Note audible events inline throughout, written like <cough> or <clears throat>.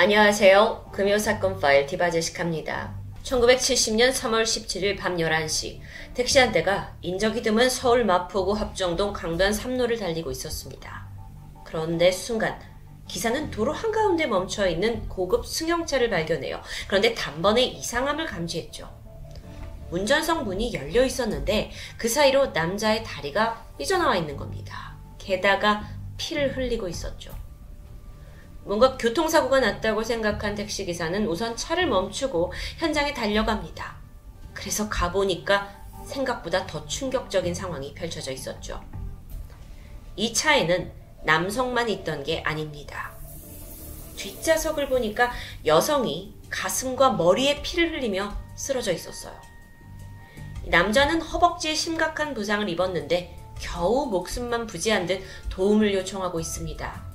안녕하세요. 금요사건 파일 디바제식합니다. 1970년 3월 17일 밤 11시 택시 한 대가 인적이 드문 서울 마포구 합정동 강변 3로를 달리고 있었습니다. 그런데 순간 기사는 도로 한가운데 멈춰 있는 고급 승용차를 발견해요. 그런데 단번에 이상함을 감지했죠. 운전석 문이 열려 있었는데 그 사이로 남자의 다리가 삐져나와 있는 겁니다. 게다가 피를 흘리고 있었죠. 뭔가 교통사고가 났다고 생각한 택시기사는 우선 차를 멈추고 현장에 달려갑니다. 그래서 가보니까 생각보다 더 충격적인 상황이 펼쳐져 있었죠. 이 차에는 남성만 있던 게 아닙니다. 뒷좌석을 보니까 여성이 가슴과 머리에 피를 흘리며 쓰러져 있었어요. 남자는 허벅지에 심각한 부상을 입었는데 겨우 목숨만 부지한 듯 도움을 요청하고 있습니다.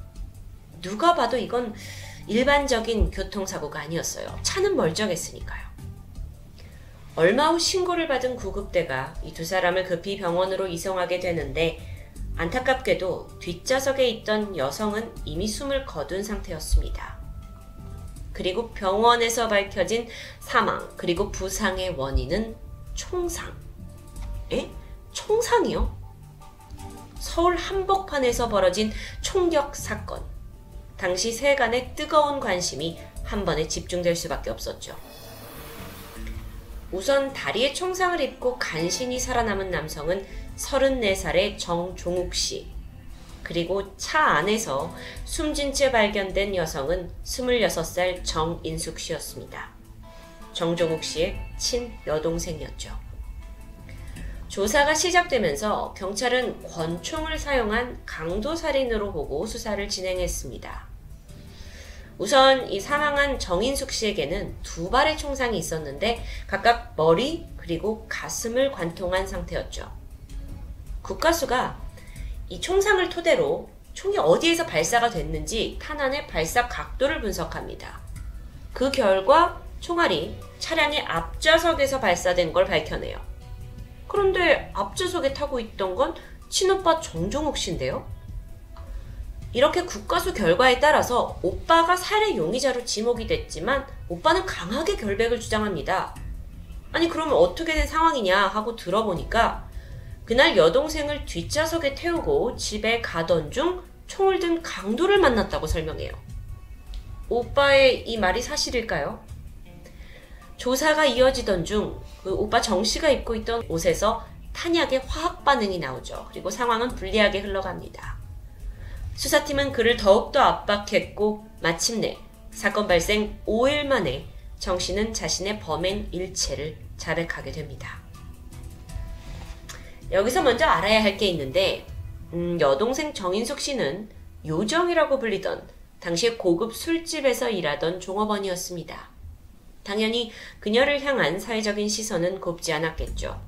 누가 봐도 이건 일반적인 교통사고가 아니었어요. 차는 멀쩡했으니까요. 얼마 후 신고를 받은 구급대가 이 두 사람을 급히 병원으로 이송하게 되는데 안타깝게도 뒷좌석에 있던 여성은 이미 숨을 거둔 상태였습니다. 그리고 병원에서 밝혀진 사망 그리고 부상의 원인은 총상. 에? 총상이요? 서울 한복판에서 벌어진 총격 사건. 당시 세간의 뜨거운 관심이 한 번에 집중될 수밖에 없었죠. 우선 다리에 총상을 입고 간신히 살아남은 남성은 34살의 정종욱 씨, 그리고 차 안에서 숨진 채 발견된 여성은 26살 정인숙 씨였습니다. 정종욱 씨의 친 여동생이었죠. 조사가 시작되면서 경찰은 권총을 사용한 강도 살인으로 보고 수사를 진행했습니다. 우선 이 사망한 정인숙 씨에게는 두 발의 총상이 있었는데 각각 머리 그리고 가슴을 관통한 상태였죠. 국가수가 이 총상을 토대로 총이 어디에서 발사가 됐는지 탄환의 발사 각도를 분석합니다. 그 결과 총알이 차량의 앞좌석에서 발사된 걸 밝혀내요. 그런데 앞좌석에 타고 있던 건 친오빠 정종욱 씨인데요. 이렇게 국가수 결과에 따라서 오빠가 살해 용의자로 지목이 됐지만 오빠는 강하게 결백을 주장합니다. 아니 그러면 어떻게 된 상황이냐 하고 들어보니까 그날 여동생을 뒷좌석에 태우고 집에 가던 중 총을 든 강도를 만났다고 설명해요. 오빠의 이 말이 사실일까요? 조사가 이어지던 중 그 오빠 정 씨가 입고 있던 옷에서 탄약의 화학 반응이 나오죠. 그리고 상황은 불리하게 흘러갑니다. 수사팀은 그를 더욱더 압박했고 마침내 사건 발생 5일 만에 정 씨는 자신의 범행 일체를 자백하게 됩니다. 여기서 먼저 알아야 할 게 있는데 음, 여동생 정인숙 씨는 요정이라고 불리던 당시 고급 술집에서 일하던 종업원이었습니다. 당연히 그녀를 향한 사회적인 시선은 곱지 않았겠죠.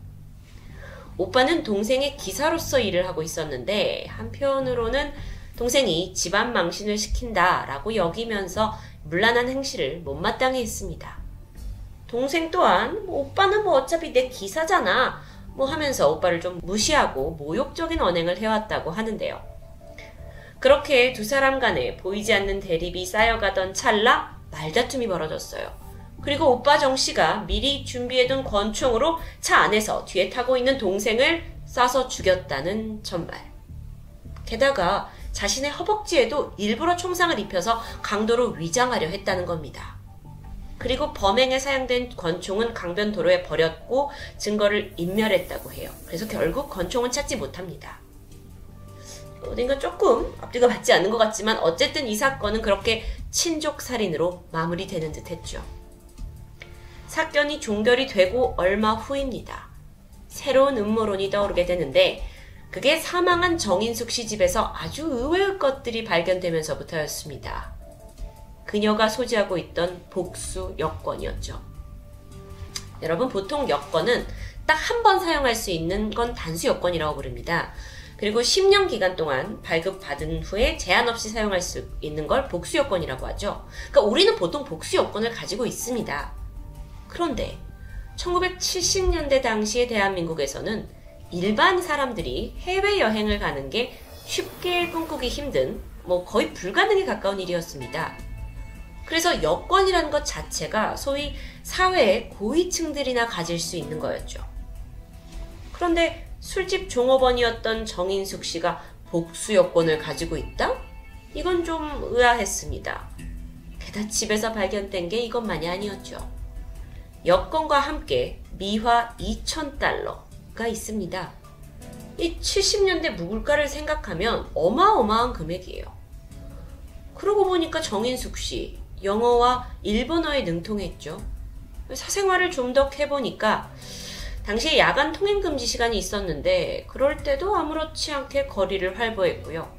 오빠는 동생의 기사로서 일을 하고 있었는데 한편으로는 동생이 집안 망신을 시킨다라고 여기면서 물란한 행실을 못마땅해 했습니다. 동생 또한 뭐 오빠는 뭐 어차피 내 기사잖아 뭐 하면서 오빠를 좀 무시하고 모욕적인 언행을 해왔다고 하는데요. 그렇게 두 사람 간에 보이지 않는 대립이 쌓여가던 찰나 말다툼이 벌어졌어요. 그리고 오빠 정 씨가 미리 준비해둔 권총으로 차 안에서 뒤에 타고 있는 동생을 쏴서 죽였다는 전말. 게다가 자신의 허벅지에도 일부러 총상을 입혀서 강도로 위장하려 했다는 겁니다. 그리고 범행에 사용된 권총은 강변도로에 버렸고 증거를 인멸했다고 해요. 그래서 결국 권총은 찾지 못합니다. 어딘가 조금 앞뒤가 맞지 않는 것 같지만 어쨌든 이 사건은 그렇게 친족 살인으로 마무리되는 듯 했죠. 사건이 종결이 되고 얼마 후입니다. 새로운 음모론이 떠오르게 되는데 그게 사망한 정인숙 씨 집에서 아주 의외의 것들이 발견되면서부터였습니다. 그녀가 소지하고 있던 복수 여권이었죠. 여러분, 보통 여권은 딱 한 번 사용할 수 있는 건 단수 여권이라고 부릅니다. 그리고 10년 기간 동안 발급받은 후에 제한 없이 사용할 수 있는 걸 복수 여권이라고 하죠. 그러니까 우리는 보통 복수 여권을 가지고 있습니다. 그런데 1970년대 당시의 대한민국에서는 일반 사람들이 해외여행을 가는 게 쉽게 꿈꾸기 힘든, 뭐 거의 불가능에 가까운 일이었습니다. 그래서 여권이라는 것 자체가 소위 사회의 고위층들이나 가질 수 있는 거였죠. 그런데 술집 종업원이었던 정인숙 씨가 복수 여권을 가지고 있다? 이건 좀 의아했습니다. 게다 집에서 발견된 게 이것만이 아니었죠. 여권과 함께 미화 2,000달러 가 있습니다. 이 70년대 무굴가를 생각하면 어마어마한 금액이에요. 그러고 보니까 정인숙 씨, 영어와 일본어에 능통했죠. 사생활을 좀 더 해보니까 당시에 야간 통행 금지 시간이 있었는데 그럴 때도 아무렇지 않게 거리를 활보했고요.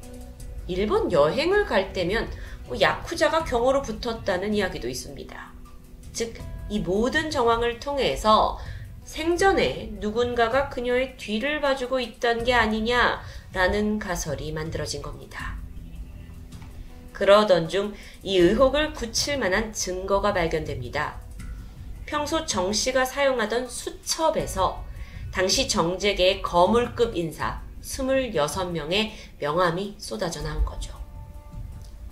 일본 여행을 갈 때면 뭐 야쿠자가 경호로 붙었다는 이야기도 있습니다. 즉, 이 모든 정황을 통해서 생전에 누군가가 그녀의 뒤를 봐주고 있던 게 아니냐라는 가설이 만들어진 겁니다. 그러던 중 이 의혹을 굳힐 만한 증거가 발견됩니다. 평소 정 씨가 사용하던 수첩에서 당시 정재계의 거물급 인사 26명의 명함이 쏟아져 나온 거죠.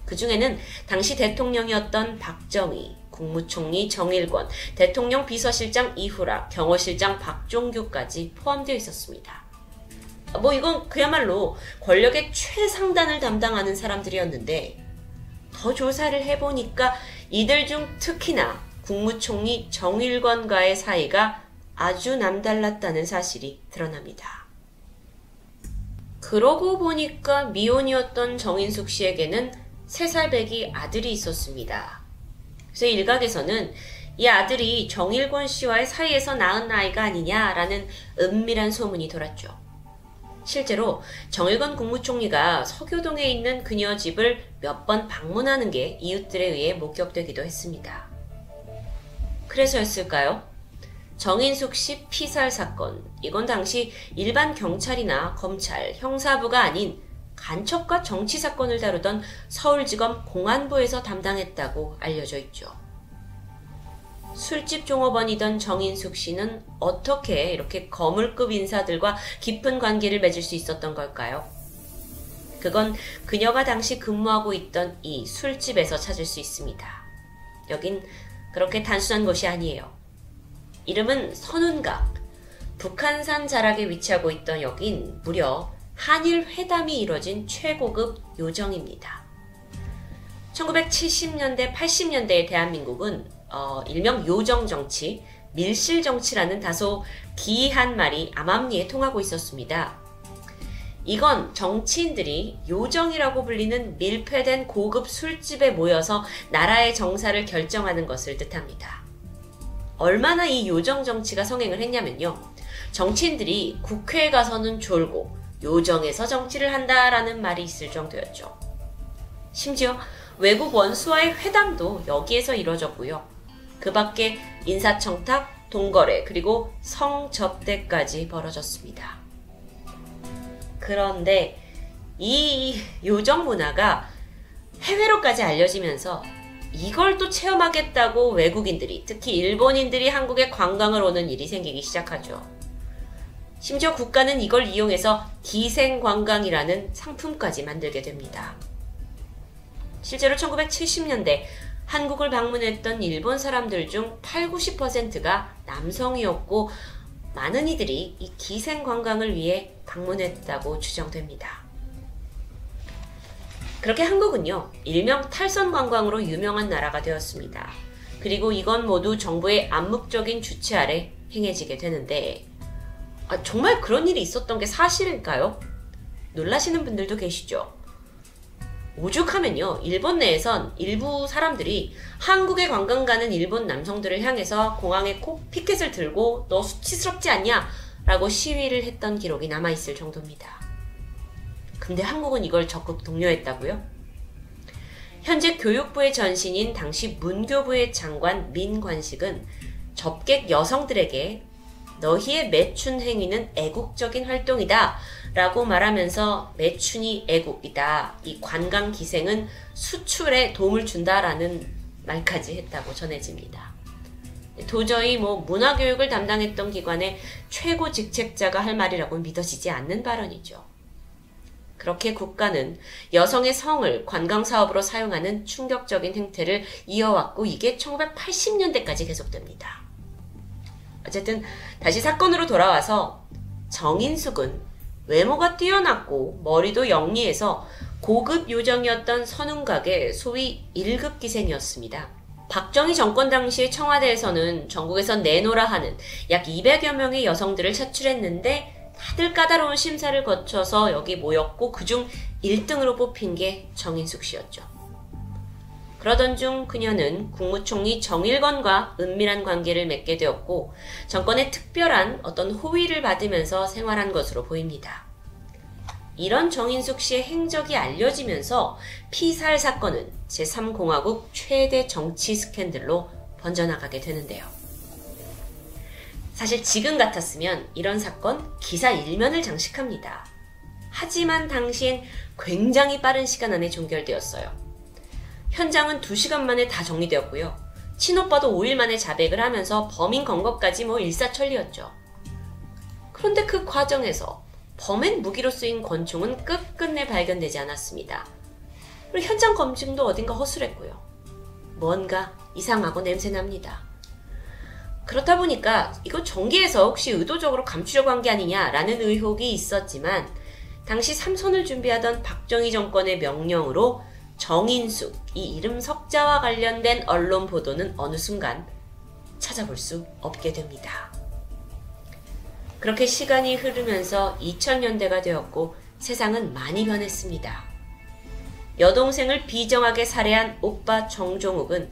그 중에는 당시 대통령이었던 박정희, 국무총리 정일권, 대통령 비서실장 이후락, 경호실장 박종규까지 포함되어 있었습니다. 뭐 이건 그야말로 권력의 최상단을 담당하는 사람들이었는데 더 조사를 해보니까 이들 중 특히나 국무총리 정일권과의 사이가 아주 남달랐다는 사실이 드러납니다. 그러고 보니까 미혼이었던 정인숙 씨에게는 3살 배기 아들이 있었습니다. 그래서 일각에서는 이 아들이 정일권 씨와의 사이에서 낳은 아이가 아니냐라는 은밀한 소문이 돌았죠. 실제로 정일권 국무총리가 서교동에 있는 그녀 집을 몇 번 방문하는 게 이웃들에 의해 목격되기도 했습니다. 그래서였을까요? 정인숙 씨 피살 사건. 이건 당시 일반 경찰이나 검찰, 형사부가 아닌 간첩과 정치 사건을 다루던 서울지검 공안부에서 담당했다고 알려져 있죠. 술집 종업원이던 정인숙 씨는 어떻게 이렇게 거물급 인사들과 깊은 관계를 맺을 수 있었던 걸까요? 그건 그녀가 당시 근무하고 있던 이 술집에서 찾을 수 있습니다. 여긴 그렇게 단순한 곳이 아니에요. 이름은 선운각. 북한산 자락에 위치하고 있던 여긴 무려 한일 회담이 이뤄진 최고급 요정입니다. 1970년대, 80년대의 대한민국은 어, 일명 요정 정치, 밀실 정치라는 다소 기이한 말이 암암리에 통하고 있었습니다. 이건 정치인들이 요정이라고 불리는 밀폐된 고급 술집에 모여서 나라의 정사를 결정하는 것을 뜻합니다. 얼마나 이 요정 정치가 성행을 했냐면요. 정치인들이 국회에 가서는 졸고 요정에서 정치를 한다라는 말이 있을 정도였죠. 심지어 외국 원수와의 회담도 여기에서 이루어졌고요. 그 밖에 인사청탁, 동거래, 그리고 성접대까지 벌어졌습니다. 그런데 이 요정 문화가 해외로까지 알려지면서 이걸 또 체험하겠다고 외국인들이, 특히 일본인들이 한국에 관광을 오는 일이 생기기 시작하죠. 심지어 국가는 이걸 이용해서 기생관광이라는 상품까지 만들게 됩니다. 실제로 1970년대 한국을 방문했던 일본 사람들 중 8, 90%가 남성이었고 많은 이들이 이 기생 관광을 위해 방문했다고 추정됩니다. 그렇게 한국은요, 일명 탈선 관광으로 유명한 나라가 되었습니다. 그리고 이건 모두 정부의 암묵적인 주체 아래 행해지게 되는데, 아, 정말 그런 일이 있었던 게 사실일까요? 놀라시는 분들도 계시죠? 오죽하면요, 일본 내에선 일부 사람들이 한국에 관광 가는 일본 남성들을 향해서 공항에 콕 피켓을 들고 너 수치스럽지 않냐? 라고 시위를 했던 기록이 남아있을 정도입니다. 근데 한국은 이걸 적극 독려했다고요? 현재 교육부의 전신인 당시 문교부의 장관 민관식은 접객 여성들에게 너희의 매춘 행위는 애국적인 활동이다. 라고 말하면서 매춘이 애국이다. 이 관광 기생은 수출에 도움을 준다라는 말까지 했다고 전해집니다. 도저히 뭐 문화교육을 담당했던 기관의 최고 직책자가 할 말이라고 믿어지지 않는 발언이죠. 그렇게 국가는 여성의 성을 관광사업으로 사용하는 충격적인 행태를 이어왔고 이게 1980년대까지 계속됩니다. 어쨌든 다시 사건으로 돌아와서 정인숙은 외모가 뛰어났고 머리도 영리해서 고급 요정이었던 선운각의 소위 1급 기생이었습니다. 박정희 정권 당시 청와대에서는 전국에서 내노라 하는 약 200여 명의 여성들을 차출했는데 다들 까다로운 심사를 거쳐서 여기 모였고 그중 1등으로 뽑힌 게 정인숙 씨였죠. 그러던 중 그녀는 국무총리 정일건과 은밀한 관계를 맺게 되었고 정권의 특별한 어떤 호의를 받으면서 생활한 것으로 보입니다. 이런 정인숙 씨의 행적이 알려지면서 피살 사건은 제3공화국 최대 정치 스캔들로 번져나가게 되는데요. 사실 지금 같았으면 이런 사건 기사 일면을 장식합니다. 하지만 당시엔 굉장히 빠른 시간 안에 종결되었어요. 현장은 2시간 만에 다 정리되었고요. 친오빠도 5일 만에 자백을 하면서 범인 검거까지 뭐 일사천리였죠. 그런데 그 과정에서 범행 무기로 쓰인 권총은 끝끝내 발견되지 않았습니다. 그리고 현장 검증도 어딘가 허술했고요. 뭔가 이상하고 냄새납니다. 그렇다 보니까 이거 전기에서 혹시 의도적으로 감추려고 한 게 아니냐라는 의혹이 있었지만 당시 삼선을 준비하던 박정희 정권의 명령으로 정인숙 이 이름 석자와 관련된 언론 보도는 어느 순간 찾아볼 수 없게 됩니다. 그렇게 시간이 흐르면서 2000년대가 되었고 세상은 많이 변했습니다. 여동생을 비정하게 살해한 오빠 정종욱은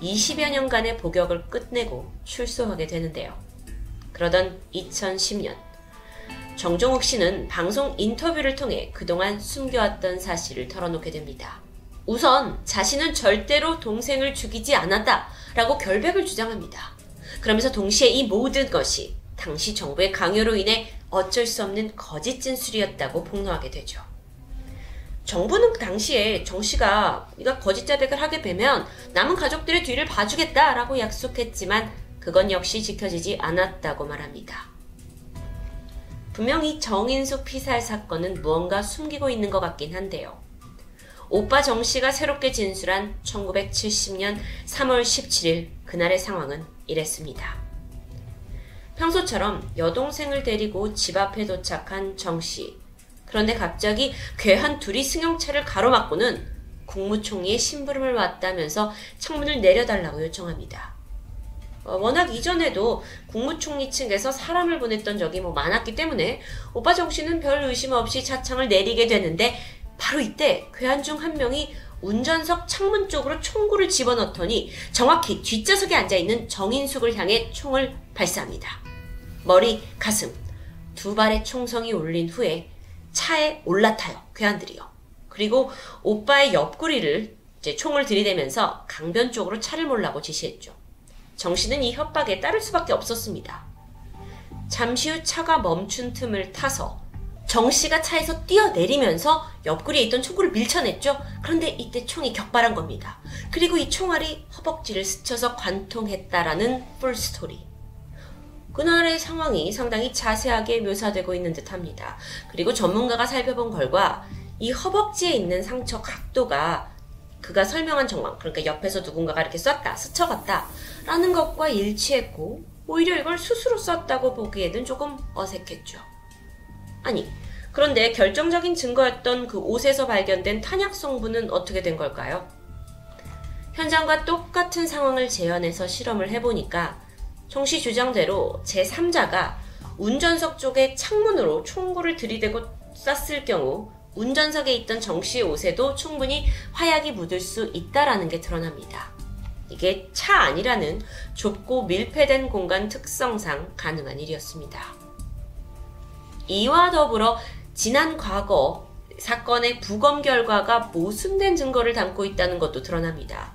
20여 년간의 복역을 끝내고 출소하게 되는데요. 그러던 2010년, 정종욱 씨는 방송 인터뷰를 통해 그동안 숨겨왔던 사실을 털어놓게 됩니다. 우선 자신은 절대로 동생을 죽이지 않았다 라고 결백을 주장합니다. 그러면서 동시에 이 모든 것이 당시 정부의 강요로 인해 어쩔 수 없는 거짓 진술이었다고 폭로하게 되죠. 정부는 그 당시에 정 씨가 네가 거짓 자백을 하게 되면 남은 가족들의 뒤를 봐주겠다라고 약속했지만 그건 역시 지켜지지 않았다고 말합니다. 분명히 정인숙 피살 사건은 무언가 숨기고 있는 것 같긴 한데요. 오빠 정 씨가 새롭게 진술한 1970년 3월 17일 그날의 상황은 이랬습니다. 평소처럼 여동생을 데리고 집 앞에 도착한 정 씨. 그런데 갑자기 괴한 둘이 승용차를 가로막고는 국무총리의 심부름을 왔다면서 창문을 내려달라고 요청합니다. 어, 워낙 이전에도 국무총리 측에서 사람을 보냈던 적이 뭐 많았기 때문에 오빠 정 씨는 별 의심 없이 차창을 내리게 되는데 바로 이때 괴한 중 한 명이 운전석 창문 쪽으로 총구를 집어넣더니 정확히 뒷좌석에 앉아있는 정인숙을 향해 총을 발사합니다. 머리, 가슴, 두 발의 총성이 울린 후에 차에 올라타요. 괴한들이요. 그리고 오빠의 옆구리를 이제 총을 들이대면서 강변 쪽으로 차를 몰라고 지시했죠. 정 씨는 이 협박에 따를 수밖에 없었습니다. 잠시 후 차가 멈춘 틈을 타서 정 씨가 차에서 뛰어내리면서 옆구리에 있던 총구를 밀쳐냈죠. 그런데 이때 총이 격발한 겁니다. 그리고 이 총알이 허벅지를 스쳐서 관통했다라는 풀스토리. 그날의 상황이 상당히 자세하게 묘사되고 있는 듯 합니다. 그리고 전문가가 살펴본 결과 이 허벅지에 있는 상처 각도가 그가 설명한 정황, 그러니까 옆에서 누군가가 이렇게 쐈다, 스쳐갔다, 라는 것과 일치했고, 오히려 이걸 스스로 썼다고 보기에는 조금 어색했죠. 아니, 그런데 결정적인 증거였던 그 옷에서 발견된 탄약 성분은 어떻게 된 걸까요? 현장과 똑같은 상황을 재현해서 실험을 해보니까 정씨 주장대로 제3자가 운전석 쪽에 창문으로 총구를 들이대고 쐈을 경우 운전석에 있던 정씨의 옷에도 충분히 화약이 묻을 수 있다라는 게 드러납니다. 이게 차 안이라는 좁고 밀폐된 공간 특성상 가능한 일이었습니다. 이와 더불어 지난 과거 사건의 부검 결과가 모순된 증거를 담고 있다는 것도 드러납니다.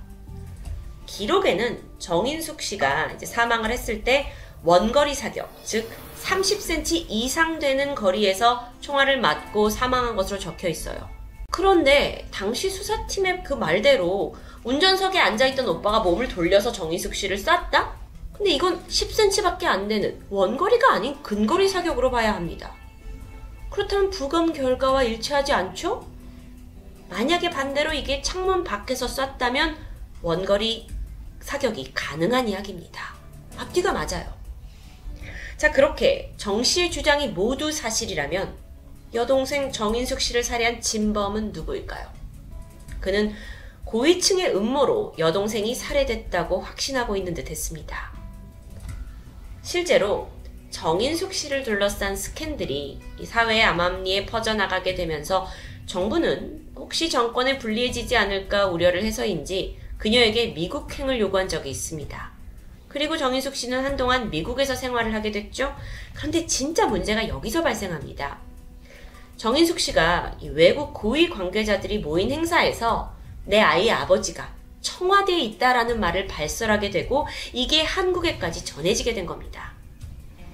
기록에는 정인숙 씨가 이제 사망을 했을 때 원거리 사격, 즉 30cm 이상 되는 거리에서 총알을 맞고 사망한 것으로 적혀 있어요. 그런데 당시 수사팀의 그 말대로 운전석에 앉아있던 오빠가 몸을 돌려서 정인숙 씨를 쐈다? 근데 이건 10cm밖에 안 되는 원거리가 아닌 근거리 사격으로 봐야 합니다. 그렇다면 부검 결과와 일치하지 않죠? 만약에 반대로 이게 창문 밖에서 쐈다면 원거리 사격이 가능한 이야기입니다. 앞뒤가 맞아요. 자, 그렇게 정 씨의 주장이 모두 사실이라면 여동생 정인숙 씨를 살해한 진범은 누구일까요? 그는 고위층의 음모로 여동생이 살해됐다고 확신하고 있는 듯 했습니다. 실제로 정인숙 씨를 둘러싼 스캔들이 사회의 암암리에 퍼져나가게 되면서 정부는 혹시 정권에 불리해지지 않을까 우려를 해서인지 그녀에게 미국행을 요구한 적이 있습니다. 그리고 정인숙 씨는 한동안 미국에서 생활을 하게 됐죠. 그런데 진짜 문제가 여기서 발생합니다. 정인숙 씨가 외국 고위 관계자들이 모인 행사에서 내 아이의 아버지가 청와대에 있다라는 말을 발설하게 되고 이게 한국에까지 전해지게 된 겁니다.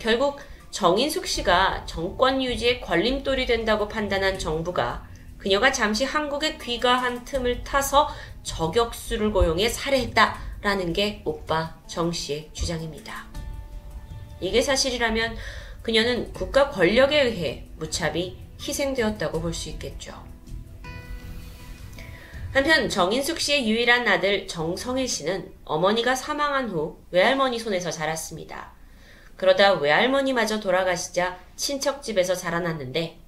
결국 정인숙 씨가 정권 유지에 걸림돌이 된다고 판단한 정부가 그녀가 잠시 한국에 귀가한 틈을 타서 저격수를 고용해 살해했다라는 게 오빠 정 씨의 주장입니다. 이게 사실이라면 그녀는 국가 권력에 의해 무차비 희생되었다고 볼 수 있겠죠. 한편 정인숙 씨의 유일한 아들 정성일 씨는 어머니가 사망한 후 외할머니 손에서 자랐습니다. 그러다 외할머니마저 돌아가시자 친척 집에서 자라났는데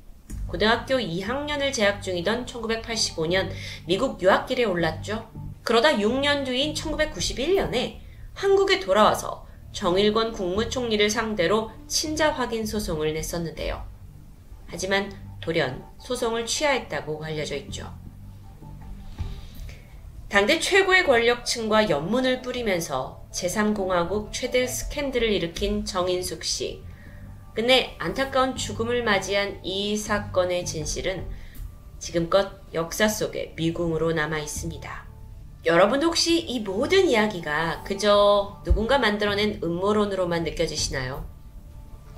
고등학교 2학년을 재학 중이던 1985년 미국 유학길에 올랐죠. 그러다 6년 뒤인 1991년에 한국에 돌아와서 정일권 국무총리를 상대로 친자 확인 소송을 냈었는데요. 하지만 돌연 소송을 취하했다고 알려져 있죠. 당대 최고의 권력층과 연문을 뿌리면서 제3공화국 최대 스캔들을 일으킨 정인숙 씨. 끝내 안타까운 죽음을 맞이한 이 사건의 진실은 지금껏 역사 속에 미궁으로 남아 있습니다. 여러분 혹시 이 모든 이야기가 그저 누군가 만들어낸 음모론으로만 느껴지시나요?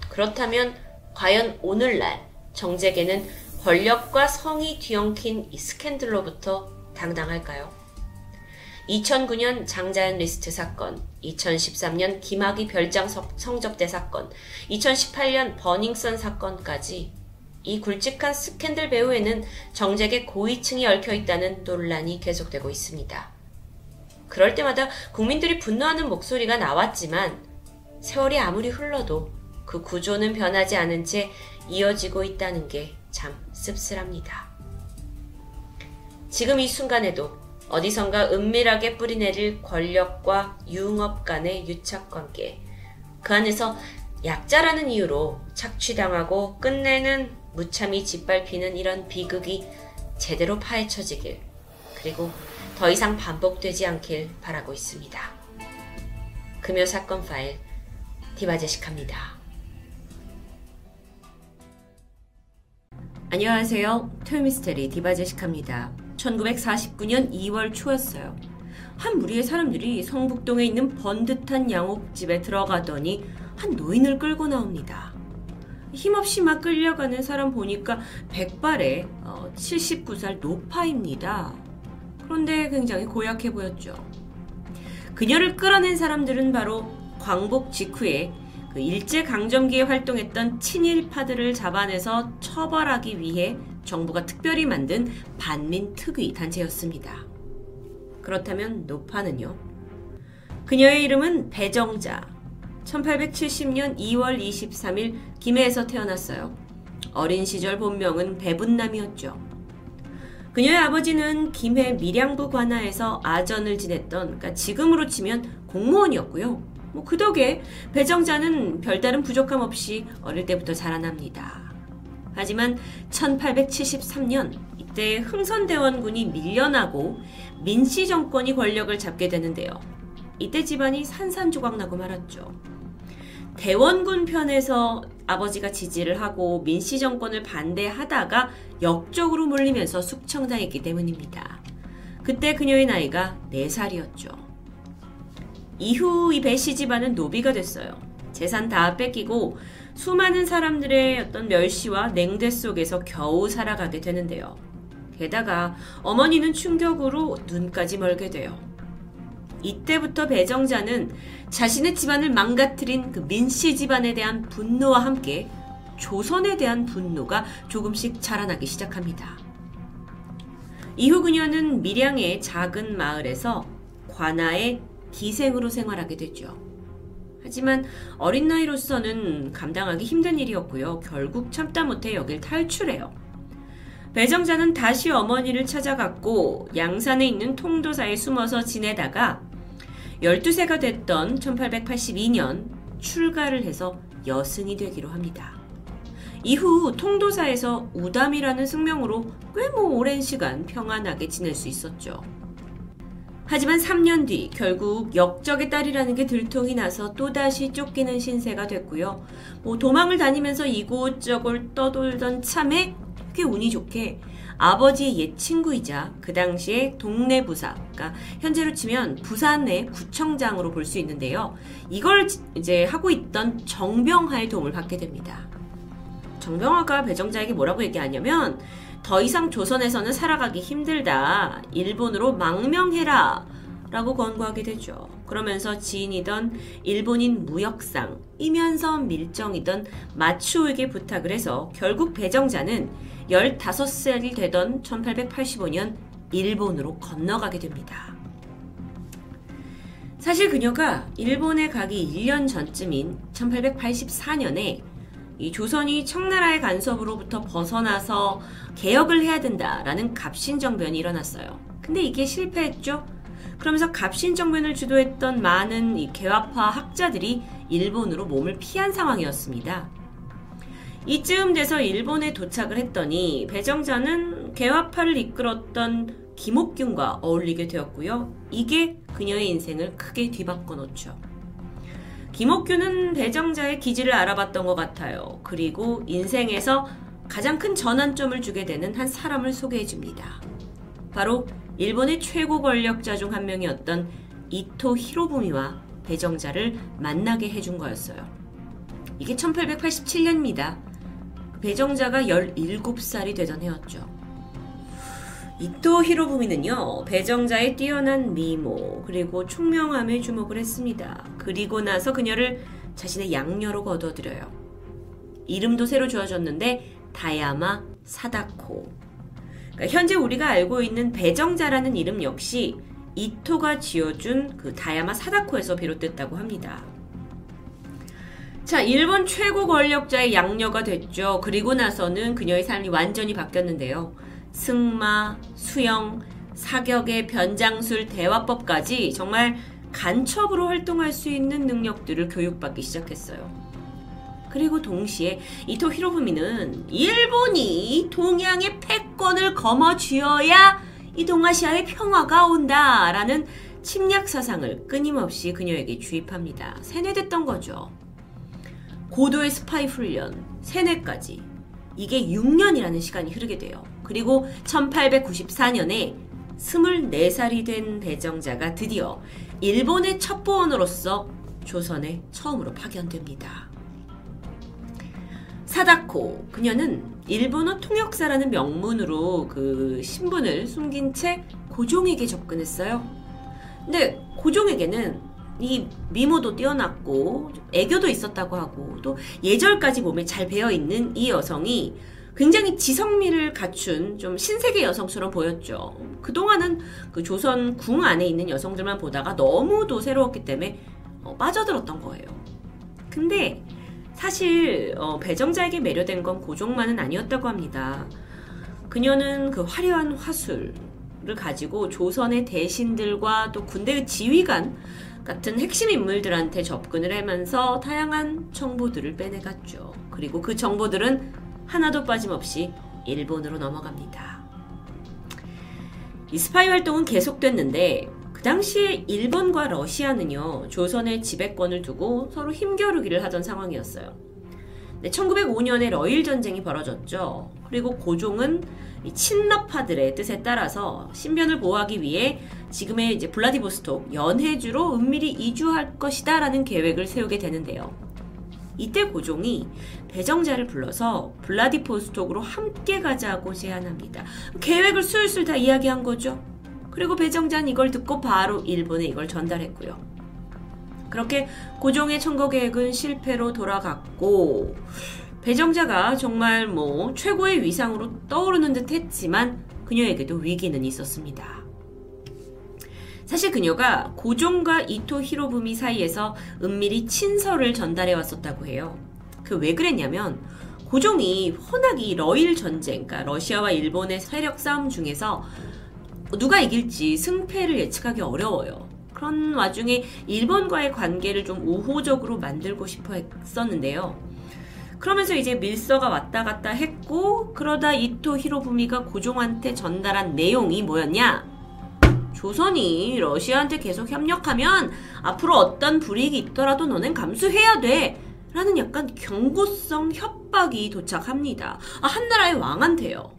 그렇다면 과연 오늘날 정재계는 권력과 성이 뒤엉킨 이 스캔들로부터 당당할까요? 2009년 장자연 리스트 사건, 2013년 김학의 별장 성접대 사건, 2018년 버닝썬 사건까지 이 굵직한 스캔들 배후에는 정책의 고위층이 얽혀 있다는 논란이 계속되고 있습니다. 그럴 때마다 국민들이 분노하는 목소리가 나왔지만 세월이 아무리 흘러도 그 구조는 변하지 않은 채 이어지고 있다는 게 참 씁쓸합니다. 지금 이 순간에도 어디선가 은밀하게 뿌리내릴 권력과 유흥업 간의 유착관계. 그 안에서 약자라는 이유로 착취당하고 끝내는 무참히 짓밟히는 이런 비극이 제대로 파헤쳐지길, 그리고 더 이상 반복되지 않길 바라고 있습니다. 금요 사건 파일, 디바제식합니다. 안녕하세요. 토요미스테리 디바제식합니다. 1949년 2월 초였어요. 한 무리의 사람들이 성북동에 있는 번듯한 양옥집에 들어가더니 한 노인을 끌고 나옵니다. 힘없이 막 끌려가는 사람 보니까 백발에 79살 어, 노파입니다. 그런데 굉장히 고약해 보였죠. 그녀를 끌어낸 사람들은 바로 광복 직후에 그 일제강점기에 활동했던 친일파들을 잡아내서 처벌하기 위해 정부가 특별히 만든 반민 특위 단체였습니다. 그렇다면 노파는요? 그녀의 이름은 배정자. 1870년 2월 23일 김해에서 태어났어요. 어린 시절 본명은 배분남이었죠. 그녀의 아버지는 김해 밀양부 관하에서 아전을 지냈던, 그러니까 지금으로 치면 공무원이었고요. 뭐 그 덕에 배정자는 별다른 부족함 없이 어릴 때부터 자라납니다. 하지만 1873년 이때 흥선대원군이 밀려나고 민씨 정권이 권력을 잡게 되는데요. 이때 집안이 산산조각나고 말았죠. 대원군 편에서 아버지가 지지를 하고 민씨 정권을 반대하다가 역적으로 몰리면서 숙청당했기 때문입니다. 그때 그녀의 나이가 4살이었죠. 이후 이 배씨 집안은 노비가 됐어요. 재산 다 뺏기고 수많은 사람들의 어떤 멸시와 냉대 속에서 겨우 살아가게 되는데요. 게다가 어머니는 충격으로 눈까지 멀게 돼요. 이때부터 배정자는 자신의 집안을 망가뜨린 그 민씨 집안에 대한 분노와 함께 조선에 대한 분노가 조금씩 자라나기 시작합니다. 이후 그녀는 밀양의 작은 마을에서 관아의 기생으로 생활하게 되죠. 하지만 어린 나이로서는 감당하기 힘든 일이었고요. 결국 참다 못해 여길 탈출해요. 배정자는 다시 어머니를 찾아갔고 양산에 있는 통도사에 숨어서 지내다가 12세가 됐던 1882년 출가를 해서 여승이 되기로 합니다. 이후 통도사에서 우담이라는 승명으로 꽤 뭐 오랜 시간 평안하게 지낼 수 있었죠. 하지만 3년 뒤 결국 역적의 딸이라는 게 들통이 나서 또다시 쫓기는 신세가 됐고요. 뭐 도망을 다니면서 이곳저곳 떠돌던 참에 꽤 운이 좋게 아버지의 옛 친구이자 그 당시에 동네 부사, 그러니까 현재로 치면 부산의 구청장으로 볼 수 있는데요. 이걸 이제 하고 있던 정병하의 도움을 받게 됩니다. 정병화가 배정자에게 뭐라고 얘기하냐면 더 이상 조선에서는 살아가기 힘들다. 일본으로 망명해라. 라고 권고하게 되죠. 그러면서 지인이던 일본인 무역상 이면서 밀정이던 마추에게 부탁을 해서 결국 배정자는 15살이 되던 1885년 일본으로 건너가게 됩니다. 사실 그녀가 일본에 가기 1년 전쯤인 1884년에 이 조선이 청나라의 간섭으로부터 벗어나서 개혁을 해야 된다라는 갑신정변이 일어났어요. 근데 이게 실패했죠? 그러면서 갑신정변을 주도했던 많은 이 개화파 학자들이 일본으로 몸을 피한 상황이었습니다. 이쯤 돼서 일본에 도착을 했더니 배정자는 개화파를 이끌었던 김옥균과 어울리게 되었고요. 이게 그녀의 인생을 크게 뒤바꿔 놓죠. 김옥균은 배정자의 기질을 알아봤던 것 같아요. 그리고 인생에서 가장 큰 전환점을 주게 되는 한 사람을 소개해 줍니다. 바로 일본의 최고 권력자 중 한 명이었던 이토 히로부미와 배정자를 만나게 해준 거였어요. 이게 1887년입니다. 배정자가 17살이 되던 해였죠. 이토 히로부미는요, 배정자의 뛰어난 미모, 그리고 총명함에 주목을 했습니다. 그리고 나서 그녀를 자신의 양녀로 거둬들여요. 이름도 새로 주어졌는데, 다야마 사다코. 그러니까 현재 우리가 알고 있는 배정자라는 이름 역시 이토가 지어준 그 다야마 사다코에서 비롯됐다고 합니다. 자, 일본 최고 권력자의 양녀가 됐죠. 그리고 나서는 그녀의 삶이 완전히 바뀌었는데요. 승마, 수영, 사격의 변장술, 대화법까지 정말 간첩으로 활동할 수 있는 능력들을 교육받기 시작했어요. 그리고 동시에 이토 히로부미는 일본이 동양의 패권을 거머쥐어야 이 동아시아의 평화가 온다라는 침략 사상을 끊임없이 그녀에게 주입합니다. 세뇌됐던 거죠. 고도의 스파이 훈련, 세뇌까지. 이게 6년이라는 시간이 흐르게 돼요. 그리고 1894년에 24살이 된 배정자가 드디어 일본의 첩보원으로서 조선에 처음으로 파견됩니다. 사다코, 그녀는 일본어 통역사라는 명문으로 그 신분을 숨긴 채 고종에게 접근했어요. 근데 고종에게는 이 미모도 뛰어났고 애교도 있었다고 하고 또 예절까지 몸에 잘 배어 있는 이 여성이 굉장히 지성미를 갖춘 좀 신세계 여성처럼 보였죠. 그동안은 그 조선 궁 안에 있는 여성들만 보다가 너무도 새로웠기 때문에 어, 빠져들었던 거예요. 근데 사실 어, 배정자에게 매료된 건 고종만은 아니었다고 합니다. 그녀는 그 화려한 화술을 가지고 조선의 대신들과 또 군대의 지휘관 같은 핵심 인물들한테 접근을 하면서 다양한 정보들을 빼내갔죠. 그리고 그 정보들은 하나도 빠짐없이 일본으로 넘어갑니다. 이 스파이 활동은 계속됐는데 그 당시에 일본과 러시아는요 조선의 지배권을 두고 서로 힘겨루기를 하던 상황이었어요. 1905년에 러일 전쟁이 벌어졌죠. 그리고 고종은 친러파들의 뜻에 따라서 신변을 보호하기 위해 지금의 이제 블라디보스톡 연해주로 은밀히 이주할 것이다라는 계획을 세우게 되는데요. 이때 고종이 배정자를 불러서 블라디보스톡으로 함께 가자고 제안합니다. 계획을 술술 다 이야기한 거죠. 그리고 배정자는 이걸 듣고 바로 일본에 이걸 전달했고요. 그렇게 고종의 청거 계획은 실패로 돌아갔고 배정자가 정말 뭐 최고의 위상으로 떠오르는 듯 했지만 그녀에게도 위기는 있었습니다. 사실 그녀가 고종과 이토 히로부미 사이에서 은밀히 친서를 전달해 왔었다고 해요. 그 왜 그랬냐면 고종이 워낙 이 러일 전쟁, 그러니까 러시아와 일본의 세력 싸움 중에서 누가 이길지 승패를 예측하기 어려워요. 그런 와중에 일본과의 관계를 좀 우호적으로 만들고 싶어 했었는데요. 그러면서 이제 밀서가 왔다 갔다 했고 그러다 이토 히로부미가 고종한테 전달한 내용이 뭐였냐? 조선이 러시아한테 계속 협력하면 앞으로 어떤 불이익이 있더라도 너넨 감수해야 돼. 라는 약간 경고성 협박이 도착합니다. 아, 한 나라의 왕한테요.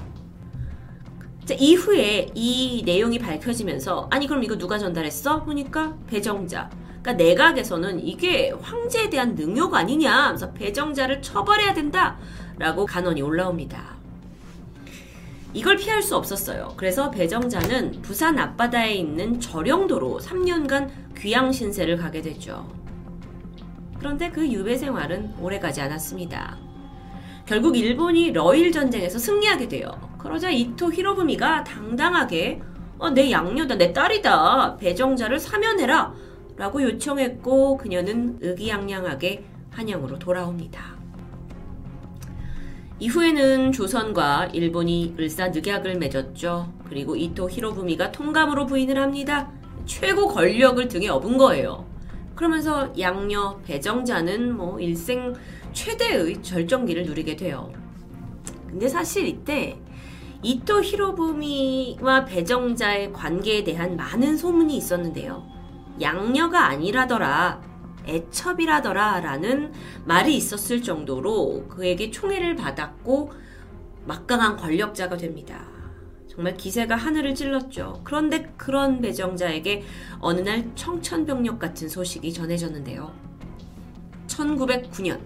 자, 이후에 이 내용이 밝혀지면서 아니 그럼 이거 누가 전달했어? 보니까 배정자. 그러니까 내각에서는 이게 황제에 대한 능욕 아니냐 그래서 배정자를 처벌해야 된다라고 간언이 올라옵니다. 이걸 피할 수 없었어요. 그래서 배정자는 부산 앞바다에 있는 절영도로 3년간 귀양 신세를 가게 되죠. 그런데 그 유배 생활은 오래가지 않았습니다. 결국 일본이 러일 전쟁에서 승리하게 돼요. 그러자 이토 히로부미가 당당하게 어, 내 양녀다, 내 딸이다. 배정자를 사면해라. 라고 요청했고 그녀는 의기양양하게 한양으로 돌아옵니다. 이후에는 조선과 일본이 을사늑약을 맺었죠. 그리고 이토 히로부미가 통감으로 부인을 합니다. 최고 권력을 등에 업은 거예요. 그러면서 양녀 배정자는 뭐 일생 최대의 절정기를 누리게 돼요. 근데 사실 이때 이토 히로부미와 배정자의 관계에 대한 많은 소문이 있었는데요. 양녀가 아니라더라. 애첩이라더라. 라는 말이 있었을 정도로 그에게 총애를 받았고 막강한 권력자가 됩니다. 정말 기세가 하늘을 찔렀죠. 그런데 그런 배정자에게 어느 날 청천벽력 같은 소식이 전해졌는데요. 1909년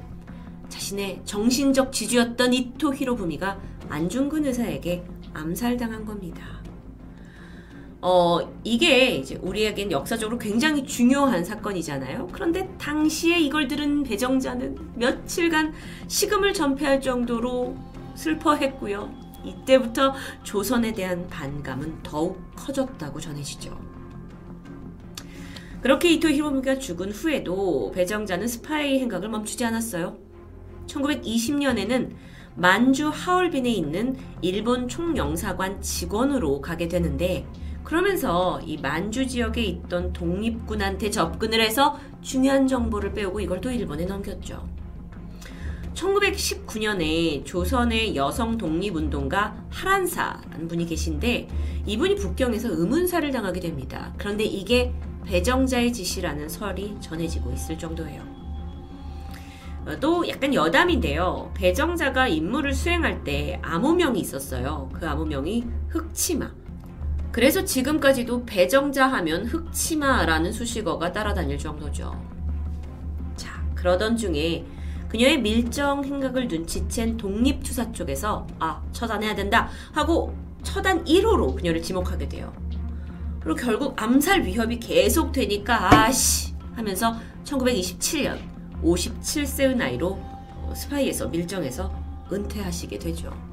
자신의 정신적 지주였던 이토 히로부미가 안중근 의사에게 암살당한 겁니다. 어, 이게 이제 우리에겐 역사적으로 굉장히 중요한 사건이잖아요. 그런데 당시에 이걸 들은 배정자는 며칠간 식음을 전폐할 정도로 슬퍼했고요. 이때부터 조선에 대한 반감은 더욱 커졌다고 전해지죠. 그렇게 이토 히로부미가 죽은 후에도 배정자는 스파이 행각을 멈추지 않았어요. 1920년에는 만주 하얼빈에 있는 일본 총영사관 직원으로 가게 되는데 그러면서 이 만주 지역에 있던 독립군한테 접근을 해서 중요한 정보를 빼오고 이걸 또 일본에 넘겼죠. 1919년에 조선의 여성 독립운동가 하란사라는 분이 계신데 이분이 북경에서 의문사를 당하게 됩니다. 그런데 이게 배정자의 짓이라는 설이 전해지고 있을 정도예요. 어, 또 약간 여담인데요. 배정자가 임무를 수행할 때 암호명이 있었어요. 그 암호명이 흑치마. 그래서 지금까지도 배정자 하면 흑치마라는 수식어가 따라다닐 정도죠. 자, 그러던 중에 그녀의 밀정 행각을 눈치챈 독립투사 쪽에서 아 처단해야 된다 하고 처단 1호로 그녀를 지목하게 돼요. 그리고 결국 암살 위협이 계속 되니까 아씨 하면서 1927년 57세의 나이로 스파이에서 밀정에서 은퇴하시게 되죠.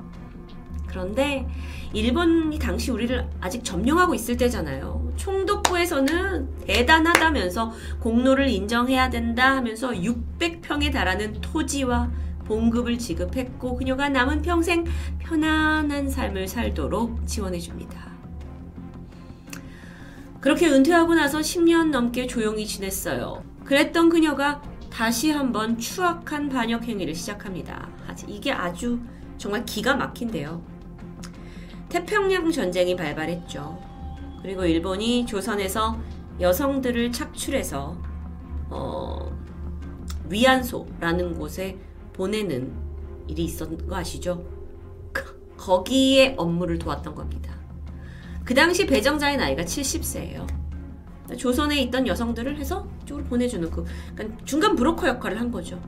그런데 일본이 당시 우리를 아직 점령하고 있을 때잖아요. 총독부에서는 대단하다면서 공로를 인정해야 된다 하면서 600평에 달하는 토지와 봉급을 지급했고 그녀가 남은 평생 편안한 삶을 살도록 지원해 줍니다. 그렇게 은퇴하고 나서 10년 넘게 조용히 지냈어요. 그랬던 그녀가 다시 한번 추악한 반역 행위를 시작합니다. 이게 아주 정말 기가 막힌데요. 태평양 전쟁이 발발했죠. 그리고 일본이 조선에서 여성들을 착출해서 어, 위안소라는 곳에 보내는 일이 있었던 거 아시죠? 거기에 업무를 도왔던 겁니다. 그 당시 배정자의 나이가 70세예요. 조선에 있던 여성들을 해서 이쪽으로 보내주는 그 그러니까 중간 브로커 역할을 한 거죠.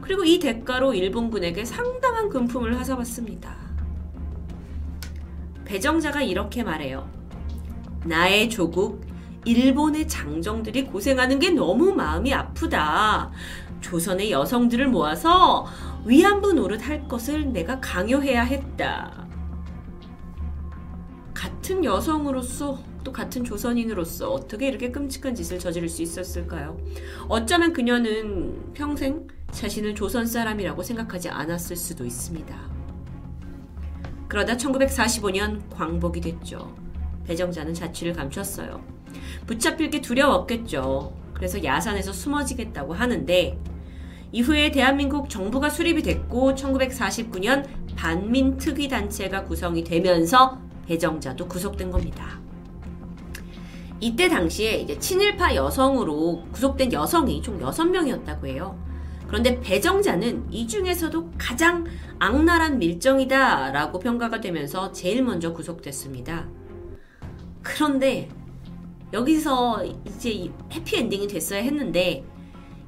그리고 이 대가로 일본군에게 상당한 금품을 하사받습니다. 배정자가 이렇게 말해요. 나의 조국, 일본의 장정들이 고생하는 게 너무 마음이 아프다. 조선의 여성들을 모아서 위안부 노릇할 것을 내가 강요해야 했다. 같은 여성으로서 또 같은 조선인으로서 어떻게 이렇게 끔찍한 짓을 저지를 수 있었을까요? 어쩌면 그녀는 평생 자신을 조선 사람이라고 생각하지 않았을 수도 있습니다. 그러다 1945년 광복이 됐죠. 배정자는 자취를 감췄어요. 붙잡힐 게 두려웠겠죠. 그래서 야산에서 숨어지겠다고 하는데 이후에 대한민국 정부가 수립이 됐고 1949년 반민특위 단체가 구성이 되면서 배정자도 구속된 겁니다. 이때 당시에 이제 친일파 여성으로 구속된 여성이 총 6명이었다고 해요. 그런데 배정자는 이 중에서도 가장 악랄한 밀정이다 라고 평가가 되면서 제일 먼저 구속됐습니다. 그런데 여기서 이제 해피엔딩이 됐어야 했는데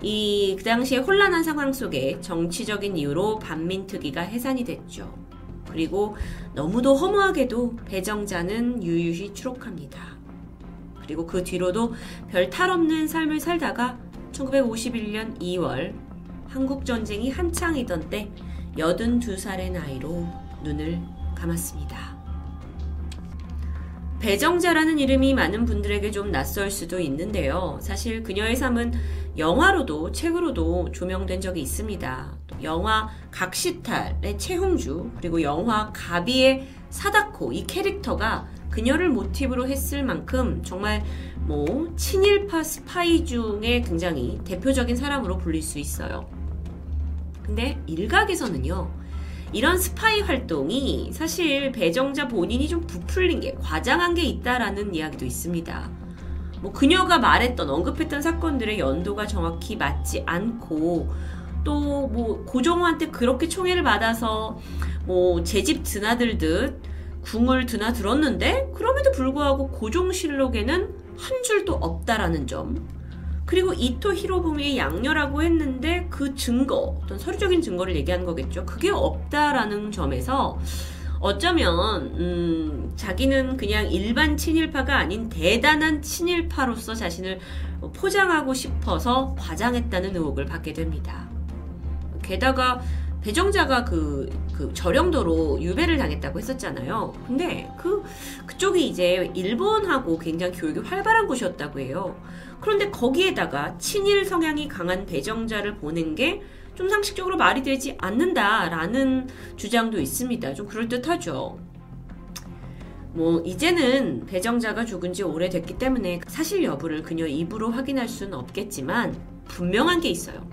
이 그 당시에 혼란한 상황 속에 정치적인 이유로 반민특위가 해산이 됐죠. 그리고 너무도 허무하게도 배정자는 유유히 추록합니다. 그리고 그 뒤로도 별 탈 없는 삶을 살다가 1951년 2월 한국 전쟁이 한창이던 때 82살의 나이로 눈을 감았습니다. 배정자라는 이름이 많은 분들에게 좀 낯설 수도 있는데요. 사실 그녀의 삶은 영화로도 책으로도 조명된 적이 있습니다. 영화 각시탈의 최홍주 그리고 영화 가비의 사다코 이 캐릭터가 그녀를 모티브로 했을 만큼 정말 뭐 친일파 스파이 중에 굉장히 대표적인 사람으로 불릴 수 있어요. 근데 일각에서는요. 이런 스파이 활동이 사실 배정자 본인이 좀 부풀린 게 과장한 게 있다라는 이야기도 있습니다. 뭐 그녀가 말했던 언급했던 사건들의 연도가 정확히 맞지 않고 또 뭐 고종호한테 그렇게 총애를 받아서 뭐 제 집 드나들듯 궁을 드나들었는데 그럼에도 불구하고 고종실록에는 한 줄도 없다라는 점. 그리고 이토 히로부미의 양녀라고 했는데 그 증거, 어떤 서류적인 증거를 얘기하는 거겠죠. 그게 없다라는 점에서 어쩌면 음, 자기는 그냥 일반 친일파가 아닌 대단한 친일파로서 자신을 포장하고 싶어서 과장했다는 의혹을 받게 됩니다. 게다가 배정자가 그, 그 저령도로 유배를 당했다고 했었잖아요. 근데 그, 그쪽이 이제 일본하고 굉장히 교육이 활발한 곳이었다고 해요. 그런데 거기에다가 친일 성향이 강한 배정자를 보낸 게 좀 상식적으로 말이 되지 않는다라는 주장도 있습니다. 좀 그럴듯하죠. 뭐 이제는 배정자가 죽은 지 오래됐기 때문에 사실 여부를 그녀 입으로 확인할 수는 없겠지만 분명한 게 있어요.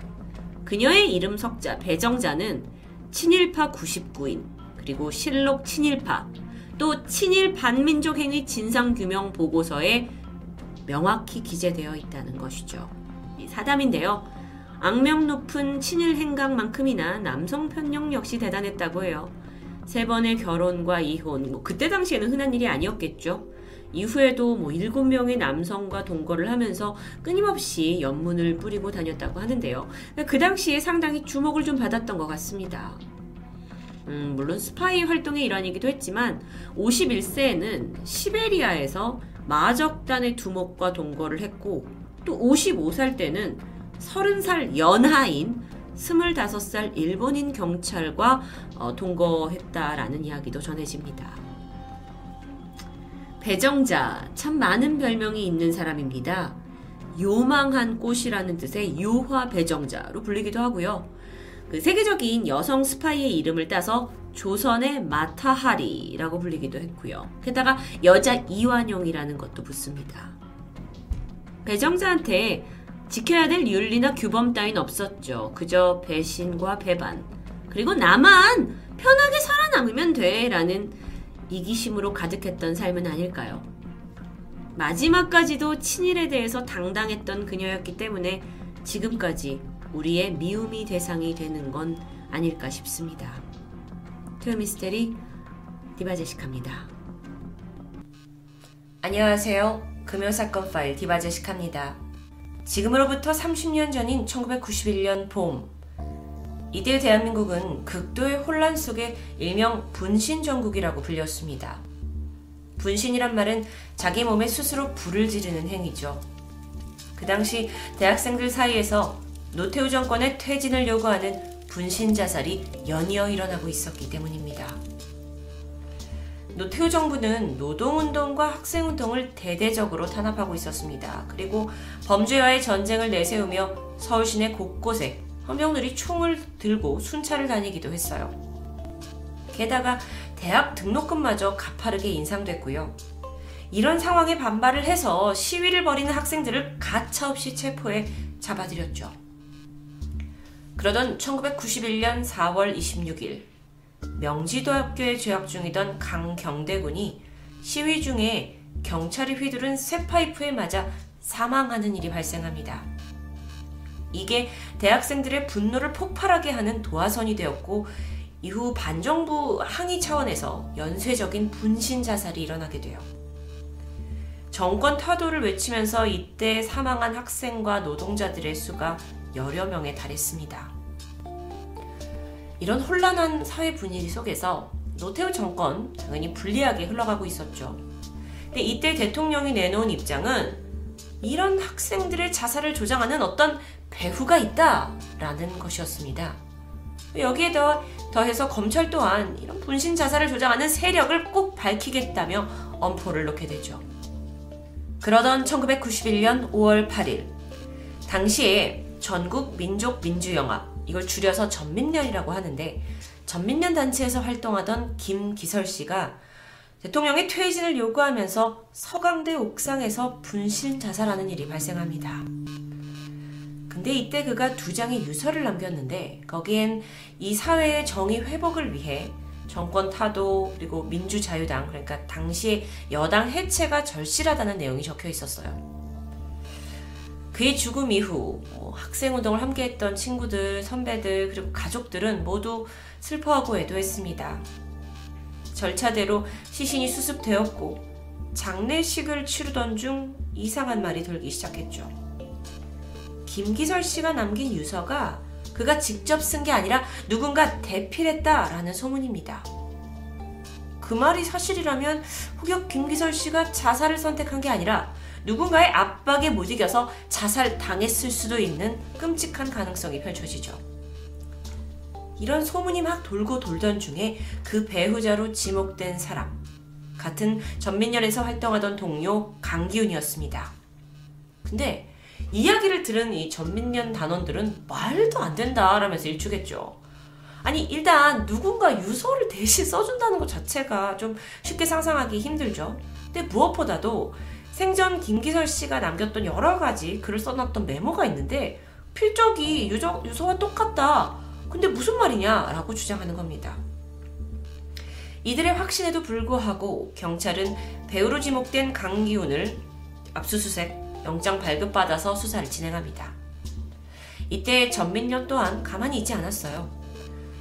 그녀의 이름 석자 배정자는 친일파 99인 그리고 실록 친일파 또 친일 반민족 행위 진상 규명 보고서에 명확히 기재되어 있다는 것이죠. 사담인데요. 악명 높은 친일 행각만큼이나 남성 편력 역시 대단했다고 해요. 세 번의 결혼과 이혼, 뭐 그때 당시에는 흔한 일이 아니었겠죠. 이후에도 뭐 일곱 명의 남성과 동거를 하면서 끊임없이 연문을 뿌리고 다녔다고 하는데요. 그 당시에 상당히 주목을 좀 받았던 것 같습니다. 음, 물론 스파이 활동의 일환이기도 했지만 51세에는 시베리아에서 마적단의 두목과 동거를 했고 또 55살 때는 30살 연하인 25살 일본인 경찰과 어, 동거했다라는 이야기도 전해집니다. 배정자, 참 많은 별명이 있는 사람입니다. 요망한 꽃이라는 뜻의 요화 배정자로 불리기도 하고요. 그 세계적인 여성 스파이의 이름을 따서 조선의 마타하리라고 불리기도 했고요. 게다가 여자 이완용이라는 것도 붙습니다. 배정자한테 지켜야 될 윤리나 규범 따윈 없었죠. 그저 배신과 배반. 그리고 나만 편하게 살아남으면 돼. 라는 이기심으로 가득했던 삶은 아닐까요? 마지막까지도 친일에 대해서 당당했던 그녀였기 때문에 지금까지 우리의 미움이 대상이 되는 건 아닐까 싶습니다. 토요미스테리 디바제시카입니다. 안녕하세요. 금요사건 파일 디바제시카입니다. 지금으로부터 30년 전인 1991년 봄, 이때 대한민국은 극도의 혼란 속에 일명 분신정국이라고 불렸습니다. 분신이란 말은 자기 몸에 스스로 불을 지르는 행위죠. 그 당시 대학생들 사이에서 노태우 정권의 퇴진을 요구하는 분신 자살이 연이어 일어나고 있었기 때문입니다. 노태우 정부는 노동운동과 학생운동을 대대적으로 탄압하고 있었습니다. 그리고 범죄와의 전쟁을 내세우며 서울 시내 곳곳에 헌병들이 총을 들고 순찰을 다니기도 했어요. 게다가 대학 등록금마저 가파르게 인상됐고요. 이런 상황에 반발을 해서 시위를 벌이는 학생들을 가차없이 체포해 잡아들였죠. 그러던 1991년 4월 26일 명지도 학교에 재학 중이던 강경대 군이 시위 중에 경찰이 휘두른 쇠파이프에 맞아 사망하는 일이 발생합니다. 이게 대학생들의 분노를 폭발하게 하는 도화선이 되었고 이후 반정부 항의 차원에서 연쇄적인 분신 자살이 일어나게 돼요. 정권 타도를 외치면서 이때 사망한 학생과 노동자들의 수가 여러 명에 달했습니다. 이런 혼란한 사회 분위기 속에서 노태우 정권 당연히 불리하게 흘러가고 있었죠. 근데 이때 대통령이 내놓은 입장은 이런 학생들의 자살을 조장하는 어떤 배후가 있다라는 것이었습니다. 여기에 더, 더해서 검찰 또한 이런 분신 자살을 조장하는 세력을 꼭 밝히겠다며 엄포를 놓게 되죠. 그러던 1991년 5월 8일, 당시에 전국 민족 민주영화, 이걸 줄여서 전민련이라고 하는데 전민련 단체에서 활동하던 김기설 씨가 대통령의 퇴진을 요구하면서 서강대 옥상에서 분신 자살하는 일이 발생합니다. 근데 이때 그가 두 장의 유서를 남겼는데 거기엔 이 사회의 정의 회복을 위해 정권 타도 그리고 민주자유당 그러니까 당시의 여당 해체가 절실하다는 내용이 적혀 있었어요. 그의 죽음 이후 뭐 학생 운동을 함께했던 친구들, 선배들 그리고 가족들은 모두 슬퍼하고 애도했습니다. 절차대로 시신이 수습되었고 장례식을 치르던 중 이상한 말이 돌기 시작했죠. 김기설 씨가 남긴 유서가 그가 직접 쓴 게 아니라 누군가 대필했다라는 소문입니다. 그 말이 사실이라면 혹여 김기설 씨가 자살을 선택한 게 아니라 누군가의 압박에 못 이겨서 자살 당했을 수도 있는 끔찍한 가능성이 펼쳐지죠. 이런 소문이 막 돌고 돌던 중에 그 배후자로 지목된 사람, 같은 전민련에서 활동하던 동료 강기훈이었습니다. 근데 이야기를 들은 이 전민련 단원들은 말도 안 된다라면서 일축했죠. 아니 일단 누군가 유서를 대신 써준다는 것 자체가 좀 쉽게 상상하기 힘들죠. 근데 무엇보다도 생전 김기설 씨가 남겼던 여러 가지 글을 써놨던 메모가 있는데 필적이 유저, 유서와 똑같다. 근데 무슨 말이냐? 라고 주장하는 겁니다. 이들의 확신에도 불구하고 경찰은 배우로 지목된 강기훈을 압수수색, 영장 발급받아서 수사를 진행합니다. 이때 전민련 또한 가만히 있지 않았어요.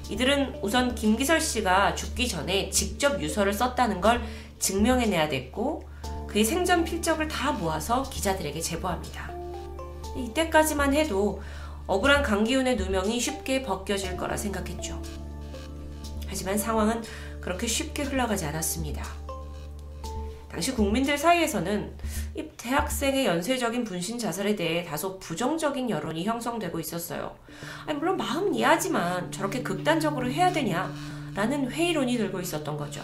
이들은 우선 김기설 씨가 죽기 전에 직접 유서를 썼다는 걸 증명해내야 됐고 그의 생전 필적을 다 모아서 기자들에게 제보합니다. 이때까지만 해도 억울한 강기훈의 누명이 쉽게 벗겨질 거라 생각했죠. 하지만 상황은 그렇게 쉽게 흘러가지 않았습니다. 당시 국민들 사이에서는 이 대학생의 연쇄적인 분신 자살에 대해 다소 부정적인 여론이 형성되고 있었어요. 아니, 물론 마음은 이해하지만 저렇게 극단적으로 해야 되냐? 라는 회의론이 들고 있었던 거죠.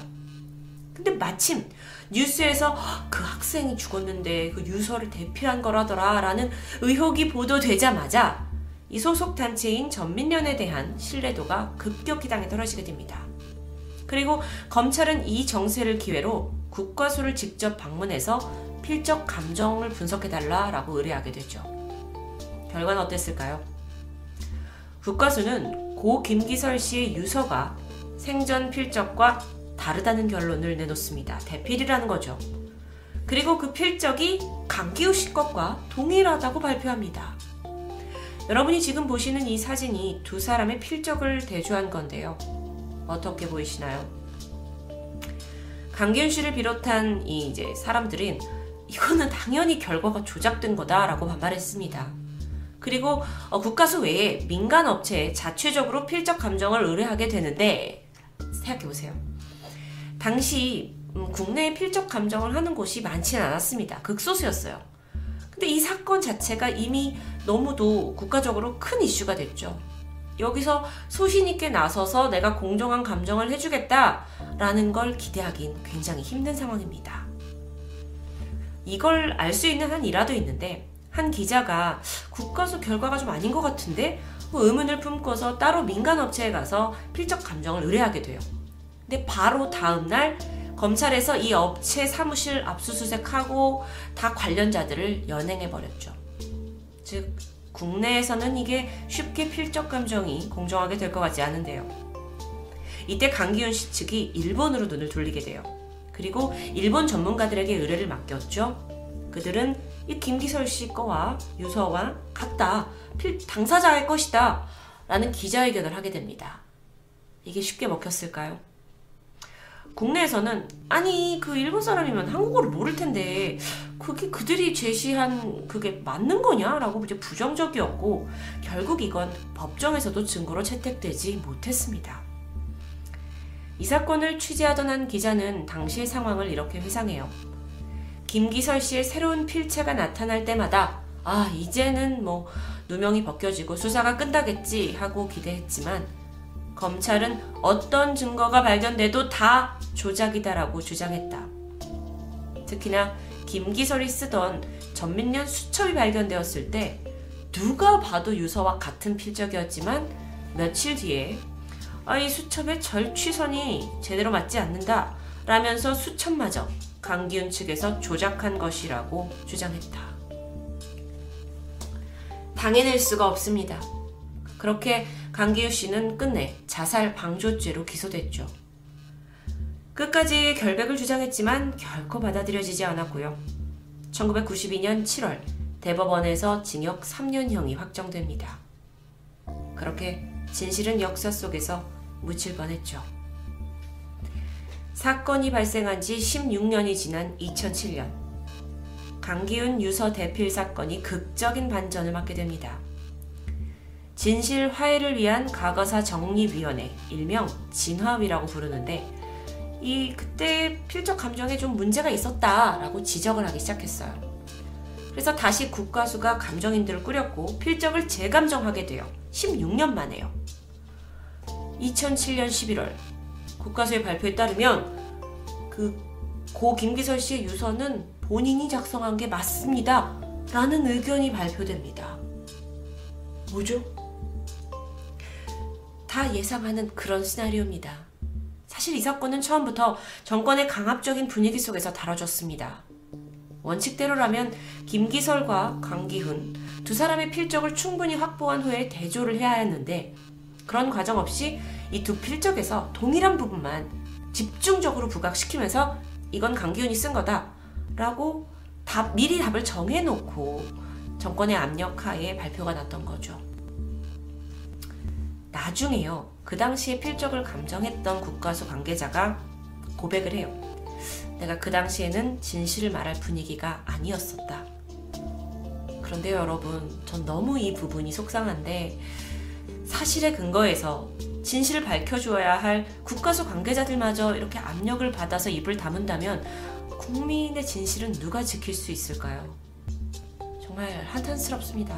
근데 마침 뉴스에서 그 학생이 죽었는데 그 유서를 대필한 거라더라 라는 의혹이 보도되자마자 이 소속 단체인 전민련에 대한 신뢰도가 급격히 당해 떨어지게 됩니다. 그리고 검찰은 이 정세를 기회로 국과수를 직접 방문해서 필적 감정을 분석해달라라고 의뢰하게 되죠. 결과는 어땠을까요? 국과수는 고 김기설 씨의 유서가 생전 필적과 다르다는 결론을 내놓습니다. 대필이라는 거죠. 그리고 그 필적이 강기우 씨 것과 동일하다고 발표합니다. 여러분이 지금 보시는 이 사진이 두 사람의 필적을 대조한 건데요. 어떻게 보이시나요? 강기훈 씨를 비롯한 이 이제 사람들은 이거는 당연히 결과가 조작된 거다라고 반발했습니다. 그리고 어, 국가수 외에 민간 업체에 자체적으로 필적 감정을 의뢰하게 되는데 생각해 보세요. 당시 음, 국내에 필적 감정을 하는 곳이 많지는 않았습니다. 극소수였어요. 근데 이 사건 자체가 이미 너무도 국가적으로 큰 이슈가 됐죠. 여기서 소신있게 나서서 내가 공정한 감정을 해주겠다라는 걸 기대하긴 굉장히 힘든 상황입니다. 이걸 알 수 있는 한 일화도 있는데 한 기자가 국가수 결과가 좀 아닌 것 같은데 뭐 의문을 품고서 따로 민간 업체에 가서 필적 감정을 의뢰하게 돼요. 근데 바로 다음날 검찰에서 이 업체 사무실 압수수색하고 다 관련자들을 연행해 버렸죠. 즉 국내에서는 이게 쉽게 필적 감정이 공정하게 될 것 같지 않은데요. 이때 강기훈 씨 측이 일본으로 눈을 돌리게 돼요. 그리고 일본 전문가들에게 의뢰를 맡겼죠. 그들은 이 김기설 씨 거와 유서와 같다. 필, 당사자의 것이다. 라는 기자회견을 하게 됩니다. 이게 쉽게 먹혔을까요? 국내에서는 아니 그 일본 사람이면 한국어를 모를 텐데 그게 그들이 제시한 그게 맞는 거냐라고 이제 부정적이었고 결국 이건 법정에서도 증거로 채택되지 못했습니다. 이 사건을 취재하던 한 기자는 당시의 상황을 이렇게 회상해요. 김기설 씨의 새로운 필체가 나타날 때마다 아 이제는 뭐 누명이 벗겨지고 수사가 끝나겠지 하고 기대했지만 검찰은 어떤 증거가 발견돼도 다 조작이다라고 주장했다. 특히나 김기설이 쓰던 전민년 수첩이 발견되었을 때 누가 봐도 유서와 같은 필적이었지만 며칠 뒤에 아, 이 수첩의 절취선이 제대로 맞지 않는다 라면서 수첩마저 강기훈 측에서 조작한 것이라고 주장했다. 당해낼 수가 없습니다. 그렇게 강기우 씨는 끝내 자살 방조죄로 기소됐죠. 끝까지 결백을 주장했지만 결코 받아들여지지 않았고요. 1992년 7월 대법원에서 징역 3년형이 확정됩니다. 그렇게 진실은 역사 속에서 묻힐 뻔했죠. 사건이 발생한 지 16년이 지난 2007년 강기훈 유서 대필 사건이 극적인 반전을 맞게 됩니다. 진실 화해를 위한 과거사 정립위원회, 일명 진화위라고 부르는데 이 그때 필적 감정에 좀 문제가 있었다라고 지적을 하기 시작했어요. 그래서 다시 국가수가 감정인들을 꾸렸고 필적을 재감정하게 돼요. 16년 만에요. 2007년 11월 국가수의 발표에 따르면 그 고 김기설 씨의 유서는 본인이 작성한 게 맞습니다. 라는 의견이 발표됩니다. 뭐죠? 다 예상하는 그런 시나리오입니다. 사실 이 사건은 처음부터 정권의 강압적인 분위기 속에서 다뤄졌습니다. 원칙대로라면 김기설과 강기훈 두 사람의 필적을 충분히 확보한 후에 대조를 해야 했는데 그런 과정 없이 이 두 필적에서 동일한 부분만 집중적으로 부각시키면서 이건 강기훈이 쓴 거다 라고 답, 미리 답을 정해놓고 정권의 압력 하에 발표가 났던 거죠. 나중에요. 그 당시에 필적을 감정했던 국가수 관계자가 고백을 해요. 내가 그 당시에는 진실을 말할 분위기가 아니었었다. 그런데 여러분, 전 너무 이 부분이 속상한데 사실의 근거에서 진실을 밝혀주어야 할 국가수 관계자들마저 이렇게 압력을 받아서 입을 다문다면 국민의 진실은 누가 지킬 수 있을까요? 정말 한탄스럽습니다.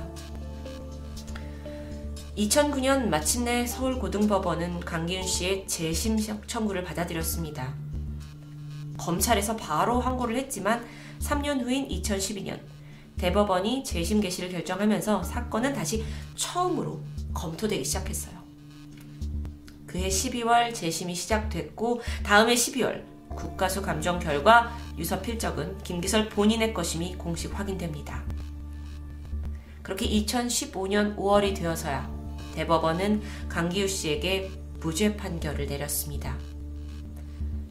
2009년 마침내 서울고등법원은 강기훈 씨의 재심 청구를 받아들였습니다. 검찰에서 바로 항고를 했지만 3년 후인 2012년 대법원이 재심 개시를 결정하면서 사건은 다시 처음으로 검토되기 시작했어요. 그해 12월 재심이 시작됐고 다음해 12월 국가수 감정 결과 유서 필적은 김기설 본인의 것임이 공식 확인됩니다. 그렇게 2015년 5월이 되어서야 대법원은 강기우 씨에게 무죄 판결을 내렸습니다.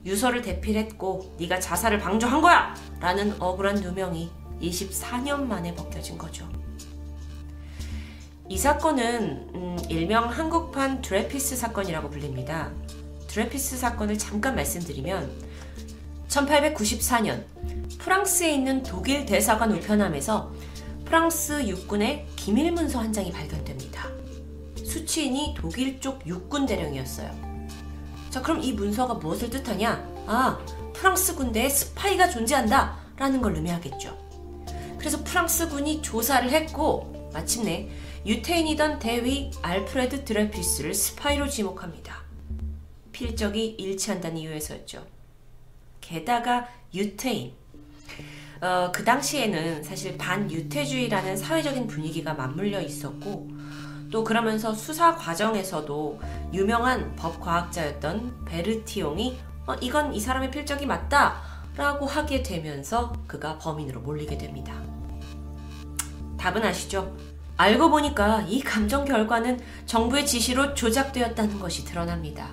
유서를 대필했고 네가 자살을 방조한 거야! 라는 억울한 누명이 24년 만에 벗겨진 거죠. 이 사건은 음, 일명 한국판 드레피스 사건이라고 불립니다. 드레피스 사건을 잠깐 말씀드리면 1894년 프랑스에 있는 독일 대사관 우편함에서 프랑스 육군의 기밀 문서 한 장이 발견됩니다. 수취인이 독일 쪽 육군 대령이었어요. 자, 그럼 이 문서가 무엇을 뜻하냐? 아, 프랑스 군대에 스파이가 존재한다. 라는 걸 의미하겠죠. 그래서 프랑스 군이 조사를 했고, 마침내 유태인이던 대위 알프레드 드레퓌스를 스파이로 지목합니다. 필적이 일치한다는 이유에서였죠. 게다가 유태인. 어, 그 당시에는 사실 반유태주의라는 사회적인 분위기가 맞물려 있었고, 또 그러면서 수사 과정에서도 유명한 법과학자였던 베르티옹이 어, 이건 이 사람의 필적이 맞다 라고 하게 되면서 그가 범인으로 몰리게 됩니다. 답은 아시죠? 알고 보니까 이 감정 결과는 정부의 지시로 조작되었다는 것이 드러납니다.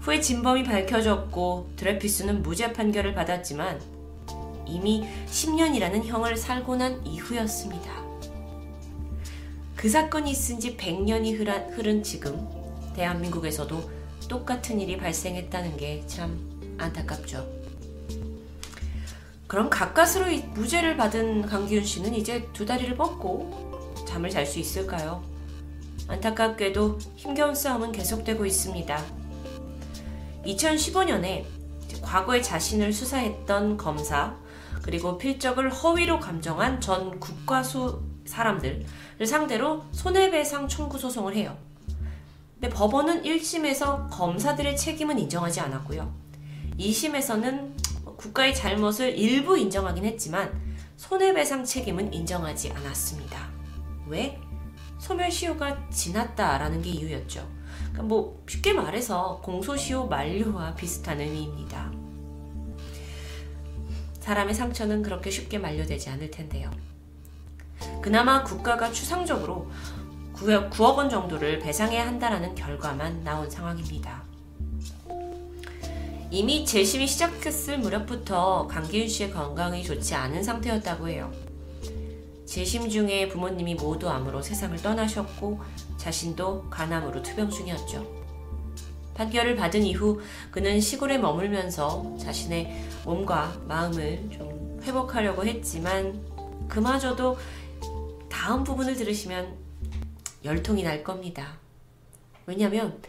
후에 진범이 밝혀졌고 드레피스는 무죄 판결을 받았지만 이미 10년이라는 형을 살고 난 이후였습니다. 그 사건이 있은 지 100년이 흐른 지금 대한민국에서도 똑같은 일이 발생했다는 게 참 안타깝죠. 그럼 가까스로 무죄를 받은 강기훈 씨는 이제 두 다리를 뻗고 잠을 잘 수 있을까요? 안타깝게도 힘겨운 싸움은 계속되고 있습니다. 2015년에 과거에 자신을 수사했던 검사 그리고 필적을 허위로 감정한 전 국과수 사람들 을 상대로 손해배상 청구 소송을 해요. 근데 법원은 1심에서 검사들의 책임은 인정하지 않았고요. 2심에서는 국가의 잘못을 일부 인정하긴 했지만 손해배상 책임은 인정하지 않았습니다. 왜? 소멸시효가 지났다라는 게 이유였죠. 그러니까 뭐 쉽게 말해서 공소시효 만료와 비슷한 의미입니다. 사람의 상처는 그렇게 쉽게 만료되지 않을 텐데요. 그나마 국가가 추상적으로 9억, 9억 원 정도를 배상해야 한다라는 결과만 나온 상황입니다. 이미 재심이 시작했을 무렵부터 강기훈 씨의 건강이 좋지 않은 상태였다고 해요. 재심 중에 부모님이 모두 암으로 세상을 떠나셨고 자신도 간암으로 투병 중이었죠. 판결을 받은 이후 그는 시골에 머물면서 자신의 몸과 마음을 좀 회복하려고 했지만 그마저도 다음 부분을 들으시면 열통이 날 겁니다. 왜냐면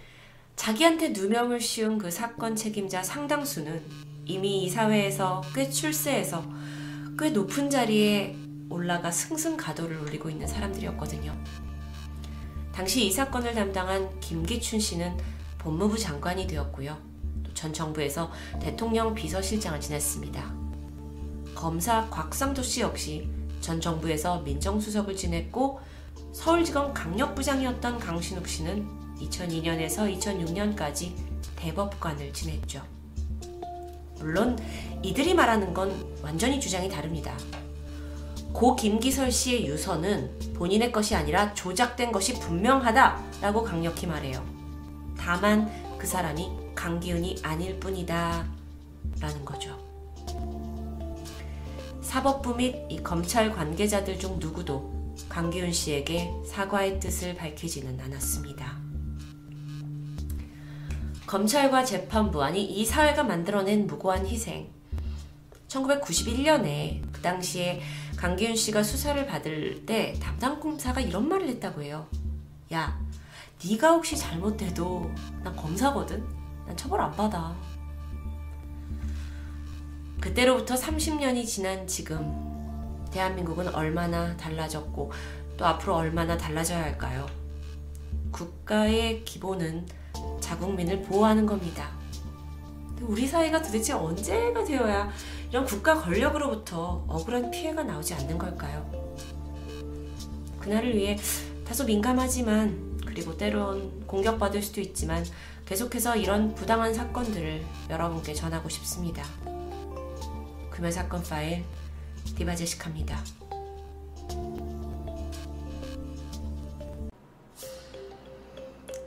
자기한테 누명을 씌운 그 사건 책임자 상당수는 이미 이 사회에서 꽤 출세해서 꽤 높은 자리에 올라가 승승가도를 올리고 있는 사람들이었거든요. 당시 이 사건을 담당한 김기춘 씨는 법무부 장관이 되었고요. 전 정부에서 대통령 비서실장을 지냈습니다. 검사 곽상도 씨 역시 전 정부에서 민정수석을 지냈고 서울지검 강력부장이었던 강신욱 씨는 2002년에서 2006년까지 대법관을 지냈죠. 물론 이들이 말하는 건 완전히 주장이 다릅니다. 고 김기설 씨의 유서는 본인의 것이 아니라 조작된 것이 분명하다라고 강력히 말해요. 다만 그 사람이 강기훈이 아닐 뿐이다 라는 거죠. 사법부 및이 검찰 관계자들 중 누구도 강기훈 씨에게 사과의 뜻을 밝히지는 않았습니다. 검찰과 재판부, 아니 이 사회가 만들어낸 무고한 희생. 1991년에 그 당시에 강기훈 씨가 수사를 받을 때 담당 검사가 이런 말을 했다고 해요. 야, 네가 혹시 잘못해도 난 검사거든? 난 처벌 안 받아. 그때로부터 30년이 지난 지금 대한민국은 얼마나 달라졌고 또 앞으로 얼마나 달라져야 할까요? 국가의 기본은 자국민을 보호하는 겁니다. 우리 사회가 도대체 언제가 되어야 이런 국가 권력으로부터 억울한 피해가 나오지 않는 걸까요? 그날을 위해 다소 민감하지만 그리고 때론 공격받을 수도 있지만 계속해서 이런 부당한 사건들을 여러분께 전하고 싶습니다. 금요 사건 파일 디바제식합니다.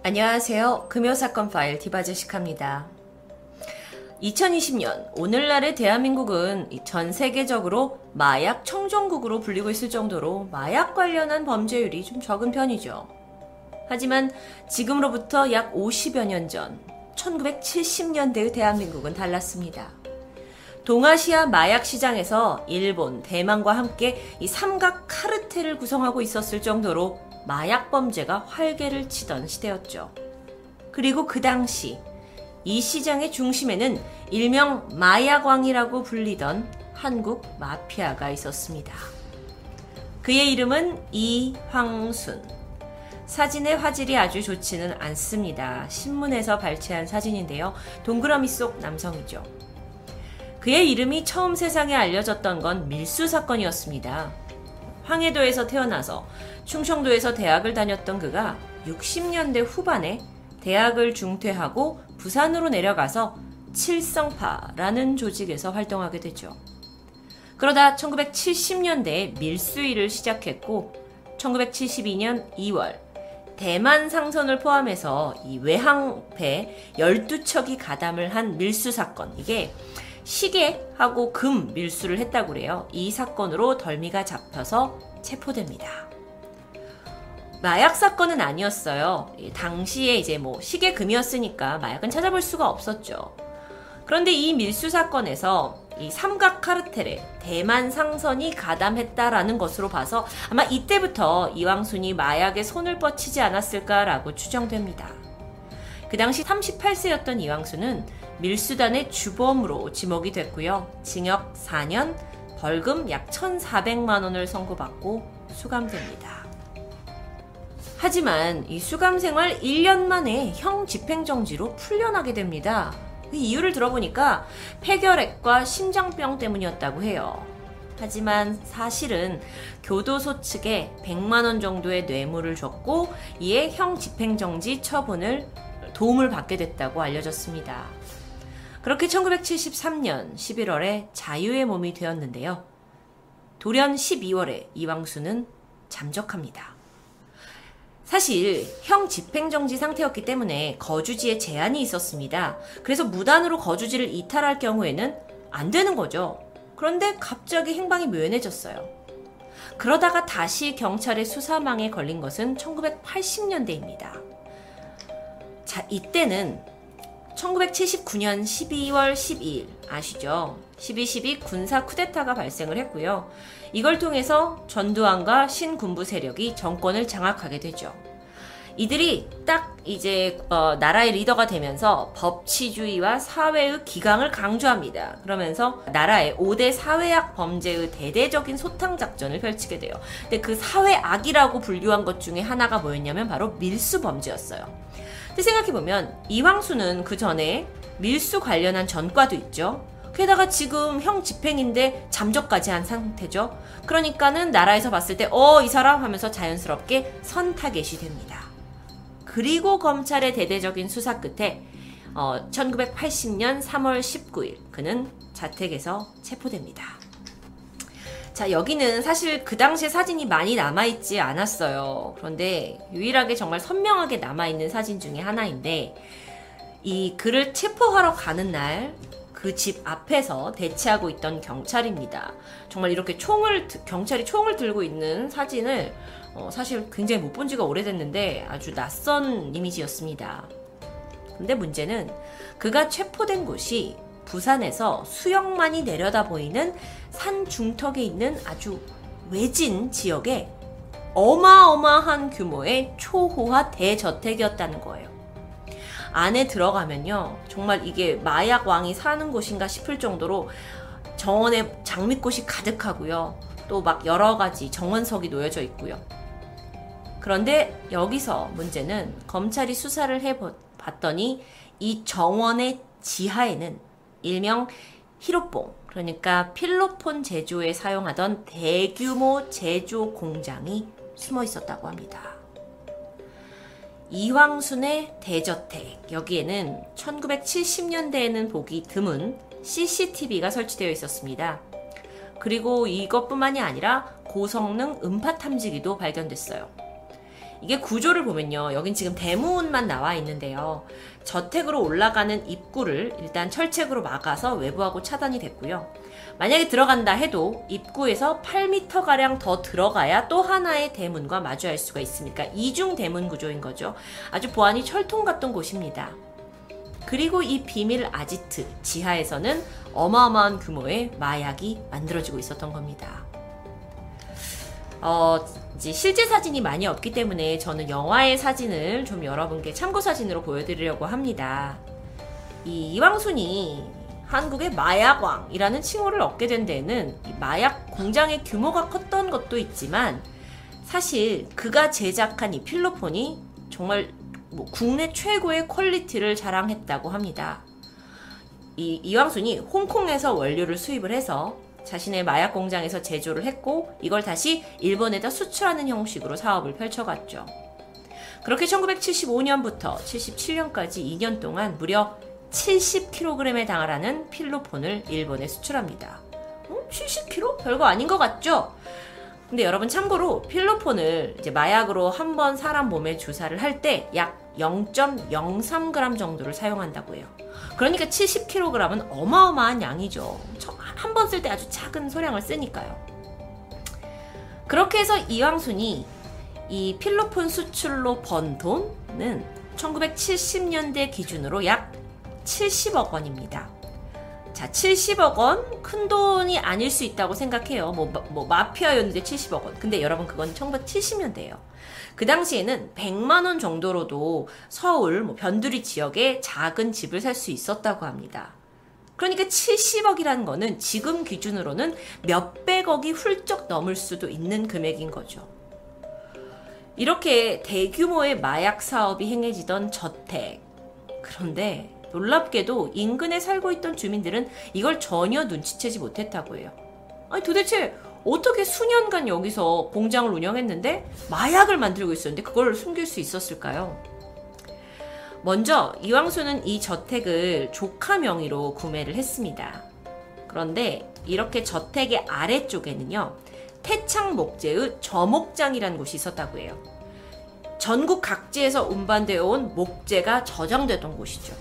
안녕하세요. 금요 사건 파일 디바제식합니다. 2020년 오늘날의 대한민국은 전 세계적으로 마약 청정국으로 불리고 있을 정도로 마약 관련한 범죄율이 좀 적은 편이죠. 하지만 지금으로부터 약 50여 년 전 1970년대의 대한민국은 달랐습니다. 동아시아 마약 시장에서 일본, 대만과 함께 이 삼각 카르텔을 구성하고 있었을 정도로 마약 범죄가 활개를 치던 시대였죠. 그리고 그 당시 이 시장의 중심에는 일명 마약왕이라고 불리던 한국 마피아가 있었습니다. 그의 이름은 이황순. 사진의 화질이 아주 좋지는 않습니다. 신문에서 발췌한 사진인데요. 동그라미 속 남성이죠. 그의 이름이 처음 세상에 알려졌던 건 밀수 사건이었습니다. 황해도에서 태어나서 충청도에서 대학을 다녔던 그가 60년대 후반에 대학을 중퇴하고 부산으로 내려가서 칠성파라는 조직에서 활동하게 되죠. 그러다 1970년대에 밀수일을 시작했고 1972년 2월 대만 상선을 포함해서 이 외항배 12척이 가담을 한 밀수 사건. 이게 시계하고 금 밀수를 했다고 그래요. 이 사건으로 덜미가 잡혀서 체포됩니다. 마약 사건은 아니었어요. 당시에 이제 뭐 시계 금이었으니까 마약은 찾아볼 수가 없었죠. 그런데 이 밀수 사건에서 이 삼각 카르텔에 대만 상선이 가담했다라는 것으로 봐서 아마 이때부터 이왕순이 마약에 손을 뻗치지 않았을까라고 추정됩니다. 그 당시 38세였던 이왕수는 밀수단의 주범으로 지목이 됐고요. 징역 4년, 벌금 약 1,400만 원을 선고받고 수감됩니다. 하지만 이 수감 생활 1년 만에 형 집행정지로 풀려나게 됩니다. 그 이유를 들어보니까 폐결핵과 심장병 때문이었다고 해요. 하지만 사실은 교도소 측에 100만 원 정도의 뇌물을 줬고 이에 형 집행정지 처분을 도움을 받게 됐다고 알려졌습니다. 그렇게 1973년 11월에 자유의 몸이 되었는데요. 돌연 12월에 이왕수는 잠적합니다. 사실 형 집행정지 상태였기 때문에 거주지에 제한이 있었습니다. 그래서 무단으로 거주지를 이탈할 경우에는 안 되는 거죠. 그런데 갑자기 행방이 묘연해졌어요. 그러다가 다시 경찰의 수사망에 걸린 것은 1980년대입니다. 자, 이때는 1979년 12월 12일 아시죠? 12.12 군사 쿠데타가 발생을 했고요. 이걸 통해서 전두환과 신군부 세력이 정권을 장악하게 되죠. 이들이 딱 이제 어, 나라의 리더가 되면서 법치주의와 사회의 기강을 강조합니다. 그러면서 나라의 5대 사회악 범죄의 대대적인 소탕 작전을 펼치게 돼요. 근데 그 사회악이라고 분류한 것 중에 하나가 뭐였냐면 바로 밀수 범죄였어요. 근데 생각해보면 이황수는 그 전에 밀수 관련한 전과도 있죠. 게다가 지금 형 집행인데 잠적까지 한 상태죠. 그러니까는 나라에서 봤을 때, 어, 이 사람 하면서 자연스럽게 선타겟이 됩니다. 그리고 검찰의 대대적인 수사 끝에 어, 1980년 3월 19일 그는 자택에서 체포됩니다. 자, 여기는 사실 그 당시에 사진이 많이 남아있지 않았어요. 그런데 유일하게 정말 선명하게 남아있는 사진 중에 하나인데, 이 그를 체포하러 가는 날, 그 집 앞에서 대치하고 있던 경찰입니다. 정말 이렇게 총을 경찰이 총을 들고 있는 사진을 어, 사실 굉장히 못 본 지가 오래됐는데 아주 낯선 이미지였습니다. 근데 문제는 그가 체포된 곳이 부산에서 수영만이 내려다 보이는 산 중턱에 있는 아주 외진 지역에 어마어마한 규모의 초호화 대저택이었다는 거예요. 안에 들어가면요. 정말 이게 마약 왕이 사는 곳인가 싶을 정도로 정원에 장미꽃이 가득하고요. 또 막 여러 가지 정원석이 놓여져 있고요. 그런데 여기서 문제는 검찰이 수사를 해 봤더니 이 정원의 지하에는 일명 히로뽕, 그러니까 필로폰 제조에 사용하던 대규모 제조 공장이 숨어 있었다고 합니다. 이황순의 대저택. 여기에는 1970년대에는 보기 드문 CCTV가 설치되어 있었습니다. 그리고 이것뿐만이 아니라 고성능 음파 탐지기도 발견됐어요. 이게 구조를 보면요. 여긴 지금 대문만 나와 있는데요. 저택으로 올라가는 입구를 일단 철책으로 막아서 외부하고 차단이 됐고요. 만약에 들어간다 해도 입구에서 8m가량 더 들어가야 또 하나의 대문과 마주할 수가 있으니까 이중 대문 구조인 거죠. 아주 보안이 철통 같던 곳입니다. 그리고 이 비밀 아지트 지하에서는 어마어마한 규모의 마약이 만들어지고 있었던 겁니다. 어, 이제 실제 사진이 많이 없기 때문에 저는 영화의 사진을 좀 여러분께 참고 사진으로 보여드리려고 합니다. 이 이황순이 한국의 마약왕이라는 칭호를 얻게 된 데는 마약 공장의 규모가 컸던 것도 있지만 사실 그가 제작한 이 필로폰이 정말 뭐 국내 최고의 퀄리티를 자랑했다고 합니다. 이 이왕순이 홍콩에서 원료를 수입을 해서 자신의 마약 공장에서 제조를 했고 이걸 다시 일본에다 수출하는 형식으로 사업을 펼쳐갔죠. 그렇게 1975년부터 77년까지 2년 동안 무려 70kg에 달하는 필로폰을 일본에 수출합니다. 어? 70kg? 별거 아닌 것 같죠? 근데 여러분 참고로 필로폰을 이제 마약으로 한 번 사람 몸에 주사를 할 때 약 0.03g 정도를 사용한다고 해요. 그러니까 70kg은 어마어마한 양이죠. 한 번 쓸 때 아주 작은 소량을 쓰니까요. 그렇게 해서 이왕순이 이 필로폰 수출로 번 돈은 1970년대 기준으로 약 70억 원입니다. 자, 70억 원? 큰 돈이 아닐 수 있다고 생각해요. 뭐, 뭐, 마피아였는데 70억 원. 근데 여러분, 그건 1970년대예요. 그 당시에는 100만 원 정도로도 서울, 뭐, 변두리 지역에 작은 집을 살 수 있었다고 합니다. 그러니까 70억이라는 거는 지금 기준으로는 몇백억이 훌쩍 넘을 수도 있는 금액인 거죠. 이렇게 대규모의 마약 사업이 행해지던 저택. 그런데 놀랍게도 인근에 살고 있던 주민들은 이걸 전혀 눈치채지 못했다고 해요. 아니 도대체 어떻게 수년간 여기서 공장을 운영했는데 마약을 만들고 있었는데 그걸 숨길 수 있었을까요? 먼저 이왕수는 이 저택을 조카 명의로 구매를 했습니다. 그런데 이렇게 저택의 아래쪽에는요, 태창 목재의 저목장이라는 곳이 있었다고 해요. 전국 각지에서 운반되어 온 목재가 저장되던 곳이죠.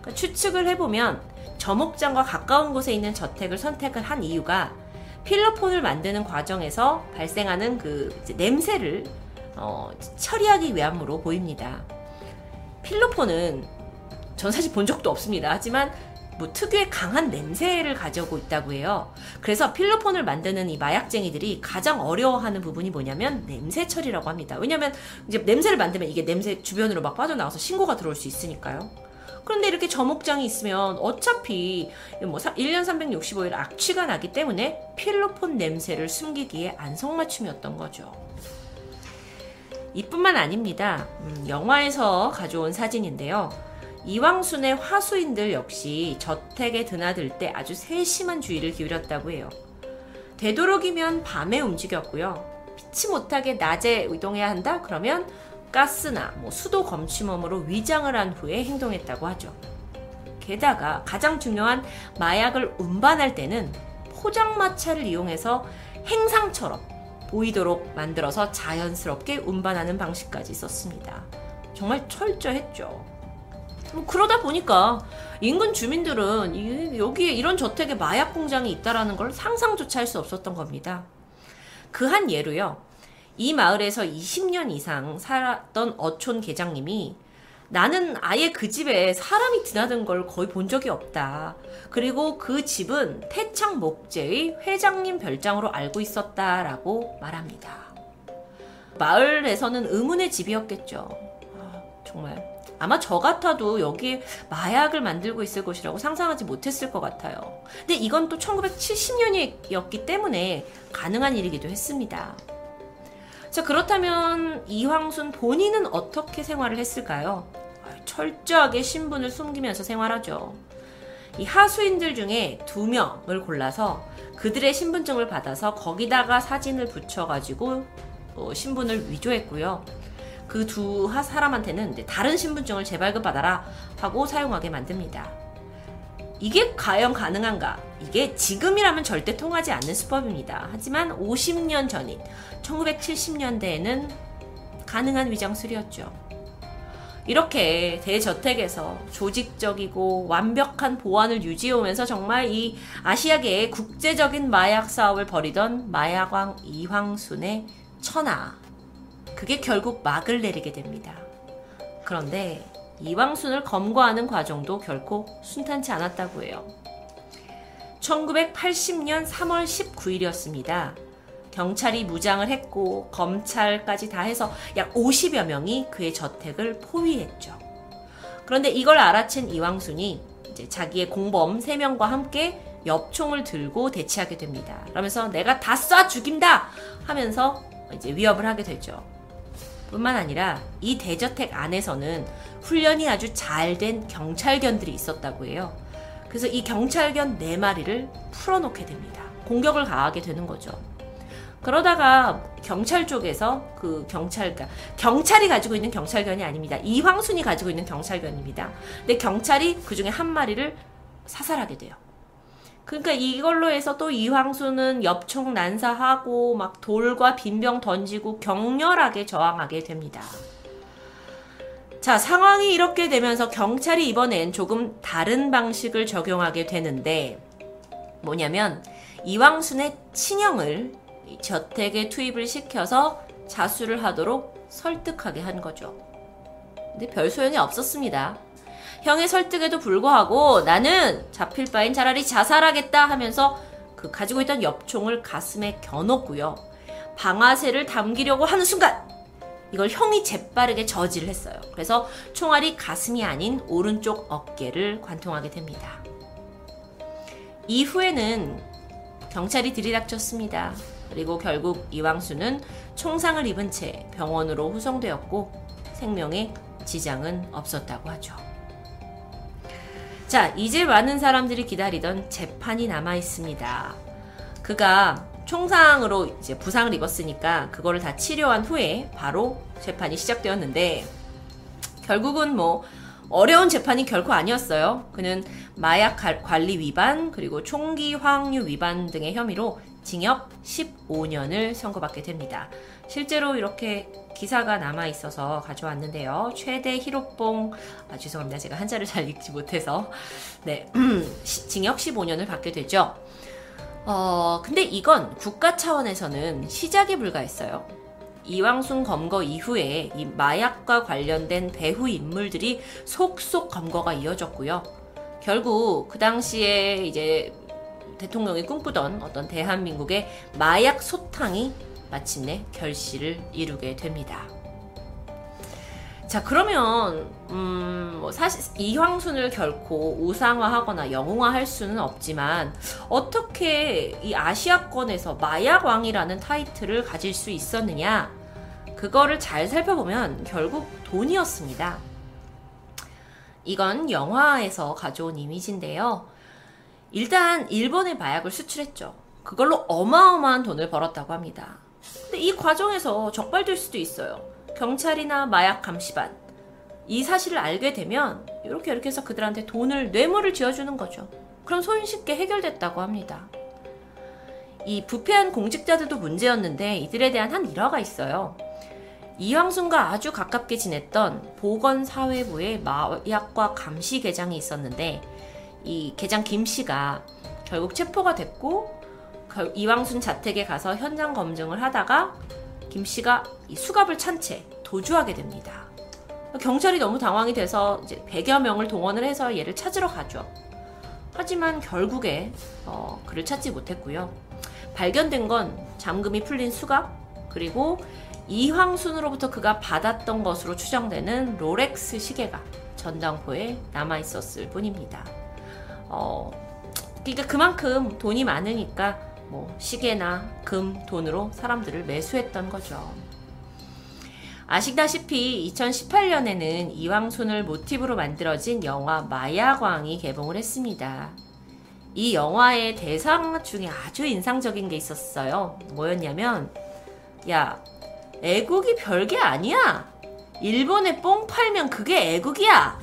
그러니까 추측을 해보면 저목장과 가까운 곳에 있는 저택을 선택을 한 이유가 필로폰을 만드는 과정에서 발생하는 그 냄새를 어, 처리하기 위함으로 보입니다. 필로폰은 전 사실 본 적도 없습니다. 하지만 뭐 특유의 강한 냄새를 가지고 있다고 해요. 그래서 필로폰을 만드는 이 마약쟁이들이 가장 어려워하는 부분이 뭐냐면 냄새 처리라고 합니다. 왜냐면 이제 냄새를 만들면 이게 냄새 주변으로 막 빠져나와서 신고가 들어올 수 있으니까요. 그런데 이렇게 저목장이 있으면 어차피 뭐 1년 365일 악취가 나기 때문에 필로폰 냄새를 숨기기에 안성맞춤이었던 거죠. 이뿐만 아닙니다. 음, 영화에서 가져온 사진인데요. 이왕순의 화수인들 역시 저택에 드나들 때 아주 세심한 주의를 기울였다고 해요. 되도록이면 밤에 움직였고요. 피치 못하게 낮에 이동해야 한다? 그러면 가스나 뭐 수도 검침몸으로 위장을 한 후에 행동했다고 하죠. 게다가 가장 중요한 마약을 운반할 때는 포장마차를 이용해서 행상처럼 보이도록 만들어서 자연스럽게 운반하는 방식까지 썼습니다. 정말 철저했죠. 뭐 그러다 보니까 인근 주민들은 여기에 이런 저택에 마약 공장이 있다라는 걸 상상조차 할 수 없었던 겁니다. 그 한 예로요. 이 마을에서 20년 이상 살았던 어촌 계장님이 나는 아예 그 집에 사람이 드나든 걸 거의 본 적이 없다. 그리고 그 집은 태창 목재의 회장님 별장으로 알고 있었다라고 말합니다. 마을에서는 의문의 집이었겠죠. 아, 정말. 아마 저 같아도 여기에 마약을 만들고 있을 것이라고 상상하지 못했을 것 같아요. 근데 이건 또 1970년이었기 때문에 가능한 일이기도 했습니다. 자, 그렇다면 이황순 본인은 어떻게 생활을 했을까요? 철저하게 신분을 숨기면서 생활하죠. 이 하수인들 중에 두 명을 골라서 그들의 신분증을 받아서 거기다가 사진을 붙여가지고 어, 신분을 위조했고요. 그 두 사람한테는 다른 신분증을 재발급받아라 하고 사용하게 만듭니다. 이게 과연 가능한가? 이게 지금이라면 절대 통하지 않는 수법입니다. 하지만 50년 전인 1970년대에는 가능한 위장술이었죠. 이렇게 대저택에서 조직적이고 완벽한 보안을 유지해오면서 정말 이 아시아계의 국제적인 마약 사업을 벌이던 마약왕 이황순의 천하. 그게 결국 막을 내리게 됩니다. 그런데 이황순을 검거하는 과정도 결코 순탄치 않았다고 해요. 1980년 3월 19일이었습니다. 경찰이 무장을 했고 검찰까지 다 해서 약 50여 명이 그의 저택을 포위했죠. 그런데 이걸 알아챈 이왕순이 이제 자기의 공범 3명과 함께 엽총을 들고 대치하게 됩니다. 그러면서 내가 다 쏴 죽인다 하면서 이제 위협을 하게 되죠. 뿐만 아니라 이 대저택 안에서는 훈련이 아주 잘 된 경찰견들이 있었다고 해요. 그래서 이 경찰견 4마리를 풀어놓게 됩니다. 공격을 가하게 되는 거죠. 그러다가 경찰 쪽에서 그 경찰, 그러니까 경찰이 가지고 있는 경찰견이 아닙니다. 이황순이 가지고 있는 경찰견입니다. 근데 경찰이 그 중에 한 마리를 사살하게 돼요. 그러니까 이걸로 해서 또 이황수는 엽총 난사하고 막 돌과 빈병 던지고 격렬하게 저항하게 됩니다. 자, 상황이 이렇게 되면서 경찰이 이번엔 조금 다른 방식을 적용하게 되는데 뭐냐면 이황순의 친형을 저택에 투입을 시켜서 자수를 하도록 설득하게 한 거죠. 근데 별 소용이 없었습니다. 형의 설득에도 불구하고 나는 잡힐 바엔 차라리 자살하겠다 하면서 그 가지고 있던 엽총을 가슴에 겨눴고요. 방아쇠를 담기려고 하는 순간 이걸 형이 재빠르게 저지를 했어요. 그래서 총알이 가슴이 아닌 오른쪽 어깨를 관통하게 됩니다. 이후에는 경찰이 들이닥쳤습니다. 그리고 결국 이왕수는 총상을 입은 채 병원으로 후송되었고 생명에 지장은 없었다고 하죠. 자, 이제 많은 사람들이 기다리던 재판이 남아 있습니다. 그가 총상으로 이제 부상을 입었으니까 그거를 다 치료한 후에 바로 재판이 시작되었는데 결국은 뭐 어려운 재판이 결코 아니었어요. 그는 마약 관리 위반 그리고 총기 화학류 위반 등의 혐의로 징역 15년을 선고받게 됩니다. 실제로 이렇게 기사가 남아 있어서 가져왔는데요. 최대 희로봉 아, 죄송합니다. 제가 한자를 잘 읽지 못해서 네 <clears throat> 징역 15년을 받게 되죠. 어 근데 이건 국가 차원에서는 시작에 불과했어요. 이왕순 검거 이후에 이 마약과 관련된 배후 인물들이 속속 검거가 이어졌고요. 결국 그 당시에 이제 대통령이 꿈꾸던 어떤 대한민국의 마약 소탕이 마침내 결실을 이루게 됩니다. 자 그러면 음, 뭐 사실 이황순을 결코 우상화하거나 영웅화할 수는 없지만 어떻게 이 아시아권에서 마약 왕이라는 타이틀을 가질 수 있었느냐 그거를 잘 살펴보면 결국 돈이었습니다. 이건 영화에서 가져온 이미지인데요. 일단 일본에 마약을 수출했죠. 그걸로 어마어마한 돈을 벌었다고 합니다. 근데 이 과정에서 적발될 수도 있어요. 경찰이나 마약 감시반. 이 사실을 알게 되면 이렇게 이렇게 해서 그들한테 돈을 뇌물을 지어주는 거죠. 그럼 손쉽게 해결됐다고 합니다. 이 부패한 공직자들도 문제였는데 이들에 대한 한 일화가 있어요. 이황순과 아주 가깝게 지냈던 보건사회부의 마약과 감시 계장이 있었는데 이 계장 김 씨가 결국 체포가 됐고 이왕순 자택에 가서 현장 검증을 하다가 김 씨가 수갑을 찬 채 도주하게 됩니다. 경찰이 너무 당황이 돼서 이제 100여 명을 동원을 해서 얘를 찾으러 가죠. 하지만 결국에 어, 그를 찾지 못했고요. 발견된 건 잠금이 풀린 수갑 그리고 이황순으로부터 그가 받았던 것으로 추정되는 롤렉스 시계가 전당포에 남아 있었을 뿐입니다. 어, 그러니까 그만큼 돈이 많으니까 뭐 시계나 금, 돈으로 사람들을 매수했던 거죠. 아시다시피 2018년에는 이황순을 모티브로 만들어진 영화 마야광이 개봉을 했습니다. 이 영화의 대상 중에 아주 인상적인 게 있었어요. 뭐였냐면, 야, 애국이 별게 아니야. 일본에 뽕 팔면 그게 애국이야.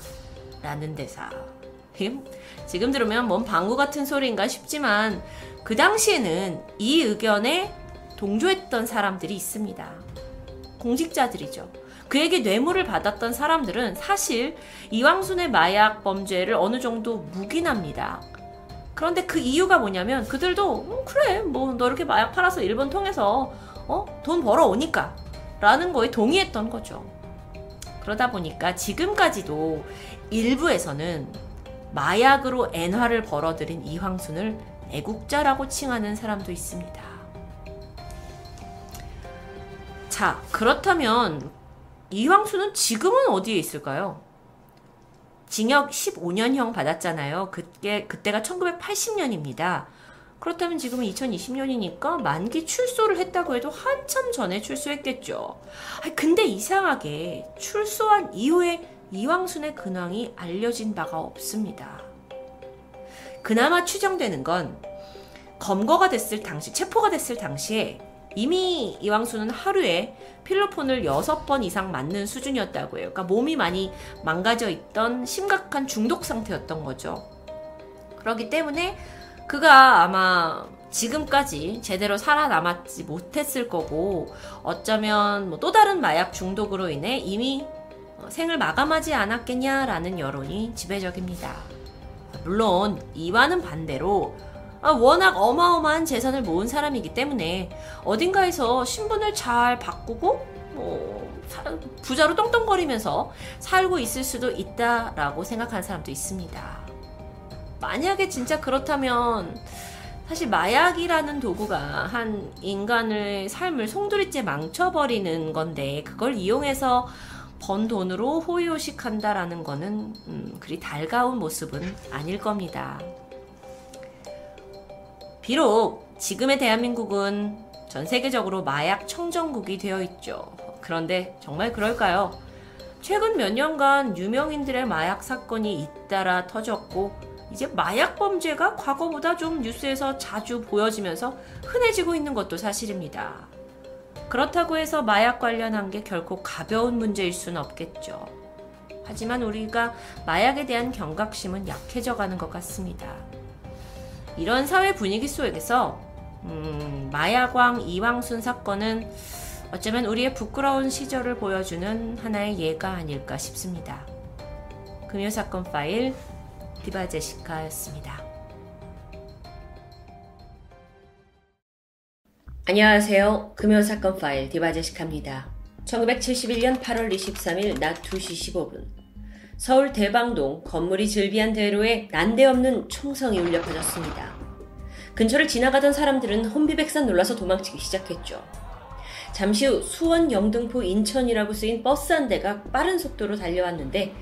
라는 대사. <laughs> 지금 들으면 뭔 방구 같은 소리인가 싶지만 그 당시에는 이 의견에 동조했던 사람들이 있습니다. 공직자들이죠. 그에게 뇌물을 받았던 사람들은 사실 이왕순의 마약 범죄를 어느 정도 묵인합니다. 그런데 그 이유가 뭐냐면 그들도 음, 그래 뭐 너 이렇게 마약 팔아서 일본 통해서 어? 돈 벌어오니까 라는 거에 동의했던 거죠. 그러다 보니까 지금까지도 일부에서는 마약으로 엔화를 벌어들인 이황순을 애국자라고 칭하는 사람도 있습니다. 자, 그렇다면 이황순은 지금은 어디에 있을까요? 징역 15년형 받았잖아요. 그게 그때가 1980년입니다. 그렇다면 지금은 2020년이니까 만기 출소를 했다고 해도 한참 전에 출소했겠죠. 근데 이상하게 출소한 이후에 이왕순의 근황이 알려진 바가 없습니다. 그나마 추정되는 건 검거가 됐을 당시, 체포가 됐을 당시에 이미 이왕수는 하루에 필로폰을 6번 이상 맞는 수준이었다고 해요. 그러니까 몸이 많이 망가져 있던 심각한 중독 상태였던 거죠. 그렇기 때문에 그가 아마 지금까지 제대로 살아남았지 못했을 거고 어쩌면 뭐 또 다른 마약 중독으로 인해 이미 생을 마감하지 않았겠냐라는 여론이 지배적입니다. 물론 이와는 반대로 아, 워낙 어마어마한 재산을 모은 사람이기 때문에 어딘가에서 신분을 잘 바꾸고 뭐 부자로 떵떵거리면서 살고 있을 수도 있다라고 생각하는 사람도 있습니다. 만약에 진짜 그렇다면 사실 마약이라는 도구가 한 인간의 삶을 송두리째 망쳐버리는 건데 그걸 이용해서 번 돈으로 호의호식한다라는 거는 음, 그리 달가운 모습은 아닐 겁니다. 비록 지금의 대한민국은 전 세계적으로 마약 청정국이 되어 있죠. 그런데 정말 그럴까요? 최근 몇 년간 유명인들의 마약 사건이 잇따라 터졌고 이제 마약 범죄가 과거보다 좀 뉴스에서 자주 보여지면서 흔해지고 있는 것도 사실입니다. 그렇다고 해서 마약 관련한 게 결코 가벼운 문제일 수는 없겠죠. 하지만 우리가 마약에 대한 경각심은 약해져 가는 것 같습니다. 이런 사회 분위기 속에서 음, 마야광 이왕순 사건은 어쩌면 우리의 부끄러운 시절을 보여주는 하나의 예가 아닐까 싶습니다. 금요 사건 파일 디바 제시카였습니다. 안녕하세요. 금요 사건 파일 디바 제시카입니다. 1971년 8월 23일 낮 2시 15분 서울 대방동 건물이 즐비한 대로에 난데없는 총성이 울려 퍼졌습니다. 근처를 지나가던 사람들은 혼비백산 놀라서 도망치기 시작했죠. 잠시 후 수원, 영등포, 인천이라고 쓰인 버스 한 대가 빠른 속도로 달려왔는데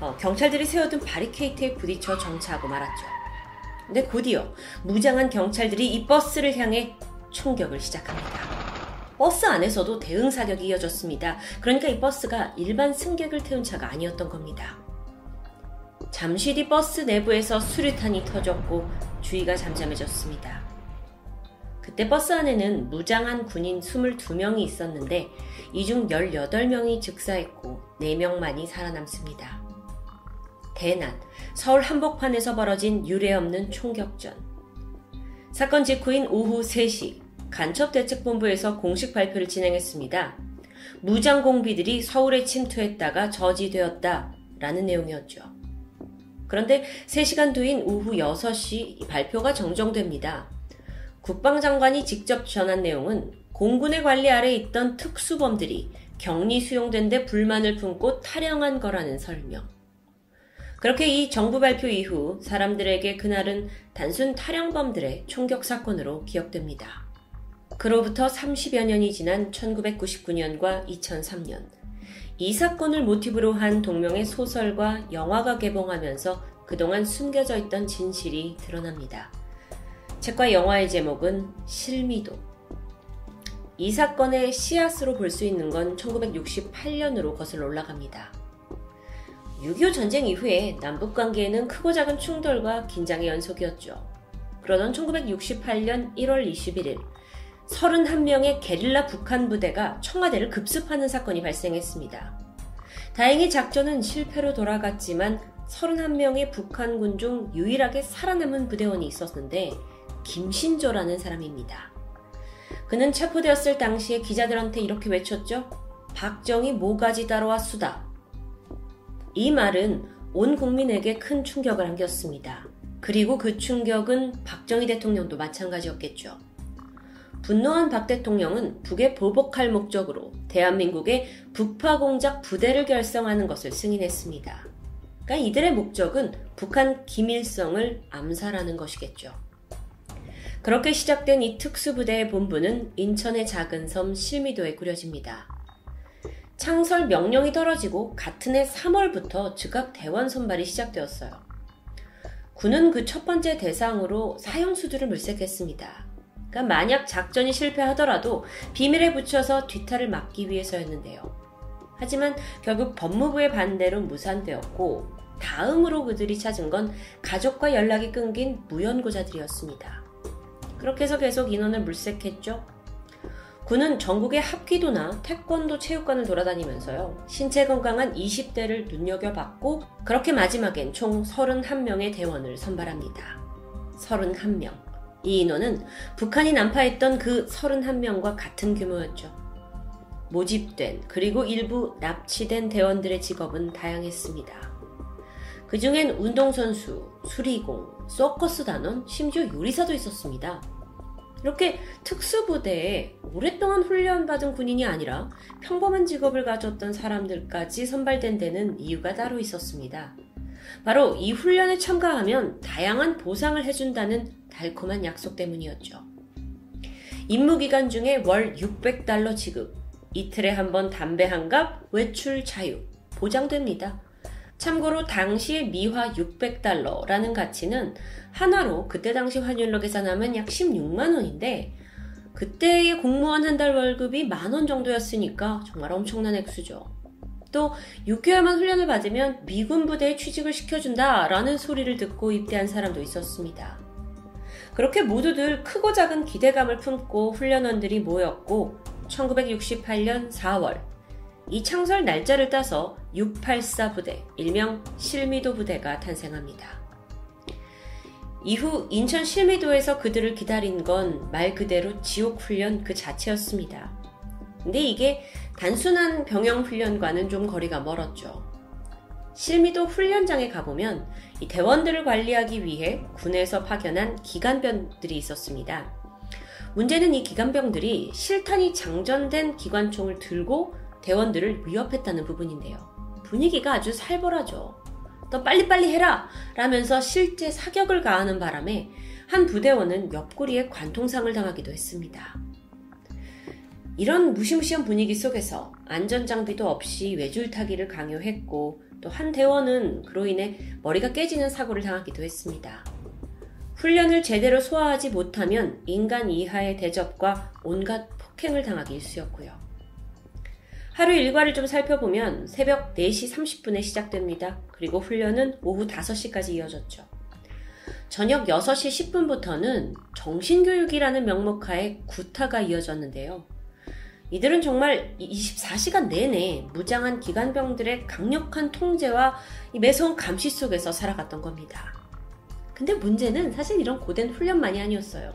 어, 경찰들이 세워둔 바리케이트에 부딪혀 정차하고 말았죠. 근데 곧이어 무장한 경찰들이 이 버스를 향해 총격을 시작합니다. 버스 안에서도 대응 사격이 이어졌습니다. 그러니까 이 버스가 일반 승객을 태운 차가 아니었던 겁니다. 잠시 뒤 버스 내부에서 수류탄이 터졌고 주위가 잠잠해졌습니다. 그때 버스 안에는 무장한 군인 22명이 있었는데 이 중 18명이 즉사했고 4명만이 살아남습니다. 대난, 서울 한복판에서 벌어진 유례없는 총격전. 사건 직후인 오후 3시 간첩대책본부에서 공식 발표를 진행했습니다. 무장 공비들이 서울에 침투했다가 저지되었다 라는 내용이었죠. 그런데 3시간 뒤인 오후 6시 발표가 정정됩니다. 국방장관이 직접 전한 내용은 공군의 관리 아래 있던 특수범들이 격리 수용된 데 불만을 품고 탈영한 거라는 설명. 그렇게 이 정부 발표 이후 사람들에게 그날은 단순 탈영범들의 총격 사건으로 기억됩니다. 그로부터 30여 년이 지난 1999년과 2003년. 이 사건을 모티브로 한 동명의 소설과 영화가 개봉하면서 그동안 숨겨져 있던 진실이 드러납니다. 책과 영화의 제목은 실미도. 이 사건의 씨앗으로 볼 수 있는 건 1968년으로 거슬러 올라갑니다. 6.25 전쟁 이후에 남북 관계에는 크고 작은 충돌과 긴장의 연속이었죠. 그러던 1968년 1월 21일 31명의 게릴라 북한 부대가 청와대를 급습하는 사건이 발생했습니다. 다행히 작전은 실패로 돌아갔지만 31명의 북한군 중 유일하게 살아남은 부대원이 있었는데 김신조라는 사람입니다. 그는 체포되었을 당시에 기자들한테 이렇게 외쳤죠. 박정희 모가지 따라와 수다. 이 말은 온 국민에게 큰 충격을 안겼습니다. 그리고 그 충격은 박정희 대통령도 마찬가지였겠죠. 분노한 박 대통령은 북에 보복할 목적으로 대한민국의 북파 공작 부대를 결성하는 것을 승인했습니다. 그러니까 이들의 목적은 북한 김일성을 암살하는 것이겠죠. 그렇게 시작된 이 특수부대의 본부는 인천의 작은 섬 실미도에 꾸려집니다. 창설 명령이 떨어지고 같은 해 3월부터 즉각 대원 선발이 시작되었어요. 군은 그 첫 번째 대상으로 사형수들을 물색했습니다. 그러니까 만약 작전이 실패하더라도 비밀에 붙여서 뒤탈을 막기 위해서였는데요. 하지만 결국 법무부의 반대로 무산되었고 다음으로 그들이 찾은 건 가족과 연락이 끊긴 무연고자들이었습니다. 그렇게 해서 계속 인원을 물색했죠. 군은 전국의 합기도나 태권도 체육관을 돌아다니면서요. 신체 건강한 20대를 눈여겨봤고 그렇게 마지막엔 총 31명의 대원을 선발합니다. 31명. 이 인원은 북한이 난파했던 그 31명과 같은 규모였죠. 모집된 그리고 일부 납치된 대원들의 직업은 다양했습니다. 그 중엔 운동선수, 수리공, 서커스 단원, 심지어 요리사도 있었습니다. 이렇게 특수부대에 오랫동안 훈련받은 군인이 아니라 평범한 직업을 가졌던 사람들까지 선발된 데는 이유가 따로 있었습니다. 바로 이 훈련에 참가하면 다양한 보상을 해준다는 달콤한 약속 때문이었죠. 임무 기간 중에 월 600달러 지급, 이틀에 한 번 담배 한 갑, 외출 자유, 보장됩니다. 참고로 당시의 미화 600달러라는 가치는 하나로 그때 당시 환율로 계산하면 약 16만 원인데 그때의 공무원 한 달 월급이 만 원 정도였으니까 정말 엄청난 액수죠. 또 6개월만 훈련을 받으면 미군 부대에 취직을 시켜준다라는 소리를 듣고 입대한 사람도 있었습니다. 그렇게 모두들 크고 작은 기대감을 품고 훈련원들이 모였고 1968년 4월 이 창설 날짜를 따서 684 부대, 일명 실미도 부대가 탄생합니다. 이후 인천 실미도에서 그들을 기다린 건 말 그대로 지옥 훈련 그 자체였습니다. 근데 이게 단순한 병영 훈련과는 좀 거리가 멀었죠. 실미도 훈련장에 가보면 이 대원들을 관리하기 위해 군에서 파견한 기관병들이 있었습니다. 문제는 이 기관병들이 실탄이 장전된 기관총을 들고 대원들을 위협했다는 부분인데요. 분위기가 아주 살벌하죠. 더 빨리빨리 해라! 라면서 실제 사격을 가하는 바람에 한 부대원은 옆구리에 관통상을 당하기도 했습니다. 이런 무시무시한 분위기 속에서 안전 장비도 없이 외줄타기를 강요했고 또 한 대원은 그로 인해 머리가 깨지는 사고를 당하기도 했습니다. 훈련을 제대로 소화하지 못하면 인간 이하의 대접과 온갖 폭행을 당하기 일쑤였고요. 하루 일과를 좀 살펴보면 새벽 4시 30분에 시작됩니다. 그리고 훈련은 오후 5시까지 이어졌죠. 저녁 6시 10분부터는 정신교육이라는 명목 하에 구타가 이어졌는데요. 이들은 정말 24시간 내내 무장한 기관병들의 강력한 통제와 매서운 감시 속에서 살아갔던 겁니다. 근데 문제는 사실 이런 고된 훈련만이 아니었어요.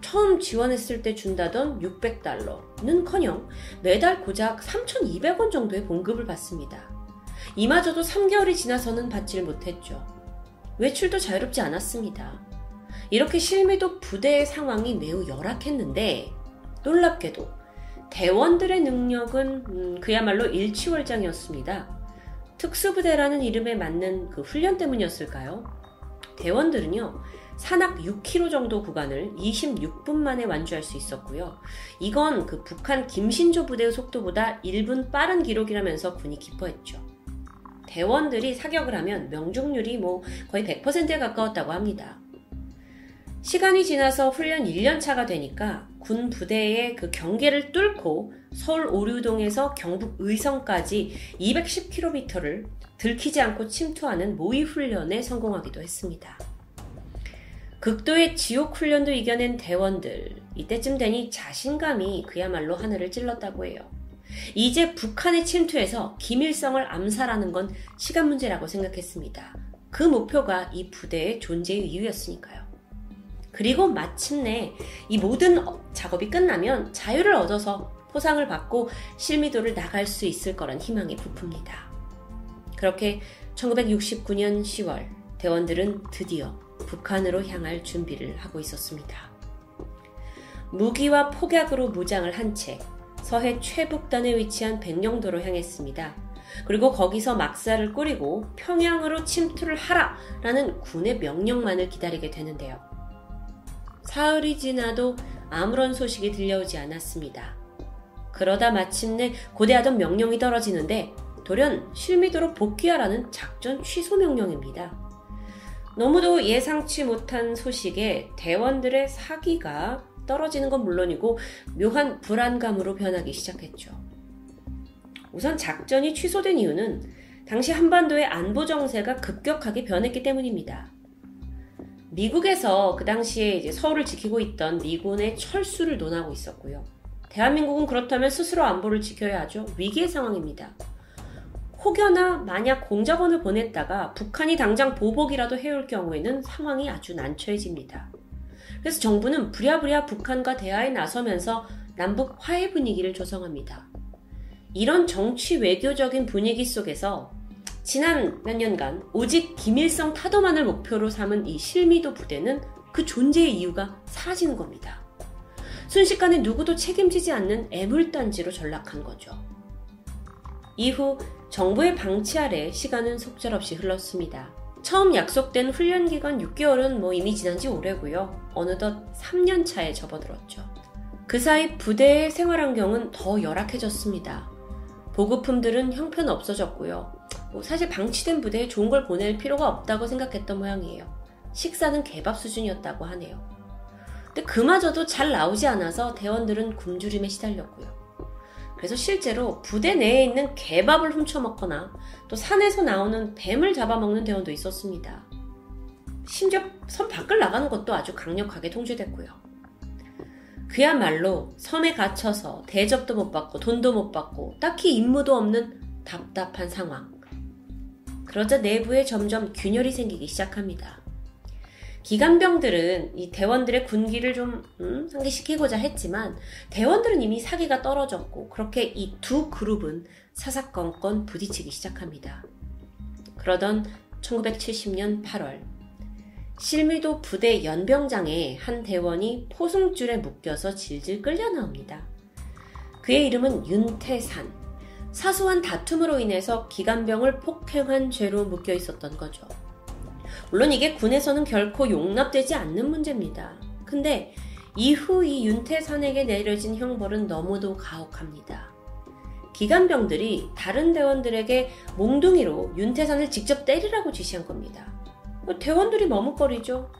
처음 지원했을 때 준다던 600달러는 커녕 매달 고작 3,200원 정도의 봉급을 받습니다. 이마저도 3개월이 지나서는 받질 못했죠. 외출도 자유롭지 않았습니다. 이렇게 실미도 부대의 상황이 매우 열악했는데 놀랍게도 대원들의 능력은 음, 그야말로 일치월장이었습니다. 특수부대라는 이름에 맞는 그 훈련 때문이었을까요? 대원들은요, 산악 6km 정도 구간을 26분 만에 완주할 수 있었고요. 이건 그 북한 김신조 부대의 속도보다 1분 빠른 기록이라면서 군이 기뻐했죠. 대원들이 사격을 하면 명중률이 뭐 거의 100%에 가까웠다고 합니다. 시간이 지나서 훈련 1년차가 되니까 군 부대의 그 경계를 뚫고 서울 오류동에서 경북 의성까지 210km를 들키지 않고 침투하는 모의 훈련에 성공하기도 했습니다. 극도의 지옥 훈련도 이겨낸 대원들. 이때쯤 되니 자신감이 그야말로 하늘을 찔렀다고 해요. 이제 북한의 침투해서 김일성을 암살하는 건 시간 문제라고 생각했습니다. 그 목표가 이 부대의 존재의 이유였으니까요. 그리고 마침내 이 모든 작업이 끝나면 자유를 얻어서 포상을 받고 실미도를 나갈 수 있을 거란 희망이 부풉니다. 그렇게 1969년 10월 대원들은 드디어 북한으로 향할 준비를 하고 있었습니다. 무기와 폭약으로 무장을 한 채 서해 최북단에 위치한 백령도로 향했습니다. 그리고 거기서 막사를 꾸리고 평양으로 침투를 하라 라는 군의 명령만을 기다리게 되는데요. 사흘이 지나도 아무런 소식이 들려오지 않았습니다. 그러다 마침내 고대하던 명령이 떨어지는데 돌연 실미도로 복귀하라는 작전 취소 명령입니다. 너무도 예상치 못한 소식에 대원들의 사기가 떨어지는 건 물론이고 묘한 불안감으로 변하기 시작했죠. 우선 작전이 취소된 이유는 당시 한반도의 안보 정세가 급격하게 변했기 때문입니다. 미국에서 그 당시에 이제 서울을 지키고 있던 미군의 철수를 논하고 있었고요. 대한민국은 그렇다면 스스로 안보를 지켜야 하죠. 위기의 상황입니다. 혹여나 만약 공작원을 보냈다가 북한이 당장 보복이라도 해올 경우에는 상황이 아주 난처해집니다. 그래서 정부는 부랴부랴 북한과 대화에 나서면서 남북 화해 분위기를 조성합니다. 이런 정치 외교적인 분위기 속에서 지난 몇 년간 오직 김일성 타도만을 목표로 삼은 이 실미도 부대는 그 존재의 이유가 사라지는 겁니다. 순식간에 누구도 책임지지 않는 애물단지로 전락한 거죠. 이후 정부의 방치 아래 시간은 속절없이 흘렀습니다. 처음 약속된 훈련 기간 6개월은 뭐 이미 지난 지 오래고요. 어느덧 3년 차에 접어들었죠. 그 사이 부대의 생활 환경은 더 열악해졌습니다. 보급품들은 형편 없어졌고요. 뭐 사실 방치된 부대에 좋은 걸 보낼 필요가 없다고 생각했던 모양이에요. 식사는 개밥 수준이었다고 하네요. 근데 그마저도 잘 나오지 않아서 대원들은 굶주림에 시달렸고요. 그래서 실제로 부대 내에 있는 개밥을 훔쳐먹거나 또 산에서 나오는 뱀을 잡아먹는 대원도 있었습니다. 심지어 섬 밖을 나가는 것도 아주 강력하게 통제됐고요. 그야말로 섬에 갇혀서 대접도 못 받고 돈도 못 받고 딱히 임무도 없는 답답한 상황. 그러자 내부에 점점 균열이 생기기 시작합니다. 기간병들은 이 대원들의 군기를 좀 음, 상기시키고자 했지만 대원들은 이미 사기가 떨어졌고 그렇게 이 두 그룹은 사사건건 부딪히기 시작합니다. 그러던 1970년 8월 실미도 부대 연병장에 한 대원이 포승줄에 묶여서 질질 끌려 나옵니다. 그의 이름은 윤태산. 사소한 다툼으로 인해서 기간병을 폭행한 죄로 묶여 있었던 거죠. 물론 이게 군에서는 결코 용납되지 않는 문제입니다. 근데 이후 이 윤태산에게 내려진 형벌은 너무도 가혹합니다. 기간병들이 다른 대원들에게 몽둥이로 윤태산을 직접 때리라고 지시한 겁니다. 뭐 대원들이 머뭇거리죠.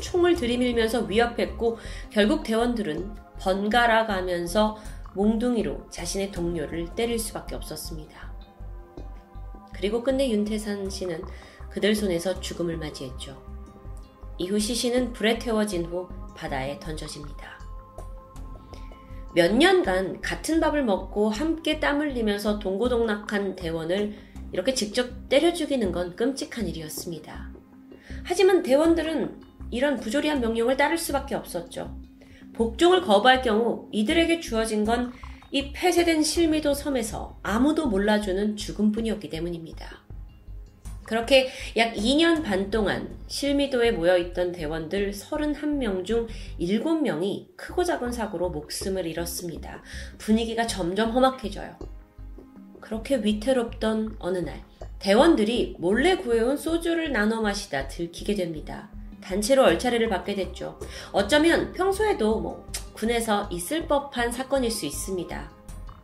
총을 들이밀면서 위협했고 결국 대원들은 번갈아 가면서 몽둥이로 자신의 동료를 때릴 수밖에 없었습니다. 그리고 끝내 윤태산 씨는 그들 손에서 죽음을 맞이했죠. 이후 시신은 불에 태워진 후 바다에 던져집니다. 몇 년간 같은 밥을 먹고 함께 땀 흘리면서 동고동락한 대원을 이렇게 직접 때려 죽이는 건 끔찍한 일이었습니다. 하지만 대원들은 이런 부조리한 명령을 따를 수밖에 없었죠. 복종을 거부할 경우 이들에게 주어진 건 이 폐쇄된 실미도 섬에서 아무도 몰라주는 죽음뿐이었기 때문입니다. 그렇게 약 2년 반 동안 실미도에 모여있던 대원들 31명 중 7명이 크고 작은 사고로 목숨을 잃었습니다. 분위기가 점점 험악해져요. 그렇게 위태롭던 어느 날, 대원들이 몰래 구해온 소주를 나눠 마시다 들키게 됩니다. 단체로 얼차례를 받게 됐죠. 어쩌면 평소에도 뭐 군에서 있을 법한 사건일 수 있습니다.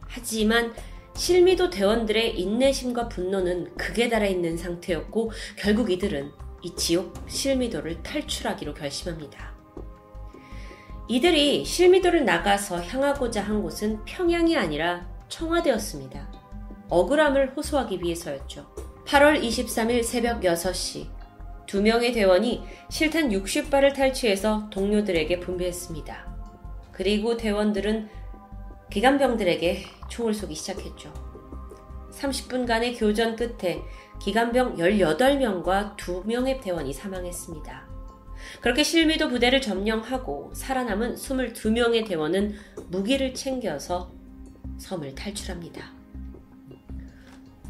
하지만 실미도 대원들의 인내심과 분노는 극에 달해 있는 상태였고 결국 이들은 이 지옥 실미도를 탈출하기로 결심합니다. 이들이 실미도를 나가서 향하고자 한 곳은 평양이 아니라 청와대였습니다. 억울함을 호소하기 위해서였죠. 8월 23일 새벽 6시 두 명의 대원이 실탄 60발을 탈취해서 동료들에게 분배했습니다. 그리고 대원들은 기간병들에게 총을 쏘기 시작했죠. 30분간의 교전 끝에 기간병 18명과 2명의 대원이 사망했습니다. 그렇게 실미도 부대를 점령하고 살아남은 22명의 대원은 무기를 챙겨서 섬을 탈출합니다.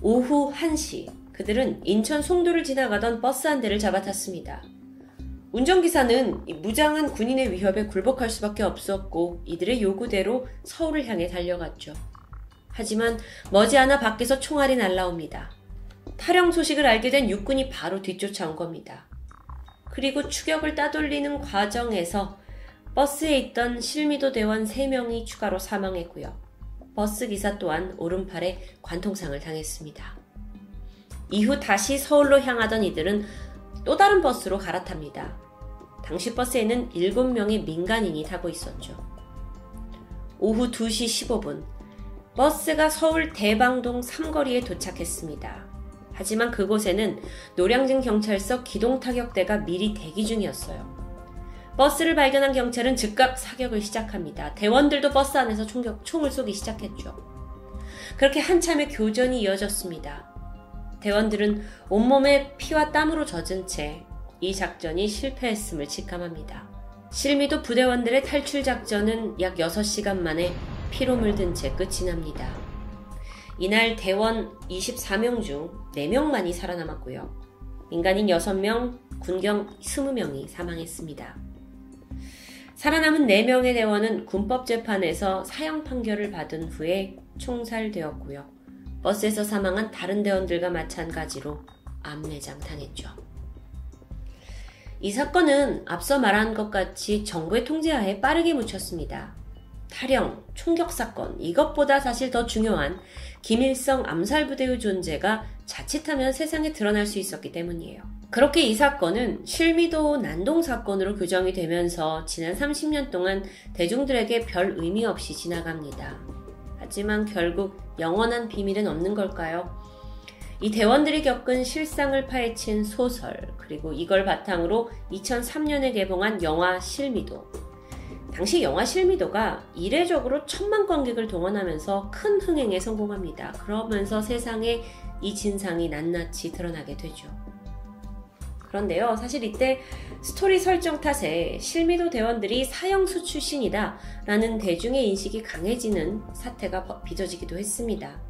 오후 1시 그들은 인천 송도를 지나가던 버스 한 대를 잡아탔습니다. 운전기사는 무장한 군인의 위협에 굴복할 수밖에 없었고 이들의 요구대로 서울을 향해 달려갔죠. 하지만 머지않아 밖에서 총알이 날라옵니다. 탈영 소식을 알게 된 육군이 바로 뒤쫓아온 겁니다. 그리고 추격을 따돌리는 과정에서 버스에 있던 실미도 대원 3명이 추가로 사망했고요. 버스 기사 또한 오른팔에 관통상을 당했습니다. 이후 다시 서울로 향하던 이들은 또 다른 버스로 갈아탑니다. 당시 버스에는 7명의 민간인이 타고 있었죠. 오후 2시 15분, 버스가 서울 대방동 삼거리에 도착했습니다. 하지만 그곳에는 노량진 경찰서 기동타격대가 미리 대기 중이었어요. 버스를 발견한 경찰은 즉각 사격을 시작합니다. 대원들도 버스 안에서 총격, 총을 쏘기 시작했죠. 그렇게 한참의 교전이 이어졌습니다. 대원들은 온몸에 피와 땀으로 젖은 채 이 작전이 실패했음을 직감합니다. 실미도 부대원들의 탈출 작전은 약 6시간 만에 피로 물든 채 끝이 납니다. 이날 대원 24명 중 4명만이 살아남았고요. 민간인 6명, 군경 20명이 사망했습니다. 살아남은 4명의 대원은 군법재판에서 사형 판결을 받은 후에 총살되었고요. 버스에서 사망한 다른 대원들과 마찬가지로 암내장 당했죠. 이 사건은 앞서 말한 것 같이 정부의 통제하에 빠르게 묻혔습니다. 탈영, 총격 사건, 이것보다 사실 더 중요한 김일성 암살부대의 존재가 자칫하면 세상에 드러날 수 있었기 때문이에요. 그렇게 이 사건은 실미도 난동 사건으로 규정이 되면서 지난 30년 동안 대중들에게 별 의미 없이 지나갑니다. 하지만 결국 영원한 비밀은 없는 걸까요? 이 대원들이 겪은 실상을 파헤친 소설, 그리고 이걸 바탕으로 2003년에 개봉한 영화 실미도. 당시 영화 실미도가 이례적으로 천만 관객을 동원하면서 큰 흥행에 성공합니다. 그러면서 세상에 이 진상이 낱낱이 드러나게 되죠. 그런데요, 사실 이때 스토리 설정 탓에 실미도 대원들이 사형수 출신이다 라는 대중의 인식이 강해지는 사태가 빚어지기도 했습니다.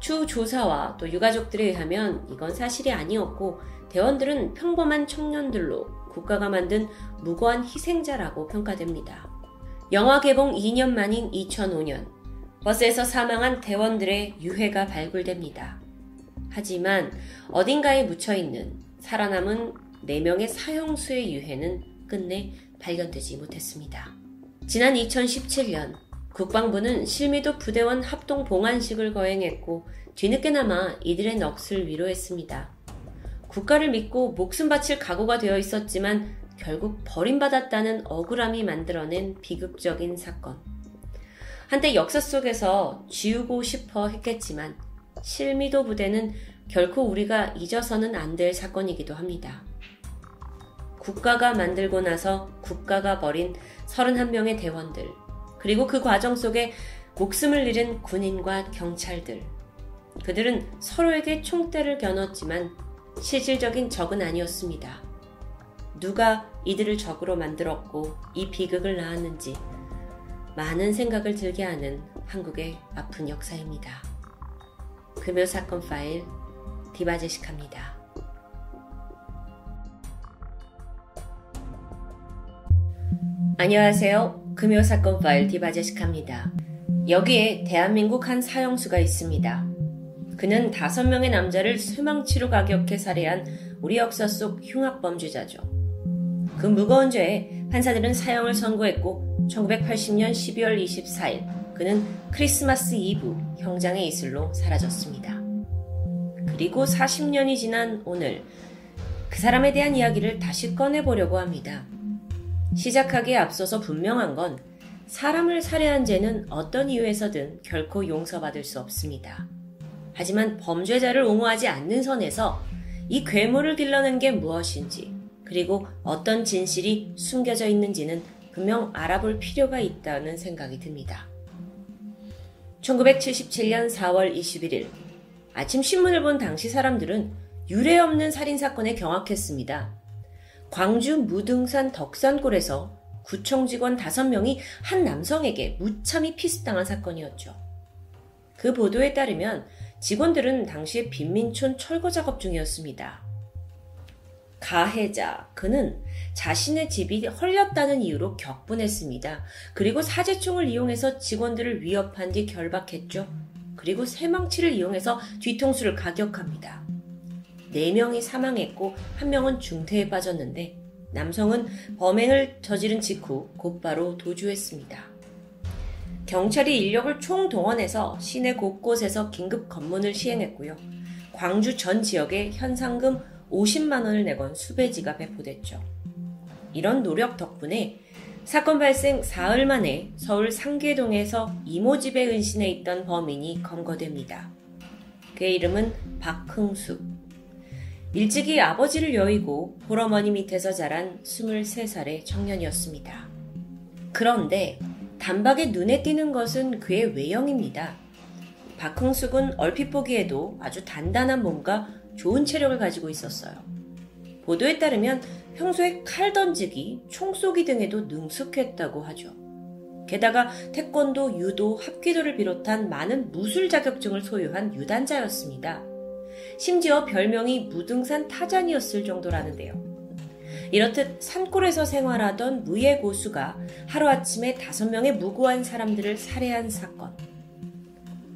추 조사와 또 유가족들에 의하면 이건 사실이 아니었고 대원들은 평범한 청년들로 국가가 만든 무고한 희생자라고 평가됩니다. 영화 개봉 2년 만인 2005년 버스에서 사망한 대원들의 유해가 발굴됩니다. 하지만 어딘가에 묻혀있는 살아남은 4명의 사형수의 유해는 끝내 발견되지 못했습니다. 지난 2017년 국방부는 실미도 부대원 합동 봉안식을 거행했고 뒤늦게나마 이들의 넋을 위로했습니다. 국가를 믿고 목숨 바칠 각오가 되어 있었지만 결국 버림받았다는 억울함이 만들어낸 비극적인 사건. 한때 역사 속에서 지우고 싶어 했겠지만 실미도 부대는 결코 우리가 잊어서는 안 될 사건이기도 합니다. 국가가 만들고 나서 국가가 버린 31명의 대원들, 그리고 그 과정 속에 목숨을 잃은 군인과 경찰들. 그들은 서로에게 총대를 겨눴지만 실질적인 적은 아니었습니다. 누가 이들을 적으로 만들었고 이 비극을 낳았는지 많은 생각을 들게 하는 한국의 아픈 역사입니다. 금요 사건 파일 디바제식합니다. 안녕하세요. 금요 사건 파일 디바제식합니다. 여기에 대한민국 한 사형수가 있습니다. 그는 다섯 명의 남자를 쇠망치로 가격해 살해한 우리 역사 속 흉악범죄자죠. 그 무거운 죄에 판사들은 사형을 선고했고 1980년 12월 24일 그는 크리스마스 이브 형장의 이슬로 사라졌습니다. 그리고 40년이 지난 오늘 그 사람에 대한 이야기를 다시 꺼내보려고 합니다. 시작하기에 앞서서 분명한 건 사람을 살해한 죄는 어떤 이유에서든 결코 용서받을 수 없습니다. 하지만 범죄자를 옹호하지 않는 선에서 이 괴물을 길러낸 게 무엇인지 그리고 어떤 진실이 숨겨져 있는지는 분명 알아볼 필요가 있다는 생각이 듭니다. 1977년 4월 21일 아침 신문을 본 당시 사람들은 유례 없는 살인 사건에 경악했습니다. 광주 무등산 덕산골에서 구청 직원 5명이 한 남성에게 무참히 피습당한 사건이었죠. 그 보도에 따르면 직원들은 당시에 빈민촌 철거 작업 중이었습니다. 가해자, 그는 자신의 집이 헐렸다는 이유로 격분했습니다. 그리고 사제총을 이용해서 직원들을 위협한 뒤 결박했죠. 그리고 새망치를 이용해서 뒤통수를 가격합니다. 4명이 사망했고 1명은 중태에 빠졌는데 남성은 범행을 저지른 직후 곧바로 도주했습니다. 경찰이 인력을 총동원해서 시내 곳곳에서 긴급 검문을 시행했고요. 광주 전 지역에 현상금 50만 원을 내건 수배지가 배포됐죠. 이런 노력 덕분에 사건 발생 사흘 만에 서울 상계동에서 이모 집에 은신해 있던 범인이 검거됩니다. 그의 이름은 박흥숙. 일찍이 아버지를 여의고 홀어머니 밑에서 자란 23살의 청년이었습니다. 그런데 단박에 눈에 띄는 것은 그의 외형입니다. 박흥숙은 얼핏 보기에도 아주 단단한 몸과 좋은 체력을 가지고 있었어요. 보도에 따르면 평소에 칼 던지기, 총 쏘기 등에도 능숙했다고 하죠. 게다가 태권도, 유도, 합기도를 비롯한 많은 무술 자격증을 소유한 유단자였습니다. 심지어 별명이 무등산 타잔이었을 정도라는데요. 이렇듯 산골에서 생활하던 무예 고수가 하루아침에 다섯 명의 무고한 사람들을 살해한 사건.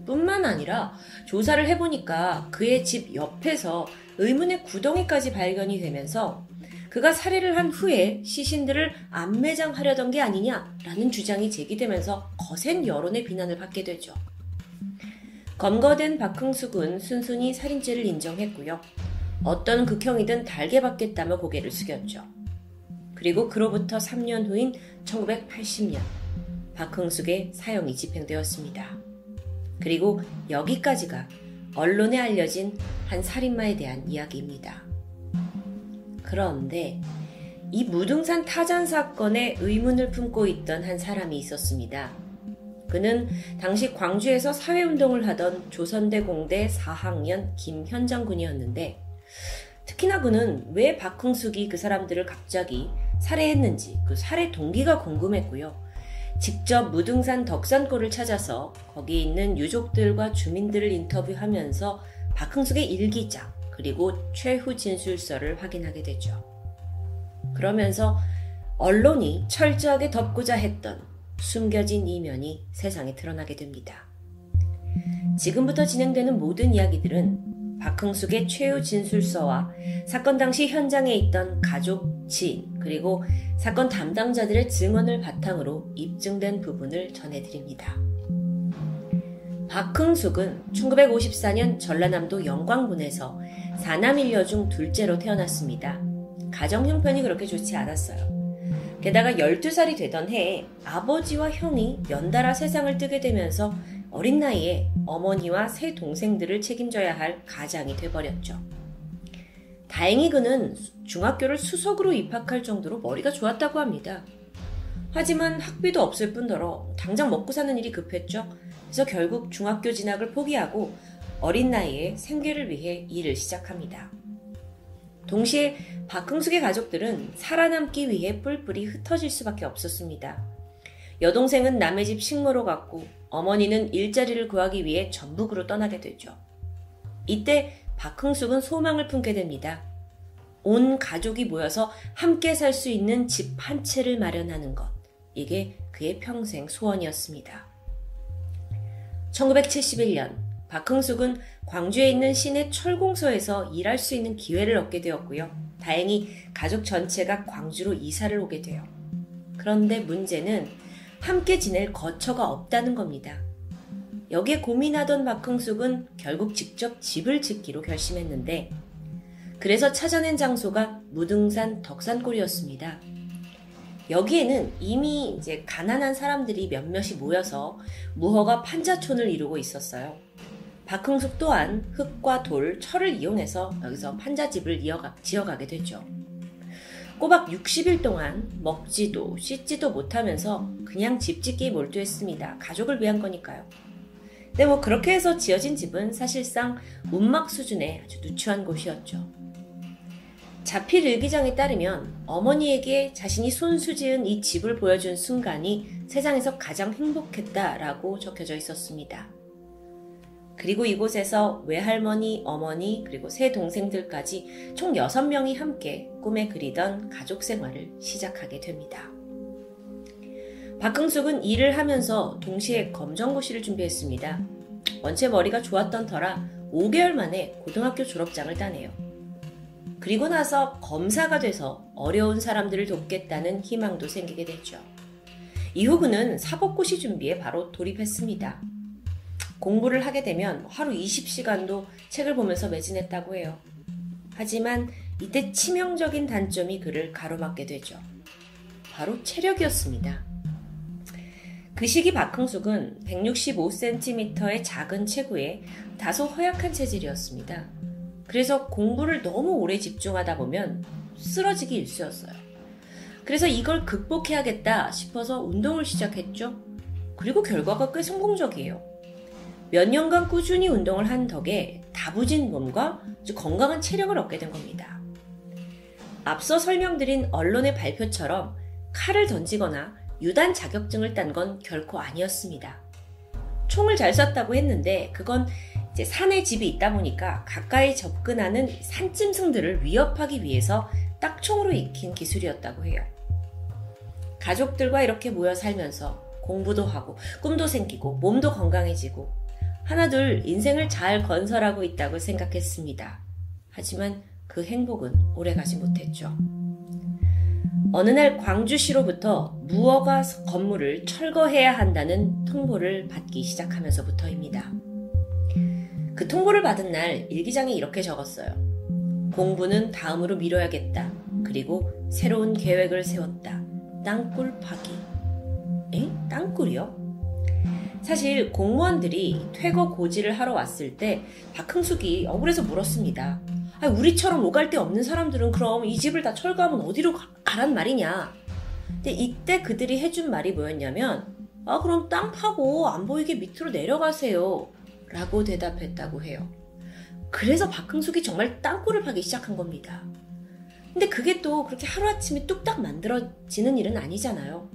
뿐만 아니라 조사를 해보니까 그의 집 옆에서 의문의 구덩이까지 발견이 되면서 그가 살해를 한 후에 시신들을 안매장하려던 게 아니냐라는 주장이 제기되면서 거센 여론의 비난을 받게 되죠. 검거된 박흥숙은 순순히 살인죄를 인정했고요. 어떤 극형이든 달게 받겠다며 고개를 숙였죠. 그리고 그로부터 3년 후인 1980년 박흥숙의 사형이 집행되었습니다. 그리고 여기까지가 언론에 알려진 한 살인마에 대한 이야기입니다. 그런데 이 무등산 타잔 사건에 의문을 품고 있던 한 사람이 있었습니다. 그는 당시 광주에서 사회운동을 하던 조선대 공대 4학년 김현정 군이었는데 특히나 그는 왜 박흥숙이 그 사람들을 갑자기 살해했는지 그 살해 동기가 궁금했고요. 직접 무등산 덕산골을 찾아서 거기 있는 유족들과 주민들을 인터뷰하면서 박흥숙의 일기장 그리고 최후 진술서를 확인하게 되죠. 그러면서 언론이 철저하게 덮고자 했던 숨겨진 이면이 세상에 드러나게 됩니다. 지금부터 진행되는 모든 이야기들은 박흥숙의 최후 진술서와 사건 당시 현장에 있던 가족, 지인, 그리고 사건 담당자들의 증언을 바탕으로 입증된 부분을 전해드립니다. 박흥숙은 1954년 전라남도 영광군에서 사남 일녀 중 둘째로 태어났습니다. 가정 형편이 그렇게 좋지 않았어요. 게다가 12살이 되던 해에 아버지와 형이 연달아 세상을 뜨게 되면서 어린 나이에 어머니와 세 동생들을 책임져야 할 가장이 돼버렸죠. 다행히 그는 중학교를 수석으로 입학할 정도로 머리가 좋았다고 합니다. 하지만 학비도 없을 뿐더러 당장 먹고 사는 일이 급했죠. 그래서 결국 중학교 진학을 포기하고 어린 나이에 생계를 위해 일을 시작합니다. 동시에 박흥숙의 가족들은 살아남기 위해 뿔뿔이 흩어질 수밖에 없었습니다. 여동생은 남의 집 식모로 갔고 어머니는 일자리를 구하기 위해 전북으로 떠나게 되죠. 이때 박흥숙은 소망을 품게 됩니다. 온 가족이 모여서 함께 살 수 있는 집 한 채를 마련하는 것. 이게 그의 평생 소원이었습니다. 1971년 박흥숙은 광주에 있는 시내 철공소에서 일할 수 있는 기회를 얻게 되었고요. 다행히 가족 전체가 광주로 이사를 오게 돼요. 그런데 문제는 함께 지낼 거처가 없다는 겁니다. 여기에 고민하던 박흥숙은 결국 직접 집을 짓기로 결심했는데 그래서 찾아낸 장소가 무등산 덕산골이었습니다. 여기에는 이미 이제 가난한 사람들이 몇몇이 모여서 무허가 판자촌을 이루고 있었어요. 박흥숙 또한 흙과 돌, 철을 이용해서 여기서 판자집을 이어가, 지어가게 되죠. 꼬박 60일 동안 먹지도 씻지도 못하면서 그냥 집 짓기에 몰두했습니다. 가족을 위한 거니까요. 근데 뭐 그렇게 해서 지어진 집은 사실상 운막 수준의 아주 누추한 곳이었죠. 자필 일기장에 따르면 어머니에게 자신이 손수 지은 이 집을 보여준 순간이 세상에서 가장 행복했다라고 적혀져 있었습니다. 그리고 이곳에서 외할머니, 어머니, 그리고 세 동생들까지 총 6명이 함께 꿈에 그리던 가족 생활을 시작하게 됩니다. 박흥숙은 일을 하면서 동시에 검정고시를 준비했습니다. 원체 머리가 좋았던 터라 5개월 만에 고등학교 졸업장을 따네요. 그리고 나서 검사가 돼서 어려운 사람들을 돕겠다는 희망도 생기게 됐죠. 이후 그는 사법고시 준비에 바로 돌입했습니다. 공부를 하게 되면 하루 20시간도 책을 보면서 매진했다고 해요. 하지만 이때 치명적인 단점이 그를 가로막게 되죠. 바로 체력이었습니다. 그 시기 박흥숙은 165cm의 작은 체구에 다소 허약한 체질이었습니다. 그래서 공부를 너무 오래 집중하다 보면 쓰러지기 일쑤였어요. 그래서 이걸 극복해야겠다 싶어서 운동을 시작했죠. 그리고 결과가 꽤 성공적이에요. 몇 년간 꾸준히 운동을 한 덕에 다부진 몸과 건강한 체력을 얻게 된 겁니다. 앞서 설명드린 언론의 발표처럼 칼을 던지거나 유단 자격증을 딴 건 결코 아니었습니다. 총을 잘 쐈다고 했는데 그건 이제 산에 집이 있다 보니까 가까이 접근하는 산짐승들을 위협하기 위해서 딱 총으로 익힌 기술이었다고 해요. 가족들과 이렇게 모여 살면서 공부도 하고 꿈도 생기고 몸도 건강해지고 하나둘 인생을 잘 건설하고 있다고 생각했습니다. 하지만 그 행복은 오래가지 못했죠. 어느 날 광주시로부터 무허가 건물을 철거해야 한다는 통보를 받기 시작하면서부터입니다. 그 통보를 받은 날 일기장에 이렇게 적었어요. 공부는 다음으로 미뤄야겠다. 그리고 새로운 계획을 세웠다. 땅굴 파기. 에? 땅굴이요? 사실 공무원들이 퇴거 고지를 하러 왔을 때 박흥숙이 억울해서 물었습니다. 아, 우리처럼 오갈 데 없는 사람들은 그럼 이 집을 다 철거하면 어디로 가란 말이냐. 근데 이때 그들이 해준 말이 뭐였냐면 아 그럼 땅 파고 안 보이게 밑으로 내려가세요. 라고 대답했다고 해요. 그래서 박흥숙이 정말 땅굴을 파기 시작한 겁니다. 근데 그게 또 그렇게 하루아침에 뚝딱 만들어지는 일은 아니잖아요.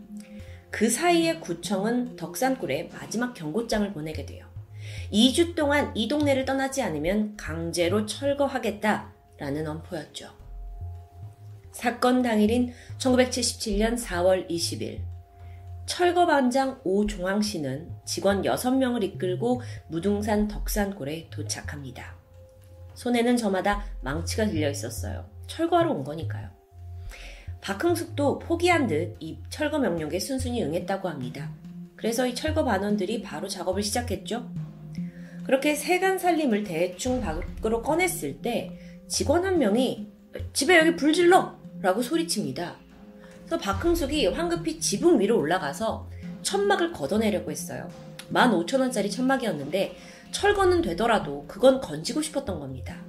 그 사이에 구청은 덕산굴에 마지막 경고장을 보내게 돼요. 2주 동안 이 동네를 떠나지 않으면 강제로 철거하겠다라는 엄포였죠. 사건 당일인 1977년 4월 20일 철거반장 오종황 씨는 직원 6명을 이끌고 무등산 덕산골에 도착합니다. 손에는 저마다 망치가 들려 있었어요. 철거하러 온 거니까요. 박흥숙도 포기한 듯 이 철거 명령에 순순히 응했다고 합니다. 그래서 이 철거 반원들이 바로 작업을 시작했죠. 그렇게 세간 살림을 대충 밖으로 꺼냈을 때 직원 한 명이 집에 여기 불 질러! 라고 소리칩니다. 그래서 박흥숙이 황급히 지붕 위로 올라가서 천막을 걷어내려고 했어요. 15,000원짜리 천막이었는데 철거는 되더라도 그건 건지고 싶었던 겁니다.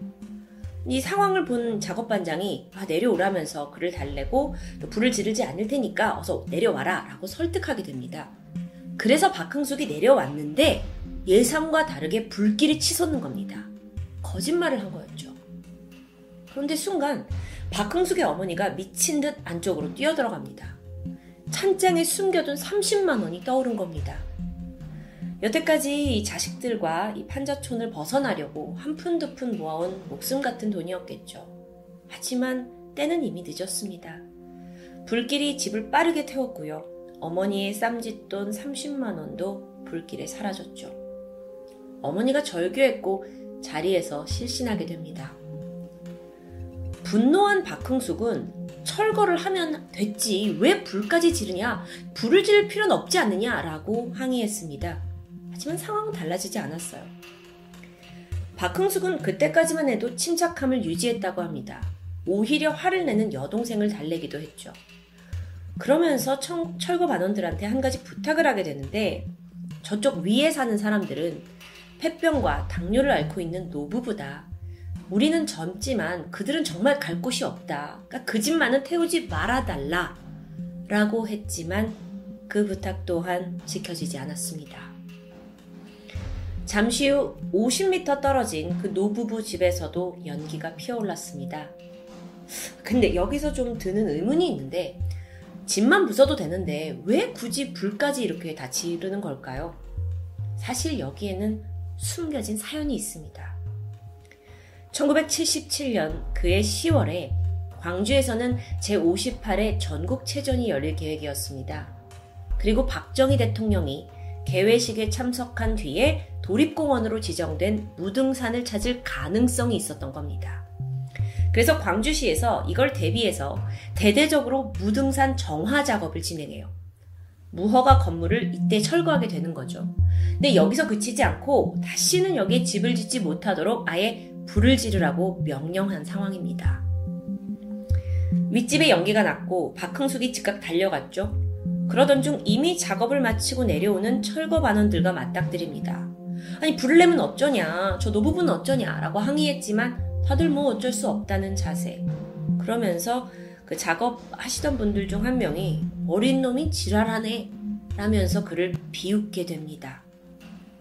이 상황을 본 작업반장이 아, 내려오라면서 그를 달래고 불을 지르지 않을 테니까 어서 내려와라 라고 설득하게 됩니다. 그래서 박흥숙이 내려왔는데 예상과 다르게 불길이 치솟는 겁니다. 거짓말을 한 거였죠. 그런데 순간 박흥숙의 어머니가 미친 듯 안쪽으로 뛰어들어갑니다. 찬장에 숨겨둔 30만 원이 떠오른 겁니다. 여태까지 이 자식들과 이 판자촌을 벗어나려고 한 푼 두 푼 모아온 목숨 같은 돈이었겠죠. 하지만 때는 이미 늦었습니다. 불길이 집을 빠르게 태웠고요. 어머니의 쌈짓돈 30만 원도 불길에 사라졌죠. 어머니가 절규했고 자리에서 실신하게 됩니다. 분노한 박흥숙은 철거를 하면 됐지 왜 불까지 지르냐 불을 지를 필요는 없지 않느냐라고 항의했습니다. 하지만 상황은 달라지지 않았어요. 박흥숙은 그때까지만 해도 침착함을 유지했다고 합니다. 오히려 화를 내는 여동생을 달래기도 했죠. 그러면서 청, 철거 반원들한테 한 가지 부탁을 하게 되는데 저쪽 위에 사는 사람들은 폐병과 당뇨를 앓고 있는 노부부다. 우리는 젊지만 그들은 정말 갈 곳이 없다. 그러니까 그 집만은 태우지 말아달라. 라고 했지만 그 부탁 또한 지켜지지 않았습니다. 잠시 후 50m 떨어진 그 노부부 집에서도 연기가 피어올랐습니다. 근데 여기서 좀 드는 의문이 있는데 집만 부숴도 되는데 왜 굳이 불까지 이렇게 다 지르는 걸까요? 사실 여기에는 숨겨진 사연이 있습니다. 1977년 그해 10월에 광주에서는 제58회 전국체전이 열릴 계획이었습니다. 그리고 박정희 대통령이 개회식에 참석한 뒤에 도립공원으로 지정된 무등산을 찾을 가능성이 있었던 겁니다. 그래서 광주시에서 이걸 대비해서 대대적으로 무등산 정화 작업을 진행해요. 무허가 건물을 이때 철거하게 되는 거죠. 근데 여기서 그치지 않고 다시는 여기에 집을 짓지 못하도록 아예 불을 지르라고 명령한 상황입니다. 윗집에 연기가 났고 박흥숙이 즉각 달려갔죠. 그러던 중 이미 작업을 마치고 내려오는 철거 반원들과 맞닥뜨립니다. 아니 불을 내면 어쩌냐 저 노부부는 어쩌냐 라고 항의했지만 다들 뭐 어쩔 수 없다는 자세 그러면서 그 작업하시던 분들 중 한 명이 어린 놈이 지랄하네 라면서 그를 비웃게 됩니다.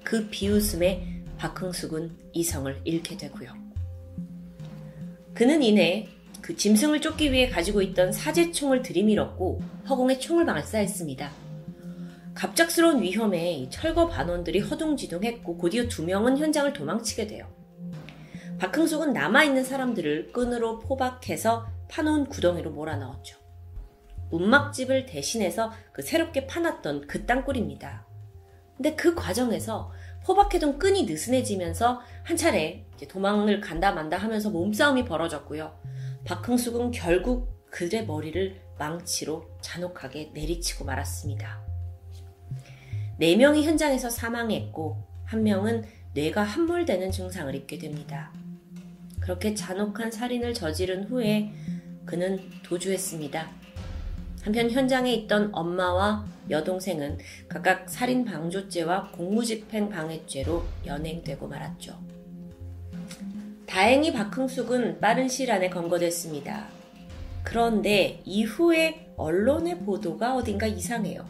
그 비웃음에 박흥숙은 이성을 잃게 되고요. 그는 이내 그 짐승을 쫓기 위해 가지고 있던 사제총을 들이밀었고 허공에 총을 발사했습니다. 갑작스러운 위험에 철거 반원들이 허둥지둥했고 곧이어 두 명은 현장을 도망치게 돼요. 박흥숙은 남아있는 사람들을 끈으로 포박해서 파놓은 구덩이로 몰아넣었죠. 운막집을 대신해서 그 새롭게 파놨던 그 땅굴입니다. 근데 그 과정에서 포박해둔 끈이 느슨해지면서 한 차례 도망을 간다 만다 하면서 몸싸움이 벌어졌고요. 박흥숙은 결국 그의 머리를 망치로 잔혹하게 내리치고 말았습니다. 네 명이 현장에서 사망했고 한 명은 뇌가 함몰되는 증상을 입게 됩니다. 그렇게 잔혹한 살인을 저지른 후에 그는 도주했습니다. 한편 현장에 있던 엄마와 여동생은 각각 살인 방조죄와 공무집행 방해죄로 연행되고 말았죠. 다행히 박흥숙은 빠른 시일 안에 검거됐습니다. 그런데 이후에 언론의 보도가 어딘가 이상해요.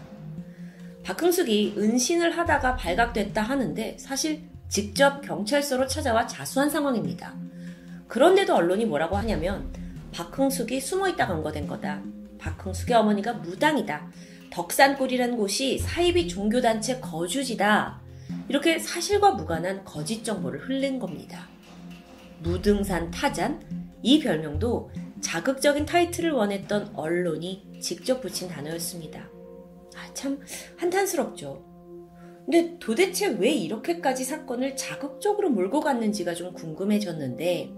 박흥숙이 은신을 하다가 발각됐다 하는데 사실 직접 경찰서로 찾아와 자수한 상황입니다. 그런데도 언론이 뭐라고 하냐면 박흥숙이 숨어 있다 검거된 거다. 박흥숙의 어머니가 무당이다. 덕산골이라는 곳이 사이비 종교단체 거주지다. 이렇게 사실과 무관한 거짓 정보를 흘린 겁니다. 무등산 타잔? 이 별명도 자극적인 타이틀을 원했던 언론이 직접 붙인 단어였습니다. 아, 참 한탄스럽죠. 근데 도대체 왜 이렇게까지 사건을 자극적으로 몰고 갔는지가 좀 궁금해졌는데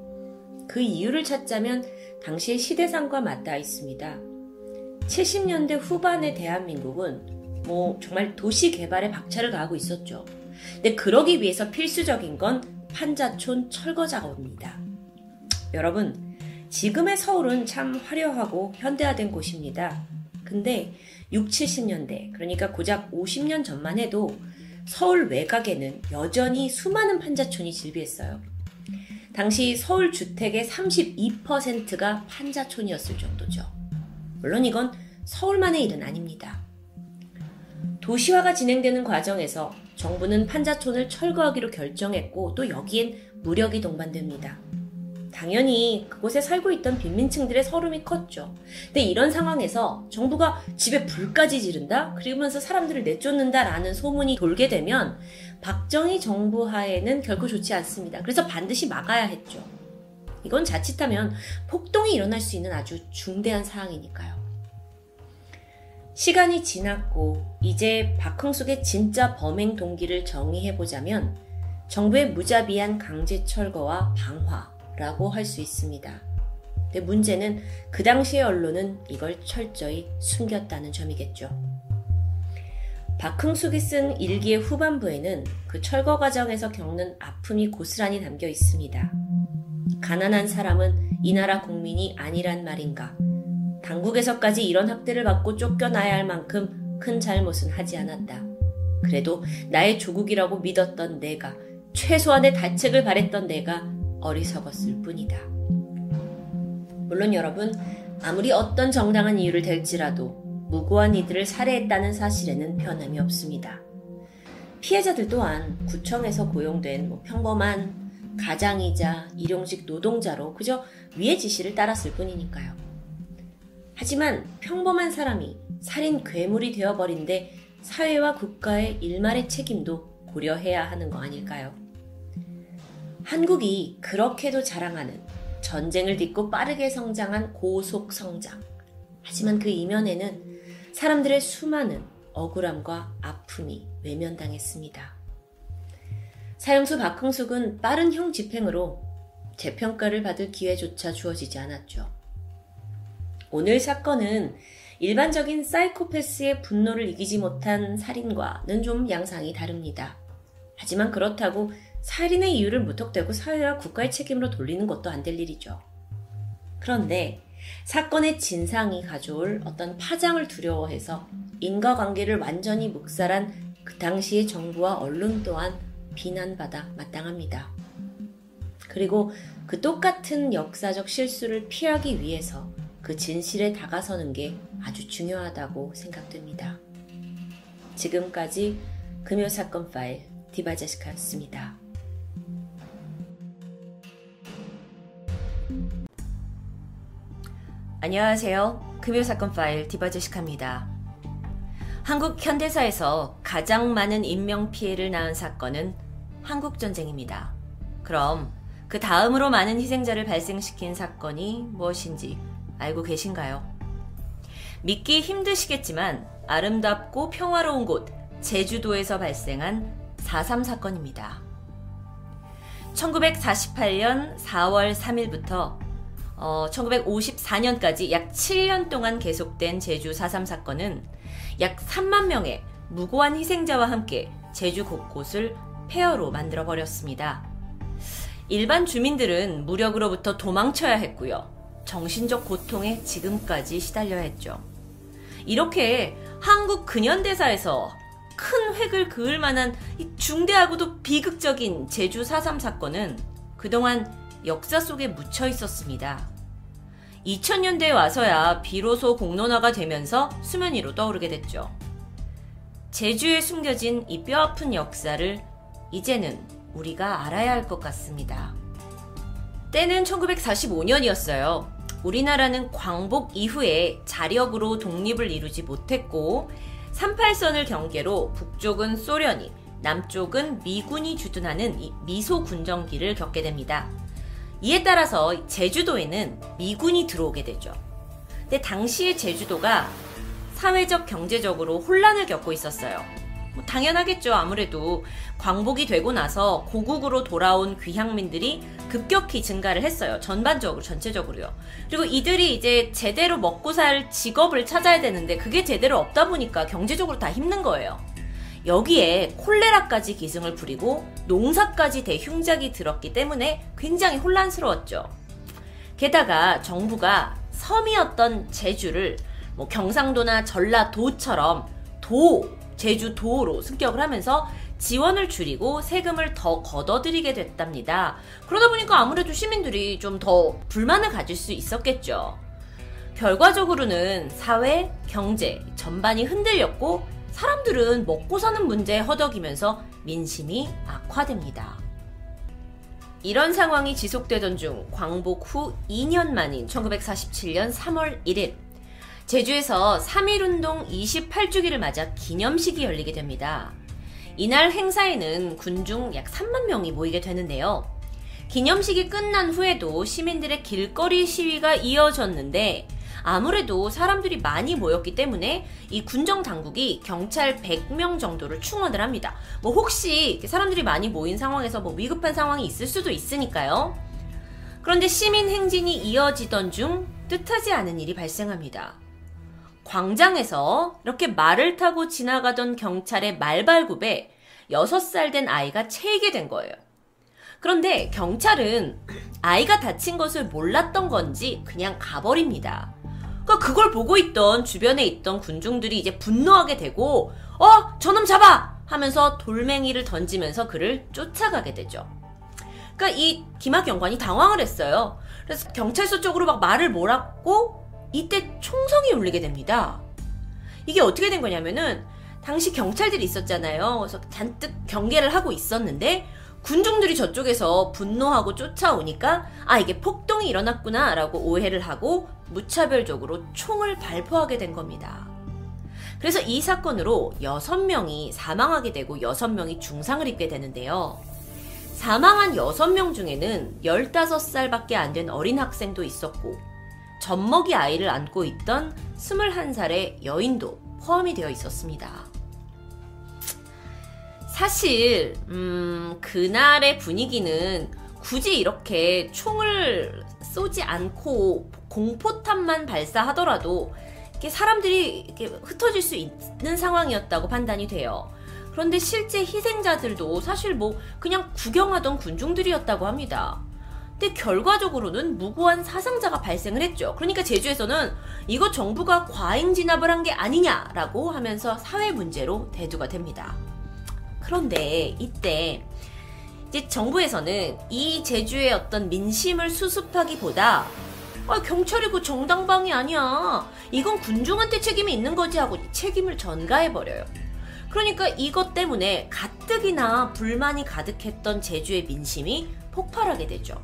그 이유를 찾자면 당시의 시대상과 맞닿아 있습니다. 70년대 후반의 대한민국은 뭐 정말 도시 개발에 박차를 가하고 있었죠. 근데 그러기 위해서 필수적인 건 판자촌 철거 작업입니다. 여러분, 지금의 서울은 참 화려하고 현대화된 곳입니다. 근데 6, 70년대, 그러니까 고작 50년 전만 해도 서울 외곽에는 여전히 수많은 판자촌이 즐비했어요. 당시 서울 주택의 32%가 판자촌이었을 정도죠. 물론 이건 서울만의 일은 아닙니다. 도시화가 진행되는 과정에서 정부는 판자촌을 철거하기로 결정했고 또 여기엔 무력이 동반됩니다. 당연히 그곳에 살고 있던 빈민층들의 서름이 컸죠. 근데 이런 상황에서 정부가 집에 불까지 지른다? 그러면서 사람들을 내쫓는다라는 소문이 돌게 되면 박정희 정부 하에는 결코 좋지 않습니다. 그래서 반드시 막아야 했죠. 이건 자칫하면 폭동이 일어날 수 있는 아주 중대한 사항이니까요. 시간이 지났고 이제 박흥숙의 진짜 범행 동기를 정의해 보자면 정부의 무자비한 강제 철거와 방화라고 할 수 있습니다. 근데 문제는 그 당시의 언론은 이걸 철저히 숨겼다는 점이겠죠. 박흥숙이 쓴 일기의 후반부에는 그 철거 과정에서 겪는 아픔이 고스란히 담겨 있습니다. 가난한 사람은 이 나라 국민이 아니란 말인가. 당국에서까지 이런 학대를 받고 쫓겨나야 할 만큼 큰 잘못은 하지 않았다. 그래도 나의 조국이라고 믿었던 내가, 최소한의 다책을 바랬던 내가 어리석었을 뿐이다. 물론 여러분, 아무리 어떤 정당한 이유를 댈지라도 무고한 이들을 살해했다는 사실에는 변함이 없습니다. 피해자들 또한 구청에서 고용된 뭐 평범한 가장이자 일용직 노동자로 그저 위의 지시를 따랐을 뿐이니까요. 하지만 평범한 사람이 살인 괴물이 되어버린데 사회와 국가의 일말의 책임도 고려해야 하는 거 아닐까요? 한국이 그렇게도 자랑하는 전쟁을 딛고 빠르게 성장한 고속 성장. 하지만 그 이면에는 사람들의 수많은 억울함과 아픔이 외면당했습니다. 사형수 박흥숙은 빠른 형 집행으로 재평가를 받을 기회조차 주어지지 않았죠. 오늘 사건은 일반적인 사이코패스의 분노를 이기지 못한 살인과는 좀 양상이 다릅니다. 하지만 그렇다고 살인의 이유를 무턱대고 사회와 국가의 책임으로 돌리는 것도 안 될 일이죠. 그런데 사건의 진상이 가져올 어떤 파장을 두려워해서 인과관계를 완전히 묵살한 그 당시의 정부와 언론 또한 비난받아 마땅합니다. 그리고 그 똑같은 역사적 실수를 피하기 위해서 그 진실에 다가서는 게 아주 중요하다고 생각됩니다. 지금까지 금요사건 파일 디바제시카였습니다. 안녕하세요. 금요 사건 파일 디바 제시카입니다. 한국 현대사에서 가장 많은 인명 피해를 낳은 사건은 한국 전쟁입니다. 그럼 그 다음으로 많은 희생자를 발생시킨 사건이 무엇인지 알고 계신가요? 믿기 힘드시겠지만 아름답고 평화로운 곳 제주도에서 발생한 4.3 사건입니다. 1948년 4월 3일부터 어, 1954년까지 약 7년 동안 계속된 제주 4.3 사건은 약 3만 명의 무고한 희생자와 함께 제주 곳곳을 폐허로 만들어 버렸습니다. 일반 주민들은 무력으로부터 도망쳐야 했고요. 정신적 고통에 지금까지 시달려야 했죠. 이렇게 한국 근현대사에서 큰 획을 그을 만한 중대하고도 비극적인 제주 4.3 사건은 그동안 역사 속에 묻혀 있었습니다. 2000년대에 와서야 비로소 공론화가 되면서 수면 위로 떠오르게 됐죠. 제주에 숨겨진 이 뼈아픈 역사를 이제는 우리가 알아야 할 것 같습니다. 때는 1945년이었어요. 우리나라는 광복 이후에 자력으로 독립을 이루지 못했고 38선을 경계로 북쪽은 소련이 남쪽은 미군이 주둔하는 미소 군정기를 겪게 됩니다. 이에 따라서 제주도에는 미군이 들어오게 되죠. 근데 당시의 제주도가 사회적 경제적으로 혼란을 겪고 있었어요. 뭐 당연하겠죠. 아무래도 광복이 되고 나서 고국으로 돌아온 귀향민들이 급격히 증가를 했어요. 전반적으로, 전체적으로요. 그리고 이들이 이제 제대로 먹고 살 직업을 찾아야 되는데 그게 제대로 없다 보니까 경제적으로 다 힘든 거예요. 여기에 콜레라까지 기승을 부리고 농사까지 대흉작이 들었기 때문에 굉장히 혼란스러웠죠. 게다가 정부가 섬이었던 제주를 뭐 경상도나 전라도처럼 도 제주도로 승격을 하면서 지원을 줄이고 세금을 더 걷어들이게 됐답니다. 그러다 보니까 아무래도 시민들이 좀 더 불만을 가질 수 있었겠죠. 결과적으로는 사회, 경제 전반이 흔들렸고 사람들은 먹고 사는 문제에 허덕이면서 민심이 악화됩니다. 이런 상황이 지속되던 중 광복 후 2년 만인 1947년 3월 1일 제주에서 3.1운동 28주기를 맞아 기념식이 열리게 됩니다. 이날 행사에는 군중 약 3만 명이 모이게 되는데요. 기념식이 끝난 후에도 시민들의 길거리 시위가 이어졌는데 아무래도 사람들이 많이 모였기 때문에 이 군정 당국이 경찰 100명 정도를 충원을 합니다. 뭐 혹시 사람들이 많이 모인 상황에서 뭐 위급한 상황이 있을 수도 있으니까요. 그런데 시민 행진이 이어지던 중 뜻하지 않은 일이 발생합니다. 광장에서 이렇게 말을 타고 지나가던 경찰의 말발굽에 6살 된 아이가 채이게 된 거예요. 그런데 경찰은 아이가 다친 것을 몰랐던 건지 그냥 가버립니다. 그러니까 그걸 보고 있던 주변에 있던 군중들이 이제 분노하게 되고 어 저놈 잡아 하면서 돌멩이를 던지면서 그를 쫓아가게 되죠. 그러니까 이 김학경관이 당황을 했어요. 그래서 경찰서 쪽으로 막 말을 몰았고 이때 총성이 울리게 됩니다. 이게 어떻게 된 거냐면은 당시 경찰들이 있었잖아요. 그래서 잔뜩 경계를 하고 있었는데 군중들이 저쪽에서 분노하고 쫓아오니까 아 이게 폭동이 일어났구나라고 오해를 하고 무차별적으로 총을 발포하게 된 겁니다. 그래서 이 사건으로 6명이 사망하게 되고 6명이 중상을 입게 되는데요. 사망한 6명 중에는 15살밖에 안 된 어린 학생도 있었고 젖먹이 아이를 안고 있던 21살의 여인도 포함이 되어 있었습니다. 사실, 음, 그날의 분위기는 굳이 이렇게 총을 쏘지 않고 공포탄만 발사하더라도 사람들이 이렇게 흩어질 수 있는 상황이었다고 판단이 돼요. 그런데 실제 희생자들도 사실 뭐 그냥 구경하던 군중들이었다고 합니다. 근데 결과적으로는 무고한 사상자가 발생을 했죠. 그러니까 제주에서는 이거 정부가 과잉 진압을 한 게 아니냐라고 하면서 사회 문제로 대두가 됩니다. 그런데 이때 이제 정부에서는 이 제주의 어떤 민심을 수습하기보다 아, 경찰이고 정당방위 아니야. 이건 군중한테 책임이 있는 거지 하고 책임을 전가해버려요. 그러니까 이것 때문에 가뜩이나 불만이 가득했던 제주의 민심이 폭발하게 되죠.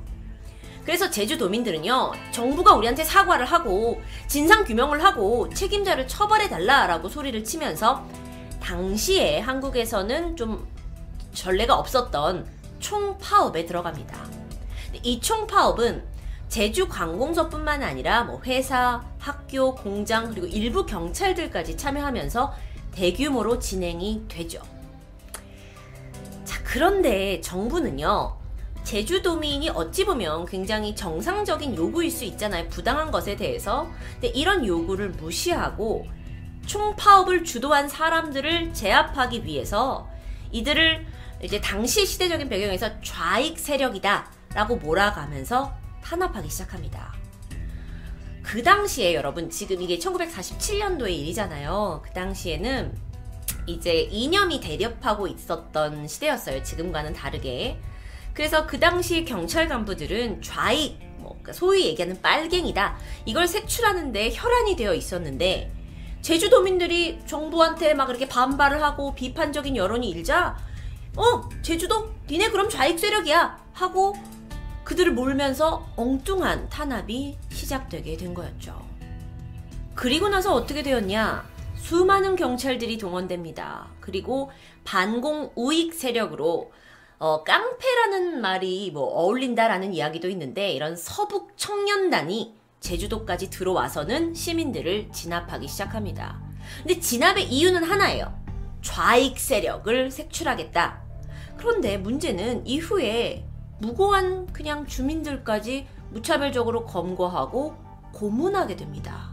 그래서 제주도민들은요, 정부가 우리한테 사과를 하고, 진상규명을 하고, 책임자를 처벌해달라라고 소리를 치면서, 당시에 한국에서는 좀 전례가 없었던 총파업에 들어갑니다. 이 총파업은 제주 관공서뿐만 아니라 뭐 회사, 학교, 공장 그리고 일부 경찰들까지 참여하면서 대규모로 진행이 되죠. 자, 그런데 정부는요. 제주도민이 어찌 보면 굉장히 정상적인 요구일 수 있잖아요. 부당한 것에 대해서. 근데 이런 요구를 무시하고 총파업을 주도한 사람들을 제압하기 위해서 이들을 이제 당시 시대적인 배경에서 좌익 세력이다 라고 몰아가면서 탄압하기 시작합니다. 그 당시에 여러분 지금 이게 1947년도의 일이잖아요. 그 당시에는 이제 이념이 대립하고 있었던 시대였어요. 지금과는 다르게. 그래서 그 당시 경찰 간부들은 좌익, 뭐 그러니까 소위 얘기하는 빨갱이다. 이걸 색출하는데 혈안이 되어 있었는데 제주도민들이 정부한테 막 이렇게 반발을 하고 비판적인 여론이 일자 어 제주도 니네 그럼 좌익 세력이야 하고 그들을 몰면서 엉뚱한 탄압이 시작되게 된 거였죠. 그리고 나서 어떻게 되었냐? 수많은 경찰들이 동원됩니다. 그리고 반공 우익 세력으로 어, 깡패라는 말이 뭐 어울린다라는 이야기도 있는데 이런 서북 청년단이 제주도까지 들어와서는 시민들을 진압하기 시작합니다. 근데 진압의 이유는 하나예요. 좌익 세력을 색출하겠다. 그런데 문제는 이후에 무고한 그냥 주민들까지 무차별적으로 검거하고 고문하게 됩니다.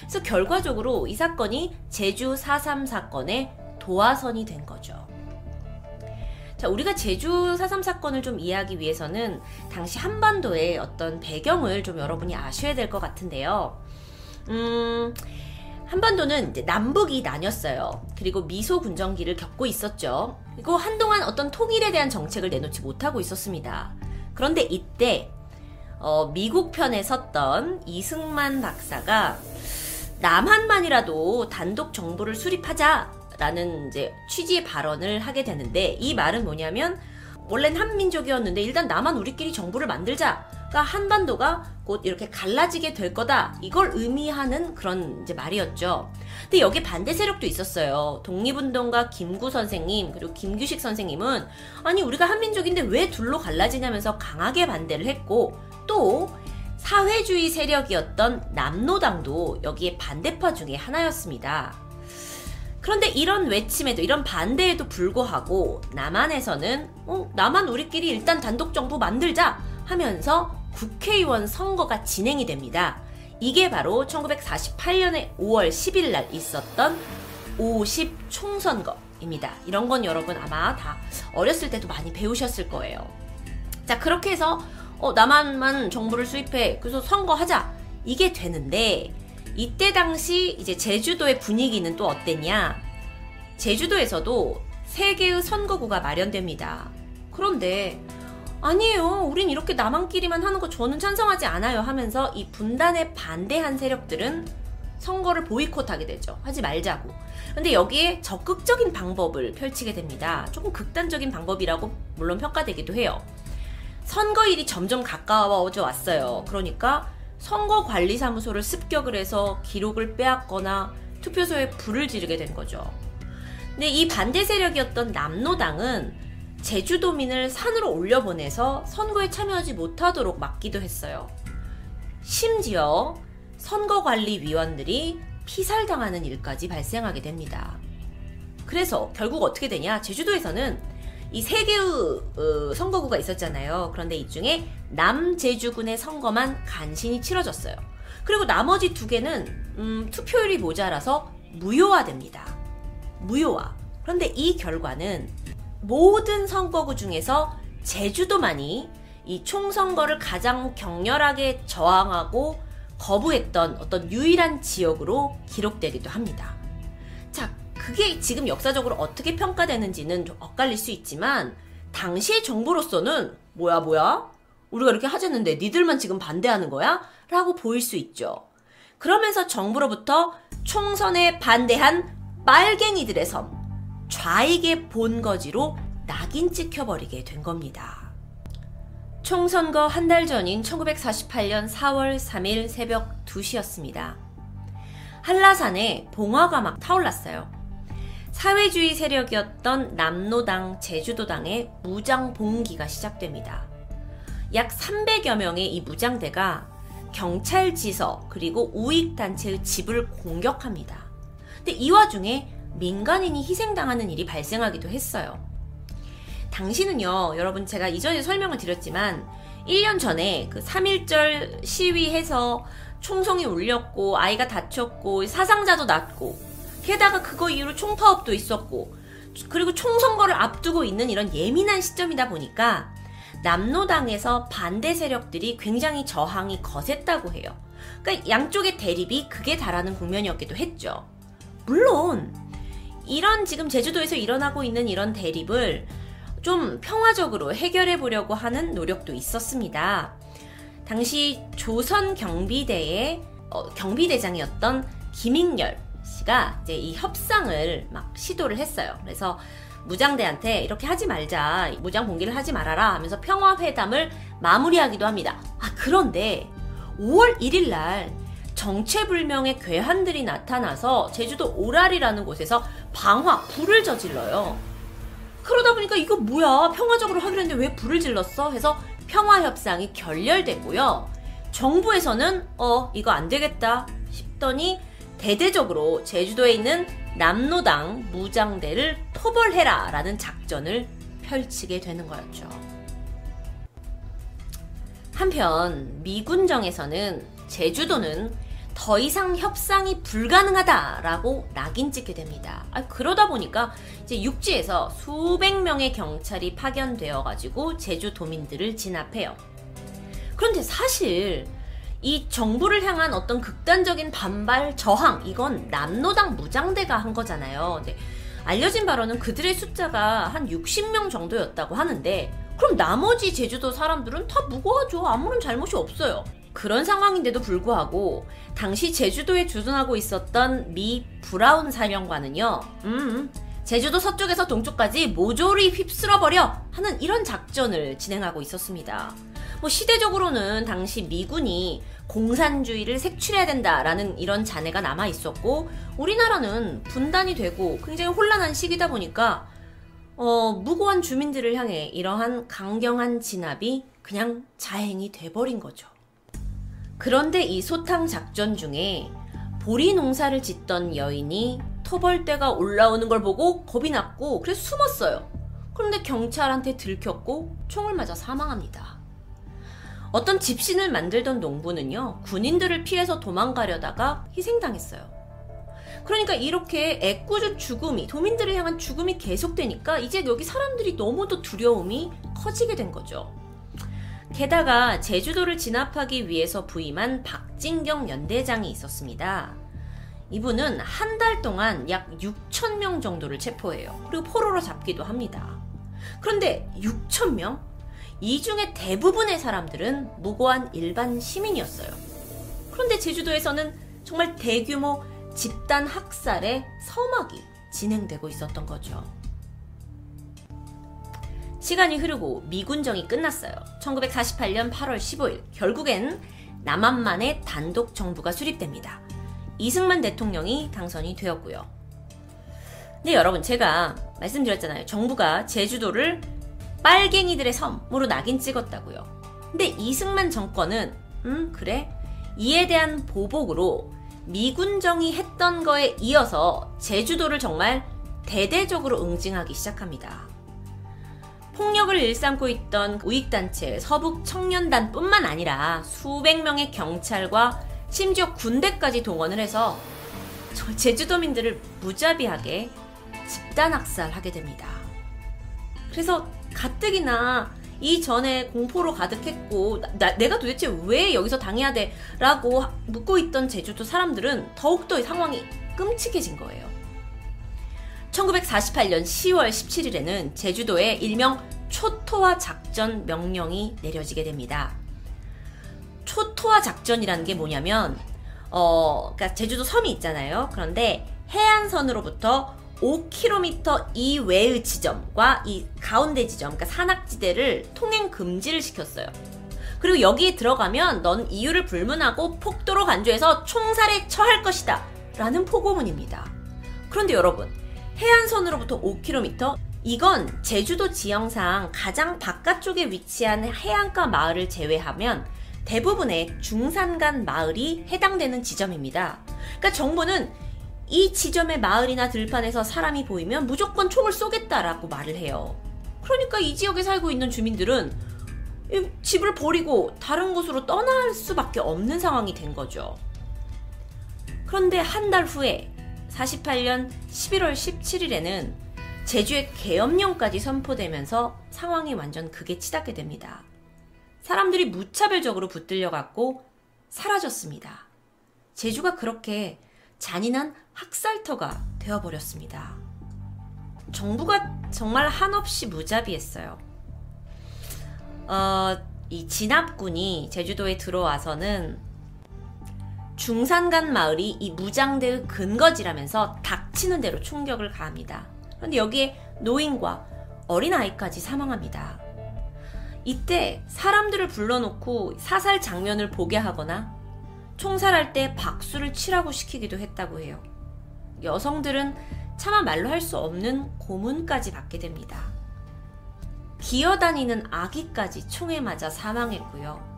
그래서 결과적으로 이 사건이 제주 4.3 사건의 도화선이 된 거죠. 자, 우리가 제주 4.3 사건을 좀 이해하기 위해서는 당시 한반도의 어떤 배경을 좀 여러분이 아셔야 될 것 같은데요. 음, 한반도는 남북이 나뉘었어요. 그리고 미소 군정기를 겪고 있었죠. 그리고 한동안 어떤 통일에 대한 정책을 내놓지 못하고 있었습니다. 그런데 이때 어, 미국 편에 섰던 이승만 박사가 남한만이라도 단독 정부를 수립하자 라는 이제 취지의 발언을 하게 되는데 이 말은 뭐냐면 원래는 한민족이었는데 일단 남한 우리끼리 정부를 만들자. 그러니까 한반도가 곧 이렇게 갈라지게 될 거다. 이걸 의미하는 그런 이제 말이었죠. 근데 여기 반대 세력도 있었어요. 독립운동가 김구 선생님 그리고 김규식 선생님은 아니 우리가 한민족인데 왜 둘로 갈라지냐면서 강하게 반대를 했고 또 사회주의 세력이었던 남노당도 여기에 반대파 중에 하나였습니다. 그런데 이런 외침에도 이런 반대에도 불구하고 남한에서는 어, 남한 우리끼리 일단 단독 정부 만들자 하면서 국회의원 선거가 진행이 됩니다. 이게 바로 1948년의 5월 10일 날 있었던 50 총선거입니다. 이런 건 여러분 아마 다 어렸을 때도 많이 배우셨을 거예요. 자, 그렇게 해서 어, 남한만 정부를 수입해. 그래서 선거하자. 이게 되는데 이때 당시 이제 제주도의 분위기는 또 어땠냐? 제주도에서도 세 개의 선거구가 마련됩니다. 그런데 아니에요. 우린 이렇게 남한끼리만 하는 거 저는 찬성하지 않아요 하면서 이 분단에 반대한 세력들은 선거를 보이콧하게 되죠. 하지 말자고. 근데 여기에 적극적인 방법을 펼치게 됩니다. 조금 극단적인 방법이라고 물론 평가되기도 해요. 선거일이 점점 가까워져 왔어요. 그러니까 선거관리사무소를 습격을 해서 기록을 빼앗거나 투표소에 불을 지르게 된 거죠. 근데 이 반대 세력이었던 남노당은 제주도민을 산으로 올려보내서 선거에 참여하지 못하도록 막기도 했어요. 심지어 선거관리위원들이 피살당하는 일까지 발생하게 됩니다. 그래서 결국 어떻게 되냐? 제주도에서는 이 세 개의 어, 선거구가 있었잖아요. 그런데 이 중에 남제주군의 선거만 간신히 치러졌어요. 그리고 나머지 두 개는 음, 투표율이 모자라서 무효화됩니다. 무효화. 그런데 이 결과는 모든 선거구 중에서 제주도만이 이 총선거를 가장 격렬하게 저항하고 거부했던 어떤 유일한 지역으로 기록되기도 합니다. 자, 그게 지금 역사적으로 어떻게 평가되는지는 좀 엇갈릴 수 있지만 당시의 정부로서는 뭐야 뭐야? 우리가 이렇게 하자는데 니들만 지금 반대하는 거야? 라고 보일 수 있죠. 그러면서 정부로부터 총선에 반대한 빨갱이들의 섬, 좌익의 본거지로 낙인 찍혀버리게 된 겁니다. 총선거 한 달 전인 1948년 4월 3일 새벽 2시였습니다. 한라산에 봉화가 막 타올랐어요. 사회주의 세력이었던 남노당, 제주도당의 무장 봉기가 시작됩니다. 약 300여 명의 이 무장대가 경찰 지서 그리고 우익 단체의 집을 공격합니다. 근데 이 와중에 민간인이 희생당하는 일이 발생하기도 했어요. 당시는요, 여러분 제가 이전에 설명을 드렸지만 1년 전에 그 3.1절 시위해서 총성이 울렸고 아이가 다쳤고 사상자도 났고 게다가 그거 이후로 총파업도 있었고 그리고 총선거를 앞두고 있는 이런 예민한 시점이다 보니까 남노당에서 반대 세력들이 굉장히 저항이 거셌다고 해요. 그러니까 양쪽의 대립이 극에 달하는 국면이었기도 했죠. 물론 이런 지금 제주도에서 일어나고 있는 이런 대립을 좀 평화적으로 해결해 보려고 하는 노력도 있었습니다. 당시 조선 경비대의 어, 경비대장이었던 김익열 씨가 이제 이 협상을 막 시도를 했어요. 그래서 무장대한테 이렇게 하지 말자, 무장 봉기를 하지 말아라 하면서 평화회담을 마무리하기도 합니다. 아, 그런데 5월 1일 날 정체불명의 괴한들이 나타나서 제주도 오랄이라는 곳에서 방화, 불을 저질러요. 그러다 보니까 이거 뭐야? 평화적으로 하기로 했는데 왜 불을 질렀어? 해서 평화협상이 결렬됐고요. 정부에서는 어, 이거 안 되겠다 싶더니 대대적으로 제주도에 있는 남노당 무장대를 토벌해라 라는 작전을 펼치게 되는 거였죠. 한편 미군정에서는 제주도는 더 이상 협상이 불가능하다라고 낙인 찍게 됩니다. 아, 그러다 보니까 이제 육지에서 수백 명의 경찰이 파견되어 가지고 제주 도민들을 진압해요. 그런데 사실 이 정부를 향한 어떤 극단적인 반발, 저항, 이건 남노당 무장대가 한 거잖아요. 근데 알려진 바로는 그들의 숫자가 한 60명 정도였다고 하는데, 그럼 나머지 제주도 사람들은 다 무고하죠. 아무런 잘못이 없어요. 그런 상황인데도 불구하고, 당시 제주도에 주둔하고 있었던 미 브라운 사령관은요, 음, 제주도 서쪽에서 동쪽까지 모조리 휩쓸어버려 하는 이런 작전을 진행하고 있었습니다. 뭐 시대적으로는 당시 미군이 공산주의를 색출해야 된다라는 이런 잔해가 남아 있었고 우리나라는 분단이 되고 굉장히 혼란한 시기다 보니까 어, 무고한 주민들을 향해 이러한 강경한 진압이 그냥 자행이 돼버린 거죠. 그런데 이 소탕 작전 중에 보리 농사를 짓던 여인이 토벌대가 올라오는 걸 보고 겁이 났고 그래서 숨었어요. 그런데 경찰한테 들켰고 총을 맞아 사망합니다. 어떤 집신을 만들던 농부는요, 군인들을 피해서 도망가려다가 희생당했어요. 그러니까 이렇게 애꿎은 죽음이, 도민들을 향한 죽음이 계속되니까 이제 여기 사람들이 너무도 두려움이 커지게 된 거죠. 게다가 제주도를 진압하기 위해서 부임한 박진경 연대장이 있었습니다. 이분은 한 달 동안 약 6천 명 정도를 체포해요. 그리고 포로로 잡기도 합니다. 그런데 6천 명? 이 중에 대부분의 사람들은 무고한 일반 시민이었어요. 그런데 제주도에서는 정말 대규모 집단 학살의 서막이 진행되고 있었던 거죠. 시간이 흐르고 미군정이 끝났어요. 1948년 8월 15일 결국엔 남한만의 단독 정부가 수립됩니다. 이승만 대통령이 당선이 되었고요. 네, 여러분 제가 말씀드렸잖아요. 정부가 제주도를 빨갱이들의 섬으로 낙인 찍었다고요. 근데 이승만 정권은 음 그래 이에 대한 보복으로 미군정이 했던 거에 이어서 제주도를 정말 대대적으로 응징하기 시작합니다. 폭력을 일삼고 있던 우익단체 서북 청년단뿐만 아니라 수백 명의 경찰과 심지어 군대까지 동원을 해서 제주도민들을 무자비하게 집단 학살하게 됩니다. 그래서 가뜩이나 이전에 공포로 가득했고 나, 내가 도대체 왜 여기서 당해야 돼? 라고 묻고 있던 제주도 사람들은 더욱더 이 상황이 끔찍해진 거예요. 1948년 10월 17일에는 제주도에 일명 초토화 작전 명령이 내려지게 됩니다. 초토화 작전이라는 게 뭐냐면 어, 그러니까 제주도 섬이 있잖아요. 그런데 해안선으로부터 5km 이외의 지점과 이 가운데 지점, 그러니까 산악지대를 통행 금지를 시켰어요. 그리고 여기에 들어가면 넌 이유를 불문하고 폭도로 간주해서 총살에 처할 것이다. 라는 포고문입니다. 그런데 여러분, 해안선으로부터 5km? 이건 제주도 지형상 가장 바깥쪽에 위치한 해안가 마을을 제외하면 대부분의 중산간 마을이 해당되는 지점입니다. 그러니까 정부는 이 지점의 마을이나 들판에서 사람이 보이면 무조건 총을 쏘겠다라고 말을 해요. 그러니까 이 지역에 살고 있는 주민들은 집을 버리고 다른 곳으로 떠날 수밖에 없는 상황이 된 거죠. 그런데 한 달 후에 48년 11월 17일에는 제주의 계엄령까지 선포되면서 상황이 완전 극에 치닫게 됩니다. 사람들이 무차별적으로 붙들려 갔고 사라졌습니다. 제주가 그렇게 잔인한 학살터가 되어버렸습니다. 정부가 정말 한없이 무자비했어요. 어, 이 진압군이 제주도에 들어와서는 중산간 마을이 이 무장대의 근거지라면서 닥치는 대로 총격을 가합니다. 그런데 여기에 노인과 어린아이까지 사망합니다. 이때 사람들을 불러놓고 사살 장면을 보게 하거나 총살할 때 박수를 치라고 시키기도 했다고 해요. 여성들은 차마 말로 할 수 없는 고문까지 받게 됩니다. 기어다니는 아기까지 총에 맞아 사망했고요.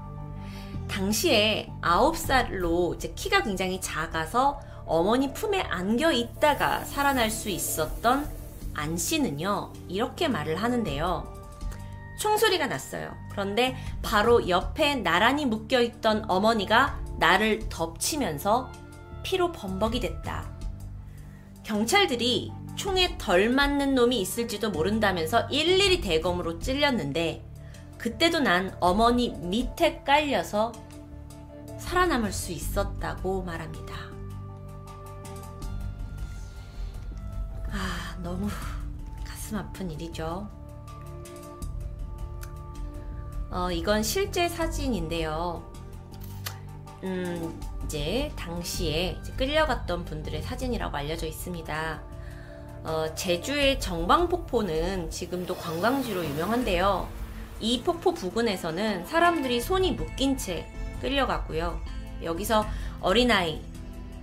당시에 9살로 이제 키가 굉장히 작아서 어머니 품에 안겨 있다가 살아날 수 있었던 안 씨는요, 이렇게 말을 하는데요. 총소리가 났어요. 그런데 바로 옆에 나란히 묶여 있던 어머니가 나를 덮치면서 피로 범벅이 됐다. 경찰들이 총에 덜 맞는 놈이 있을지도 모른다면서 일일이 대검으로 찔렸는데 그때도 난 어머니 밑에 깔려서 살아남을 수 있었다고 말합니다. 아, 너무 가슴 아픈 일이죠. 어, 이건 실제 사진인데요. 음, 이제 당시에 이제 끌려갔던 분들의 사진이라고 알려져 있습니다. 어, 제주의 정방폭포는 지금도 관광지로 유명한데요. 이 폭포 부근에서는 사람들이 손이 묶인 채 끌려갔고요. 여기서 어린아이,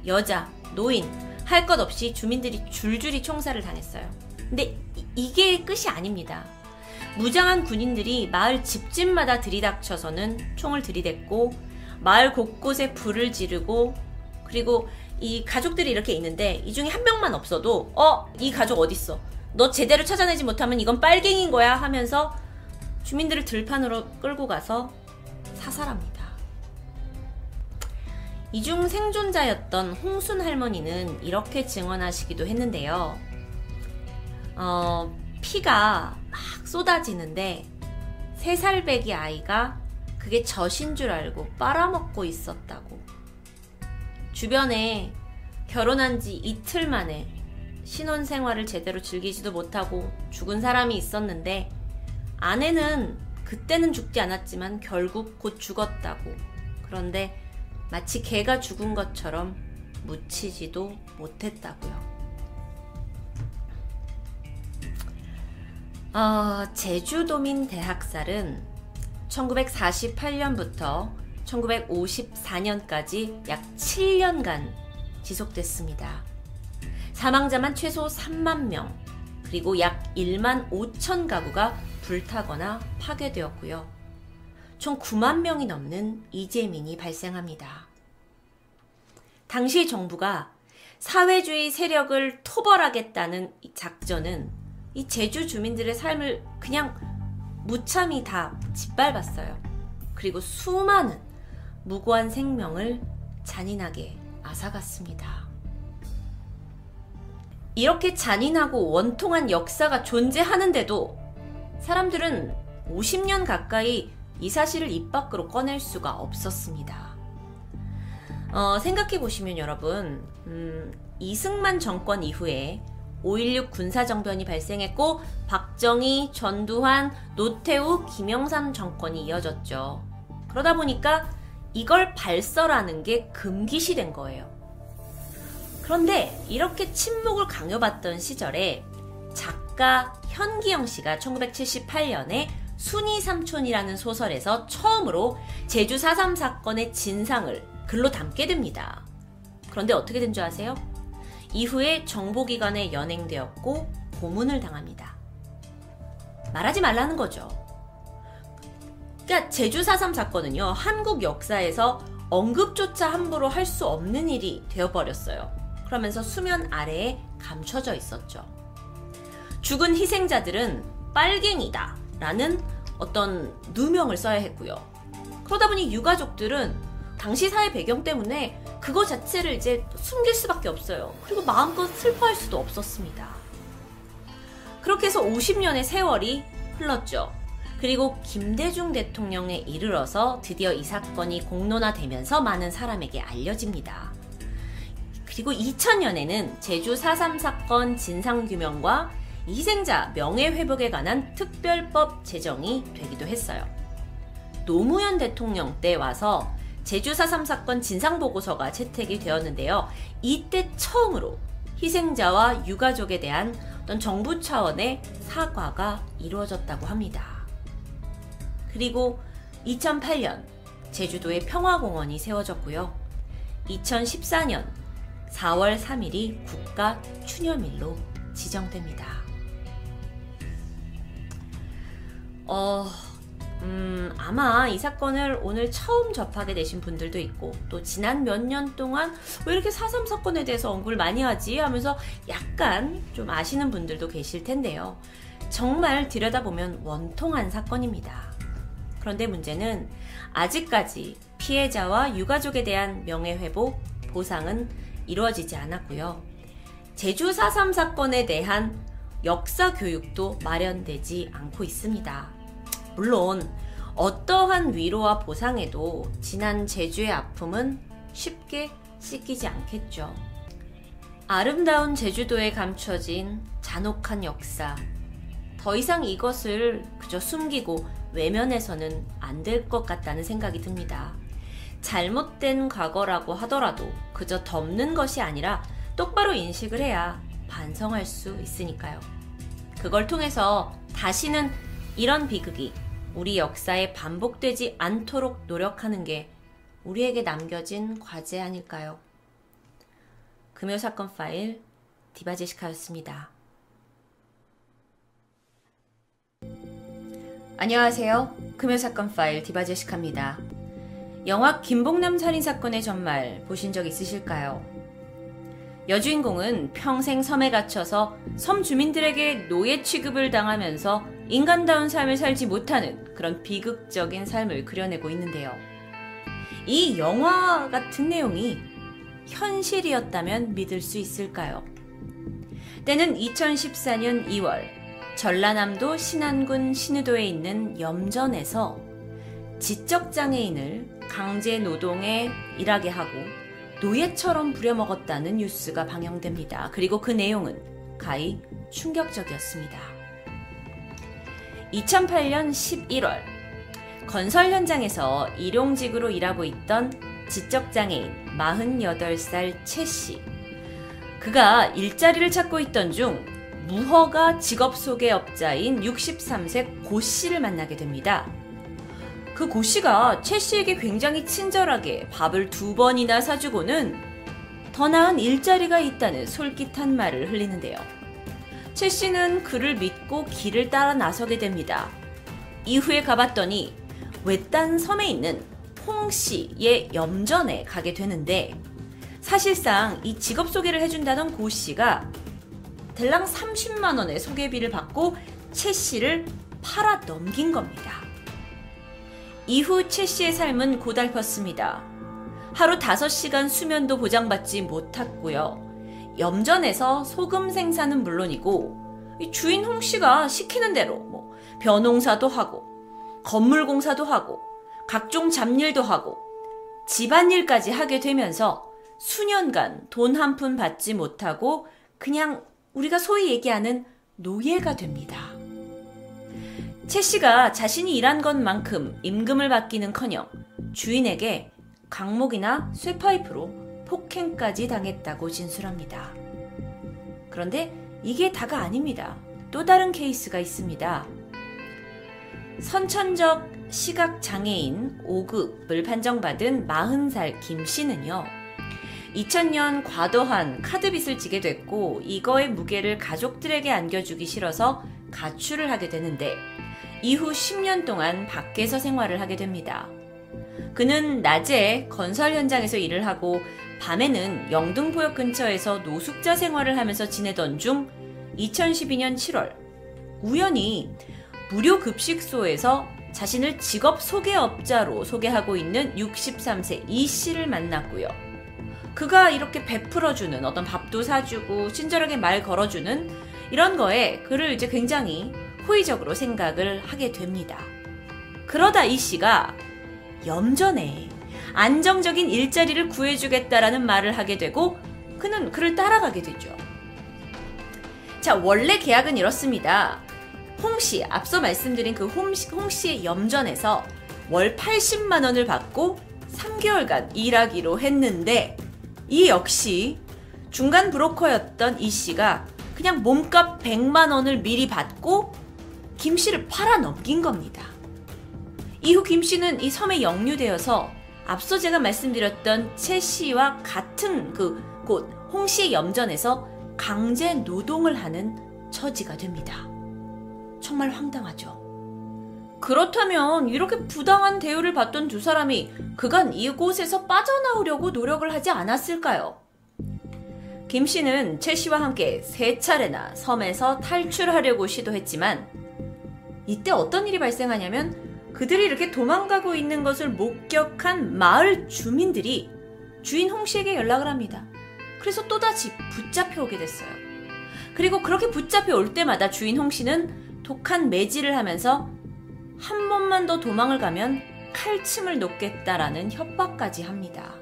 여자, 노인, 할 것 없이 주민들이 줄줄이 총살을 당했어요. 근데 이게 끝이 아닙니다. 무장한 군인들이 마을 집집마다 들이닥쳐서는 총을 들이댔고 마을 곳곳에 불을 지르고 그리고 이 가족들이 이렇게 있는데 이 중에 한 명만 없어도 어 이 가족 어딨어 너 제대로 찾아내지 못하면 이건 빨갱인 거야 하면서 주민들을 들판으로 끌고 가서 사살합니다. 이중 생존자였던 홍순 할머니는 이렇게 증언하시기도 했는데요. 어, 피가 막 쏟아지는데 세 살배기 아이가 그게 젖인 줄 알고 빨아먹고 있었다고. 주변에 결혼한 지 이틀 만에 신혼 생활을 제대로 즐기지도 못하고 죽은 사람이 있었는데 아내는 그때는 죽지 않았지만 결국 곧 죽었다고. 그런데 마치 개가 죽은 것처럼 묻히지도 못했다고요. 어, 제주도민 대학살은 1948년부터 1954년까지 약 7년간 지속됐습니다. 사망자만 최소 3만 명, 그리고 약 1만 5천 가구가 불타거나 파괴되었고요. 총 9만 명이 넘는 이재민이 발생합니다. 당시 정부가 사회주의 세력을 토벌하겠다는 작전은 이 제주 주민들의 삶을 그냥 무참히 다 짓밟았어요. 그리고 수많은 무고한 생명을 잔인하게 앗아갔습니다. 이렇게 잔인하고 원통한 역사가 존재하는데도 사람들은 50년 가까이 이 사실을 입 밖으로 꺼낼 수가 없었습니다. 어, 생각해 보시면 여러분, 음, 이승만 정권 이후에 5.16 군사정변이 발생했고, 박정희, 전두환, 노태우, 김영삼 정권이 이어졌죠. 그러다 보니까 이걸 발설하는 게 금기시된 거예요. 그런데 이렇게 침묵을 강요받던 시절에 작가 현기영 씨가 1978년에 순이 삼촌이라는 소설에서 처음으로 제주 4.3 사건의 진상을 글로 담게 됩니다. 그런데 어떻게 된 줄 아세요? 이후에 정보기관에 연행되었고 고문을 당합니다. 말하지 말라는 거죠. 그러니까 제주 4.3 사건은요, 한국 역사에서 언급조차 함부로 할 수 없는 일이 되어버렸어요. 그러면서 수면 아래에 감춰져 있었죠. 죽은 희생자들은 빨갱이다 라는 어떤 누명을 써야 했고요. 그러다 보니 유가족들은 당시 사회 배경 때문에 그거 자체를 이제 숨길 수밖에 없어요. 그리고 마음껏 슬퍼할 수도 없었습니다. 그렇게 해서 50년의 세월이 흘렀죠. 그리고 김대중 대통령에 이르러서 드디어 이 사건이 공론화되면서 많은 사람에게 알려집니다. 그리고 2000년에는 제주 4.3 사건 진상규명과 희생자 명예회복에 관한 특별법 제정이 되기도 했어요. 노무현 대통령 때 와서 제주 4.3 사건 진상보고서가 채택이 되었는데요. 이때 처음으로 희생자와 유가족에 대한 어떤 정부 차원의 사과가 이루어졌다고 합니다. 그리고 2008년 제주도에 평화공원이 세워졌고요. 2014년 4월 3일이 국가 추념일로 지정됩니다. 어, 음, 아마 이 사건을 오늘 처음 접하게 되신 분들도 있고, 또 지난 몇 년 동안 왜 이렇게 4.3 사건에 대해서 언급을 많이 하지? 하면서 약간 좀 아시는 분들도 계실 텐데요. 정말 들여다보면 원통한 사건입니다. 그런데 문제는 아직까지 피해자와 유가족에 대한 명예회복, 보상은 이루어지지 않았고요. 제주 4.3 사건에 대한 역사 교육도 마련되지 않고 있습니다. 물론 어떠한 위로와 보상에도 지난 제주의 아픔은 쉽게 씻기지 않겠죠. 아름다운 제주도에 감춰진 잔혹한 역사. 더 이상 이것을 그저 숨기고 외면해서는 안 될 것 같다는 생각이 듭니다. 잘못된 과거라고 하더라도 그저 덮는 것이 아니라 똑바로 인식을 해야 반성할 수 있으니까요. 그걸 통해서 다시는 이런 비극이 우리 역사에 반복되지 않도록 노력하는 게 우리에게 남겨진 과제 아닐까요? 금요 사건 파일 디바제시카였습니다. 안녕하세요. 금요 사건 파일 디바제시카입니다. 영화 김봉남 살인 사건의 전말 보신 적 있으실까요? 여주인공은 평생 섬에 갇혀서 섬 주민들에게 노예 취급을 당하면서 인간다운 삶을 살지 못하는 그런 비극적인 삶을 그려내고 있는데요. 이 영화 같은 내용이 현실이었다면 믿을 수 있을까요? 때는 2014년 2월 전라남도 신안군 신우도에 있는 염전에서 지적장애인을 강제 노동에 일하게 하고 노예처럼 부려먹었다는 뉴스가 방영됩니다. 그리고 그 내용은 가히 충격적이었습니다. 2008년 11월 건설 현장에서 일용직으로 일하고 있던 지적장애인 48살 최 씨. 그가 일자리를 찾고 있던 중 무허가 직업 소개 업자인 63세 고 씨를 만나게 됩니다. 그 고 씨가 최 씨에게 굉장히 친절하게 밥을 두 번이나 사주고는 더 나은 일자리가 있다는 솔깃한 말을 흘리는데요. 최 씨는 그를 믿고 길을 따라 나서게 됩니다. 이후에 가봤더니 외딴 섬에 있는 홍 씨의 염전에 가게 되는데 사실상 이 직업 소개를 해준다던 고 씨가 대랑 30만 원의 소개비를 받고 최 씨를 팔아 넘긴 겁니다. 이후 최 씨의 삶은 고달팠습니다. 하루 5시간 수면도 보장받지 못했고요. 염전에서 소금 생산은 물론이고 주인 홍 씨가 시키는 대로 뭐 벼농사도 하고 건물 공사도 하고 각종 잡일도 하고 집안일까지 하게 되면서 수년간 돈 한 푼 받지 못하고 그냥 우리가 소위 얘기하는 노예가 됩니다. 채 씨가 자신이 일한 것만큼 임금을 받기는 커녕 주인에게 강목이나 쇠파이프로 폭행까지 당했다고 진술합니다. 그런데 이게 다가 아닙니다. 또 다른 케이스가 있습니다. 선천적 시각 장애인 5급을 판정받은 40살 김 씨는요. 2000년 과도한 카드빚을 지게 됐고 이거의 무게를 가족들에게 안겨주기 싫어서 가출을 하게 되는데 이후 10년 동안 밖에서 생활을 하게 됩니다. 그는 낮에 건설 현장에서 일을 하고 밤에는 영등포역 근처에서 노숙자 생활을 하면서 지내던 중 2012년 7월 우연히 무료 급식소에서 자신을 직업 소개업자로 소개하고 있는 63세 이 씨를 만났고요. 그가 이렇게 베풀어주는 어떤 밥도 사주고 친절하게 말 걸어주는 이런 거에 그를 이제 굉장히 호의적으로 생각을 하게 됩니다. 그러다 이 씨가 염전에 안정적인 일자리를 구해주겠다라는 말을 하게 되고 그는 그를 따라가게 되죠. 자, 원래 계약은 이렇습니다. 홍 씨, 앞서 말씀드린 그 홍, 홍 씨 의 염전에서 월 80만 원을 받고 3개월간 일하기로 했는데 이 역시 중간 브로커였던 이 씨가 그냥 몸값 100만 원을 미리 받고 김 씨를 팔아 넘긴 겁니다. 이후 김 씨는 이 섬에 영유되어서 앞서 제가 말씀드렸던 채 씨와 같은 그 곳 홍씨의 염전에서 강제 노동을 하는 처지가 됩니다. 정말 황당하죠. 그렇다면 이렇게 부당한 대우를 받던 두 사람이 그간 이곳에서 빠져나오려고 노력을 하지 않았을까요? 김 씨는 채 씨와 함께 세 차례나 섬에서 탈출하려고 시도했지만 이때 어떤 일이 발생하냐면 그들이 이렇게 도망가고 있는 것을 목격한 마을 주민들이 주인 홍 씨에게 연락을 합니다. 그래서 또다시 붙잡혀 오게 됐어요. 그리고 그렇게 붙잡혀 올 때마다 주인 홍 씨는 독한 매질을 하면서 한 번만 더 도망을 가면 칼침을 놓겠다라는 협박까지 합니다.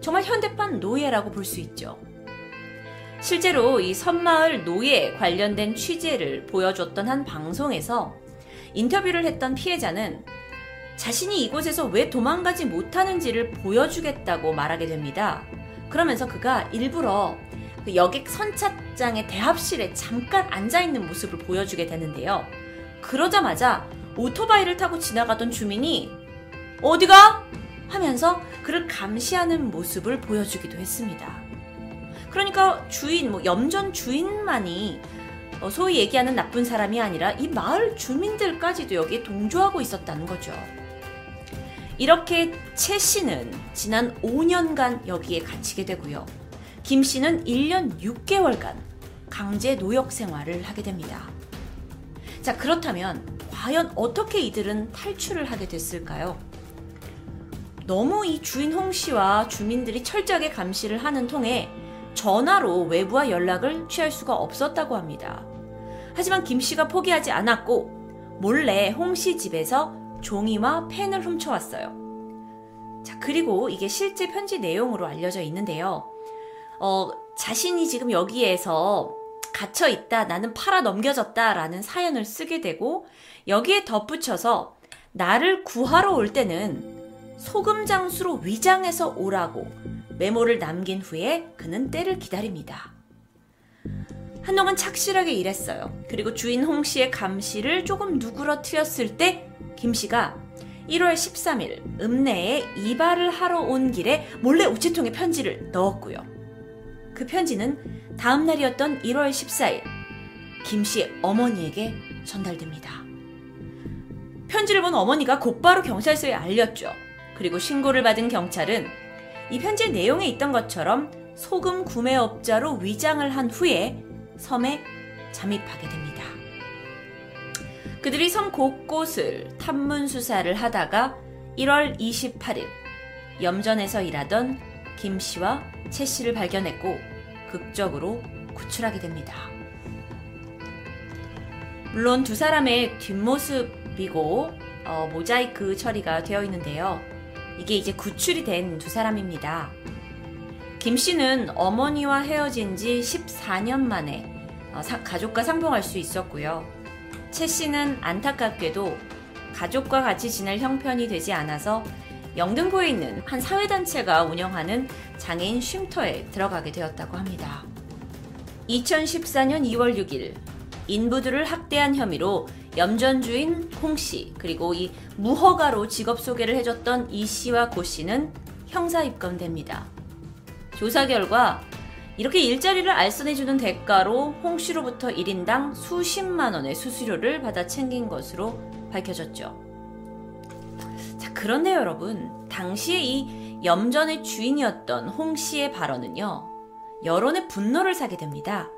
정말 현대판 노예라고 볼 수 있죠. 실제로 이 섬마을 노예 관련된 취재를 보여줬던 한 방송에서 인터뷰를 했던 피해자는 자신이 이곳에서 왜 도망가지 못하는지를 보여주겠다고 말하게 됩니다. 그러면서 그가 일부러 그 여객 선착장의 대합실에 잠깐 앉아있는 모습을 보여주게 되는데요. 그러자마자 오토바이를 타고 지나가던 주민이 어디가? 하면서 그를 감시하는 모습을 보여주기도 했습니다. 그러니까 주인, 뭐 염전 주인만이 어, 소위 얘기하는 나쁜 사람이 아니라 이 마을 주민들까지도 여기에 동조하고 있었다는 거죠. 이렇게 채 씨는 지난 5년간 여기에 갇히게 되고요. 김 씨는 1년 6개월간 강제 노역 생활을 하게 됩니다. 자, 그렇다면 과연 어떻게 이들은 탈출을 하게 됐을까요? 너무 이 주인 홍 씨와 주민들이 철저하게 감시를 하는 통에 전화로 외부와 연락을 취할 수가 없었다고 합니다. 하지만 김 씨가 포기하지 않았고 몰래 홍 씨 집에서 종이와 펜을 훔쳐왔어요. 자, 그리고 이게 실제 편지 내용으로 알려져 있는데요. 어, 자신이 지금 여기에서 갇혀 있다, 나는 팔아 넘겨졌다 라는 사연을 쓰게 되고 여기에 덧붙여서 나를 구하러 올 때는 소금 장수로 위장해서 오라고 메모를 남긴 후에 그는 때를 기다립니다. 한동안 착실하게 일했어요. 그리고 주인 홍 씨의 감시를 조금 누그러뜨렸을 때 김 씨가 1월 13일 읍내에 이발을 하러 온 길에 몰래 우체통에 편지를 넣었고요. 그 편지는 다음 날이었던 1월 14일 김 씨의 어머니에게 전달됩니다. 편지를 본 어머니가 곧바로 경찰서에 알렸죠. 그리고 신고를 받은 경찰은 이 편지 내용에 있던 것처럼 소금 구매업자로 위장을 한 후에 섬에 잠입하게 됩니다. 그들이 섬 곳곳을 탐문 수사를 하다가 1월 28일 염전에서 일하던 김 씨와 채 씨를 발견했고 극적으로 구출하게 됩니다. 물론 두 사람의 뒷모습이고 어, 모자이크 처리가 되어 있는데요. 이게 이제 구출이 된 두 사람입니다. 김 씨는 어머니와 헤어진 지 14년 만에 어, 사, 가족과 상봉할 수 있었고요. 채 씨는 안타깝게도 가족과 같이 지낼 형편이 되지 않아서 영등포에 있는 한 사회단체가 운영하는 장애인 쉼터에 들어가게 되었다고 합니다. 2014년 2월 6일 인부들을 학대한 혐의로 염전주인 홍 씨, 그리고 이 무허가로 직업 소개를 해줬던 이 씨와 고 씨는 형사 입건됩니다. 조사 결과 이렇게 일자리를 알선해주는 대가로 홍 씨로부터 1인당 수십만 원의 수수료를 받아 챙긴 것으로 밝혀졌죠. 자, 그런데 여러분, 당시에 이 염전의 주인이었던 홍 씨의 발언은요, 여론의 분노를 사게 됩니다.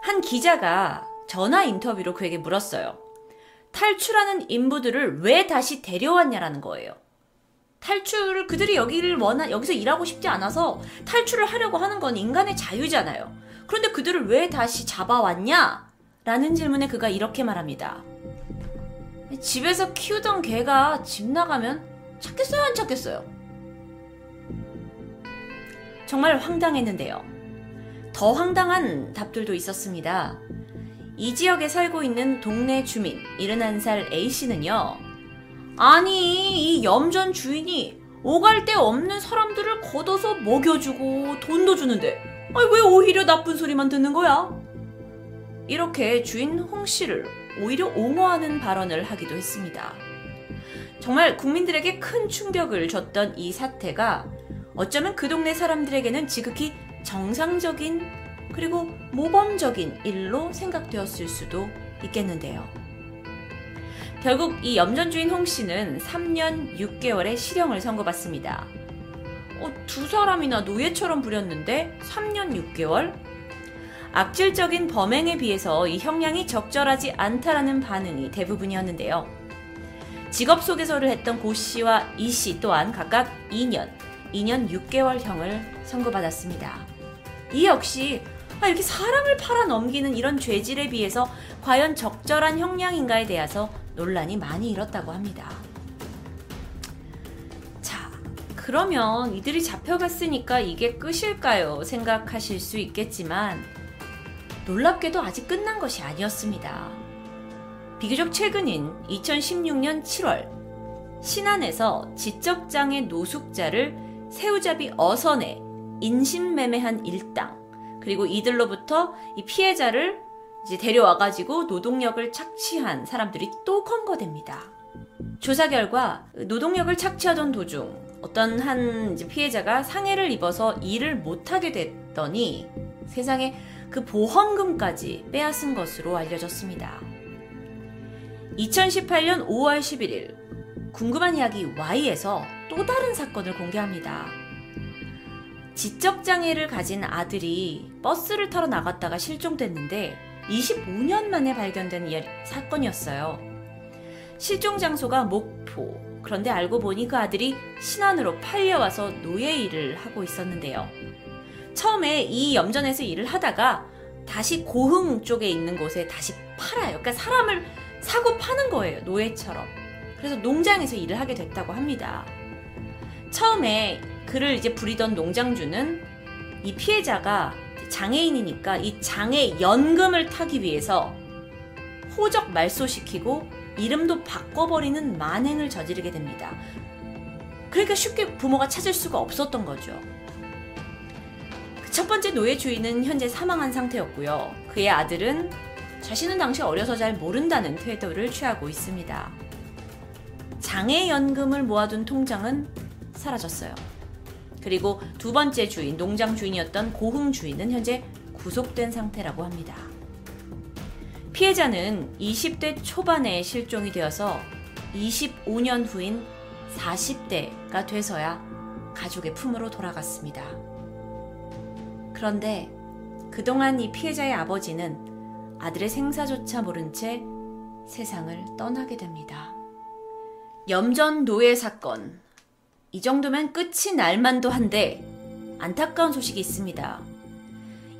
한 기자가 전화 인터뷰로 그에게 물었어요. 탈출하는 인부들을 왜 다시 데려왔냐라는 거예요. 탈출을 그들이 여기를 원하 여기서 일하고 싶지 않아서 탈출을 하려고 하는 건 인간의 자유잖아요. 그런데 그들을 왜 다시 잡아왔냐? 라는 질문에 그가 이렇게 말합니다. 집에서 키우던 개가 집 나가면 찾겠어요, 안 찾겠어요? 정말 황당했는데요. 더 황당한 답들도 있었습니다. 이 지역에 살고 있는 동네 주민 71살 A씨는요. 아니, 이 염전 주인이 오갈 데 없는 사람들을 걷어서 먹여주고 돈도 주는데 아니, 왜 오히려 나쁜 소리만 듣는 거야? 이렇게 주인 홍 씨를 오히려 옹호하는 발언을 하기도 했습니다. 정말 국민들에게 큰 충격을 줬던 이 사태가 어쩌면 그 동네 사람들에게는 지극히 정상적인 그리고 모범적인 일로 생각되었을 수도 있겠는데요. 결국 이 염전주인 홍 씨는 3년 6개월의 실형을 선고받습니다. 어, 두 사람이나 노예처럼 부렸는데 3년 6개월? 악질적인 범행에 비해서 이 형량이 적절하지 않다라는 반응이 대부분이었는데요. 직업 소개서를 했던 고 씨와 이 씨 또한 각각 2년, 2년 6개월형을 선고받았습니다. 이 역시 아, 이렇게 사람을 팔아 넘기는 이런 죄질에 비해서 과연 적절한 형량인가에 대해서 논란이 많이 일었다고 합니다. 자, 그러면 이들이 잡혀갔으니까 이게 끝일까요? 생각하실 수 있겠지만 놀랍게도 아직 끝난 것이 아니었습니다. 비교적 최근인 2016년 7월 신안에서 지적장애 노숙자를 새우잡이 어선에 인신매매한 일당 그리고 이들로부터 이 피해자를 이제 데려와가지고 노동력을 착취한 사람들이 또 검거됩니다. 조사 결과 노동력을 착취하던 도중 어떤 한 피해자가 상해를 입어서 일을 못하게 됐더니 세상에 그 보험금까지 빼앗은 것으로 알려졌습니다. 2018년 5월 11일 궁금한 이야기 Y에서 또 다른 사건을 공개합니다. 지적장애를 가진 아들이 버스를 타러 나갔다가 실종됐는데 25년 만에 발견된 사건이었어요. 실종 장소가 목포. 그런데 알고 보니 그 아들이 신안으로 팔려와서 노예 일을 하고 있었는데요. 처음에 이 염전에서 일을 하다가 다시 고흥 쪽에 있는 곳에 다시 팔아요. 그러니까 사람을 사고 파는 거예요. 노예처럼. 그래서 농장에서 일을 하게 됐다고 합니다. 처음에 그를 이제 부리던 농장주는 이 피해자가 장애인이니까 이 장애 연금을 타기 위해서 호적 말소시키고 이름도 바꿔버리는 만행을 저지르게 됩니다. 그러니까 쉽게 부모가 찾을 수가 없었던 거죠. 그첫 번째 노예 주인은 현재 사망한 상태였고요. 그의 아들은 자신은 당시 어려서 잘 모른다는 태도를 취하고 있습니다. 장애연금을 모아둔 통장은 사라졌어요. 그리고 두 번째 주인, 농장 주인이었던 고흥 주인은 현재 구속된 상태라고 합니다. 피해자는 20대 초반에 실종이 되어서 25년 후인 40대가 돼서야 가족의 품으로 돌아갔습니다. 그런데 그동안 이 피해자의 아버지는 아들의 생사조차 모른 채 세상을 떠나게 됩니다. 염전 노예 사건 이 정도면 끝이 날만도 한데 안타까운 소식이 있습니다.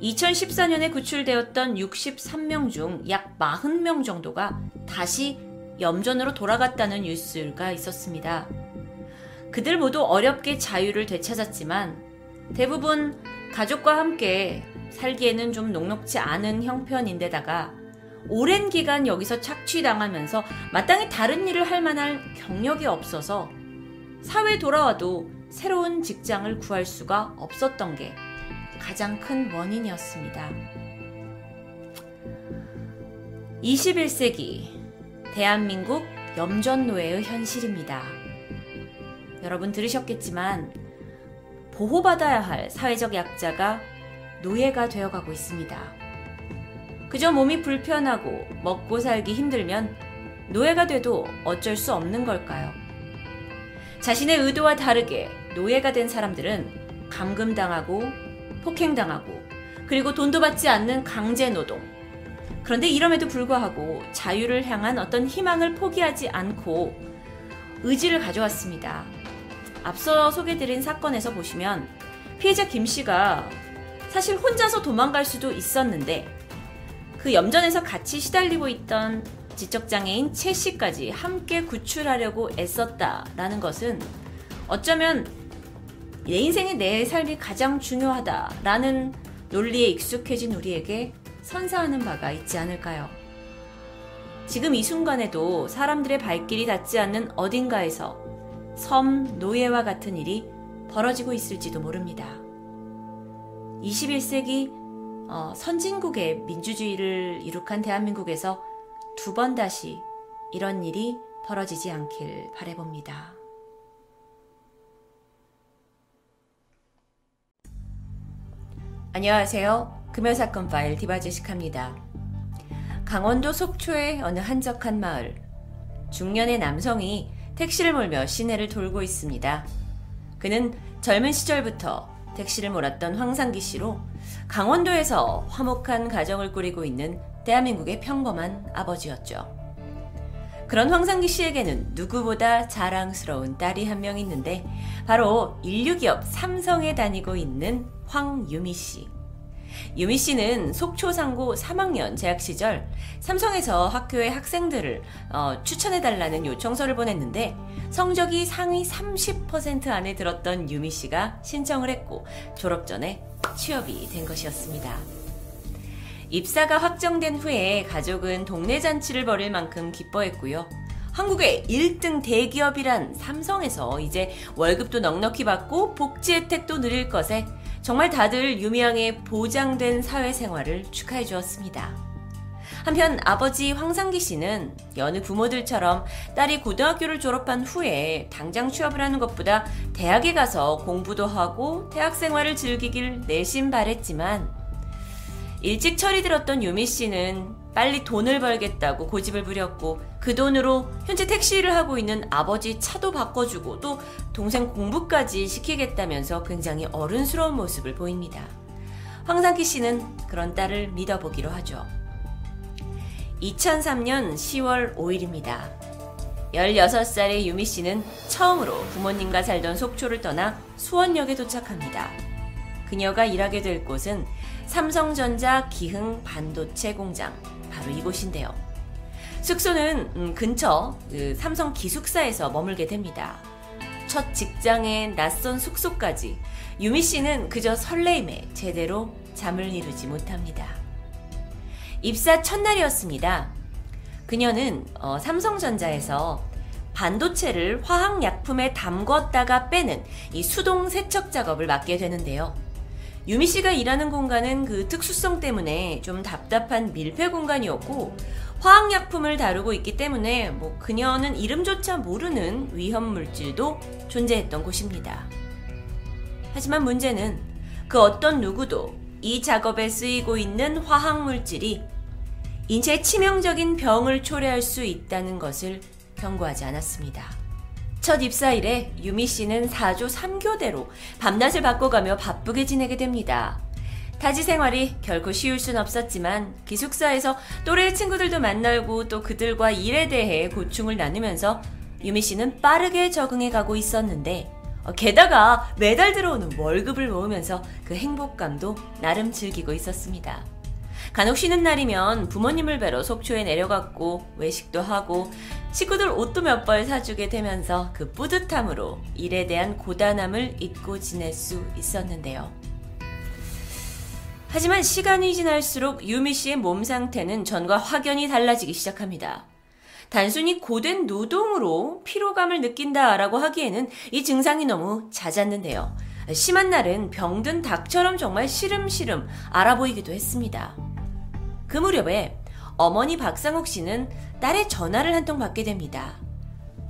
2014년에 구출되었던 63명 중 약 40명 정도가 다시 염전으로 돌아갔다는 뉴스가 있었습니다. 그들 모두 어렵게 자유를 되찾았지만 대부분 가족과 함께 살기에는 좀 녹록지 않은 형편인데다가 오랜 기간 여기서 착취당하면서 마땅히 다른 일을 할 만한 경력이 없어서 사회에 돌아와도 새로운 직장을 구할 수가 없었던 게 가장 큰 원인이었습니다. 21세기 대한민국 염전노예의 현실입니다. 여러분 들으셨겠지만 보호받아야 할 사회적 약자가 노예가 되어가고 있습니다. 그저 몸이 불편하고 먹고 살기 힘들면 노예가 돼도 어쩔 수 없는 걸까요? 자신의 의도와 다르게 노예가 된 사람들은 감금당하고 폭행당하고 그리고 돈도 받지 않는 강제 노동. 그런데 이럼에도 불구하고 자유를 향한 어떤 희망을 포기하지 않고 의지를 가져왔습니다. 앞서 소개드린 사건에서 보시면 피해자 김 씨가 사실 혼자서 도망갈 수도 있었는데 그 염전에서 같이 시달리고 있던 지적장애인 최 씨까지 함께 구출하려고 애썼다라는 것은 어쩌면 내 인생의 내 삶이 가장 중요하다라는 논리에 익숙해진 우리에게 선사하는 바가 있지 않을까요? 지금 이 순간에도 사람들의 발길이 닿지 않는 어딘가에서 섬 노예와 같은 일이 벌어지고 있을지도 모릅니다. 21세기 어, 선진국의 민주주의를 이룩한 대한민국에서 두 번 다시 이런 일이 벌어지지 않길 바래봅니다. 안녕하세요. 금요사건 파일 디바제식합니다. 강원도 속초의 어느 한적한 마을. 중년의 남성이 택시를 몰며 시내를 돌고 있습니다. 그는 젊은 시절부터 택시를 몰았던 황상기 씨로 강원도에서 화목한 가정을 꾸리고 있는 대한민국의 평범한 아버지였죠. 그런 황상기 씨에게는 누구보다 자랑스러운 딸이 한 명 있는데 바로 인류기업 삼성에 다니고 있는 황유미 씨. 유미 씨는 속초상고 3학년 재학 시절 삼성에서 학교의 학생들을 어, 추천해달라는 요청서를 보냈는데 성적이 상위 30% 안에 들었던 유미 씨가 신청을 했고 졸업 전에 취업이 된 것이었습니다. 입사가 확정된 후에 가족은 동네 잔치를 벌일 만큼 기뻐했고요. 한국의 1등 대기업이란 삼성에서 이제 월급도 넉넉히 받고 복지 혜택도 누릴 것에 정말 다들 유미양의 보장된 사회생활을 축하해 주었습니다. 한편 아버지 황상기 씨는 여느 부모들처럼 딸이 고등학교를 졸업한 후에 당장 취업을 하는 것보다 대학에 가서 공부도 하고 대학 생활을 즐기길 내심 바랬지만 일찍 철이 들었던 유미 씨는 빨리 돈을 벌겠다고 고집을 부렸고 그 돈으로 현재 택시를 하고 있는 아버지 차도 바꿔주고 또 동생 공부까지 시키겠다면서 굉장히 어른스러운 모습을 보입니다. 황상기 씨는 그런 딸을 믿어보기로 하죠. 2003년 10월 5일입니다. 16살의 유미 씨는 처음으로 부모님과 살던 속초를 떠나 수원역에 도착합니다. 그녀가 일하게 될 곳은 삼성전자 기흥 반도체 공장, 바로 이곳인데요. 숙소는 음, 근처 그 삼성 기숙사에서 머물게 됩니다. 첫 직장의 낯선 숙소까지 유미 씨는 그저 설레임에 제대로 잠을 이루지 못합니다. 입사 첫날이었습니다. 그녀는 어, 삼성전자에서 반도체를 화학약품에 담궜다가 빼는 이 수동 세척 작업을 맡게 되는데요. 유미 씨가 일하는 공간은 그 특수성 때문에 좀 답답한 밀폐 공간이었고 화학약품을 다루고 있기 때문에 뭐 그녀는 이름조차 모르는 위험 물질도 존재했던 곳입니다. 하지만 문제는 그 어떤 누구도 이 작업에 쓰이고 있는 화학 물질이 인체에 치명적인 병을 초래할 수 있다는 것을 경고하지 않았습니다. 첫 입사일에 유미 씨는 4조 3교대로 밤낮을 바꿔가며 바쁘게 지내게 됩니다. 타지 생활이 결코 쉬울 순 없었지만 기숙사에서 또래 친구들도 만나고 또 그들과 일에 대해 고충을 나누면서 유미 씨는 빠르게 적응해 가고 있었는데 어, 게다가 매달 들어오는 월급을 모으면서 그 행복감도 나름 즐기고 있었습니다. 간혹 쉬는 날이면 부모님을 뵈러 속초에 내려갔고 외식도 하고 친구들 옷도 몇 벌 사주게 되면서 그 뿌듯함으로 일에 대한 고단함을 잊고 지낼 수 있었는데요. 하지만 시간이 지날수록 유미 씨의 몸 상태는 전과 확연히 달라지기 시작합니다. 단순히 고된 노동으로 피로감을 느낀다라고 하기에는 이 증상이 너무 잦았는데요. 심한 날은 병든 닭처럼 정말 시름시름 알아보이기도 했습니다. 그 무렵에 어머니 박상욱 씨는 딸의 전화를 한 통 받게 됩니다.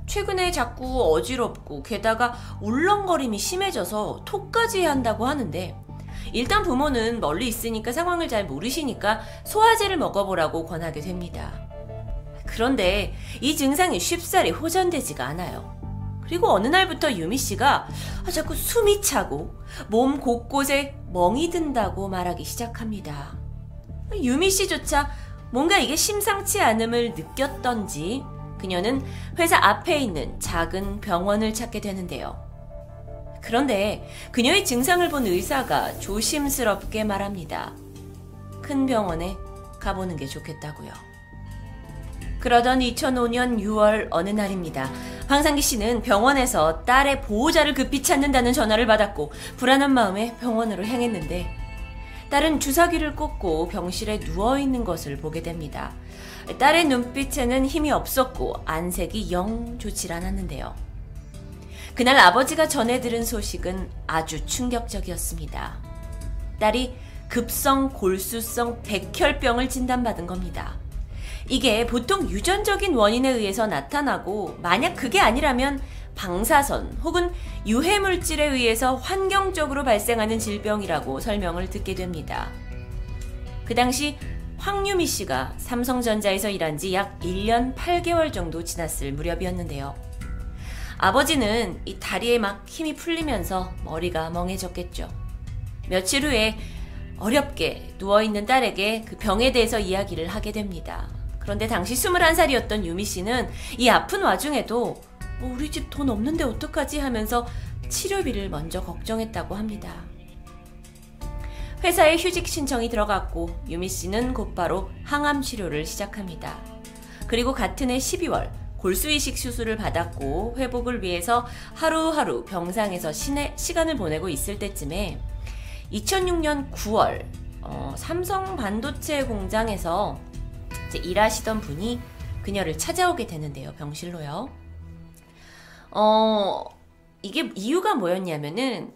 최근에 자꾸 어지럽고 게다가 울렁거림이 심해져서 톡까지 한다고 하는데 일단 부모는 멀리 있으니까 상황을 잘 모르시니까 소화제를 먹어보라고 권하게 됩니다. 그런데 이 증상이 쉽사리 호전되지가 않아요. 그리고 어느 날부터 유미 씨가 자꾸 숨이 차고 몸 곳곳에 멍이 든다고 말하기 시작합니다. 유미 씨조차 뭔가 이게 심상치 않음을 느꼈던지 그녀는 회사 앞에 있는 작은 병원을 찾게 되는데요. 그런데 그녀의 증상을 본 의사가 조심스럽게 말합니다. 큰 병원에 가보는 게 좋겠다고요. 그러던 2005년 6월 어느 날입니다. 황상기 씨는 병원에서 딸의 보호자를 급히 찾는다는 전화를 받았고 불안한 마음에 병원으로 향했는데 딸은 주사기를 꽂고 병실에 누워있는 것을 보게 됩니다. 딸의 눈빛에는 힘이 없었고 안색이 영 좋질 않았는데요. 그날 아버지가 전해 들은 소식은 아주 충격적이었습니다. 딸이 급성 골수성 백혈병을 진단받은 겁니다. 이게 보통 유전적인 원인에 의해서 나타나고 만약 그게 아니라면 방사선 혹은 유해 물질에 의해서 환경적으로 발생하는 질병이라고 설명을 듣게 됩니다. 그 당시 황유미 씨가 삼성전자에서 일한 지 약 1년 8개월 정도 지났을 무렵이었는데요. 아버지는 이 다리에 막 힘이 풀리면서 머리가 멍해졌겠죠. 며칠 후에 어렵게 누워있는 딸에게 그 병에 대해서 이야기를 하게 됩니다. 그런데 당시 21살이었던 유미 씨는 이 아픈 와중에도 뭐 우리 집 돈 없는데 어떡하지 하면서 치료비를 먼저 걱정했다고 합니다. 회사에 휴직 신청이 들어갔고 유미 씨는 곧바로 항암 치료를 시작합니다. 그리고 같은 해 12월 골수 이식 수술을 받았고 회복을 위해서 하루하루 병상에서 시내, 시간을 보내고 있을 때쯤에 2006년 9월 어, 삼성 반도체 공장에서 일하시던 분이 그녀를 찾아오게 되는데요. 병실로요. 어, 이게 이유가 뭐였냐면은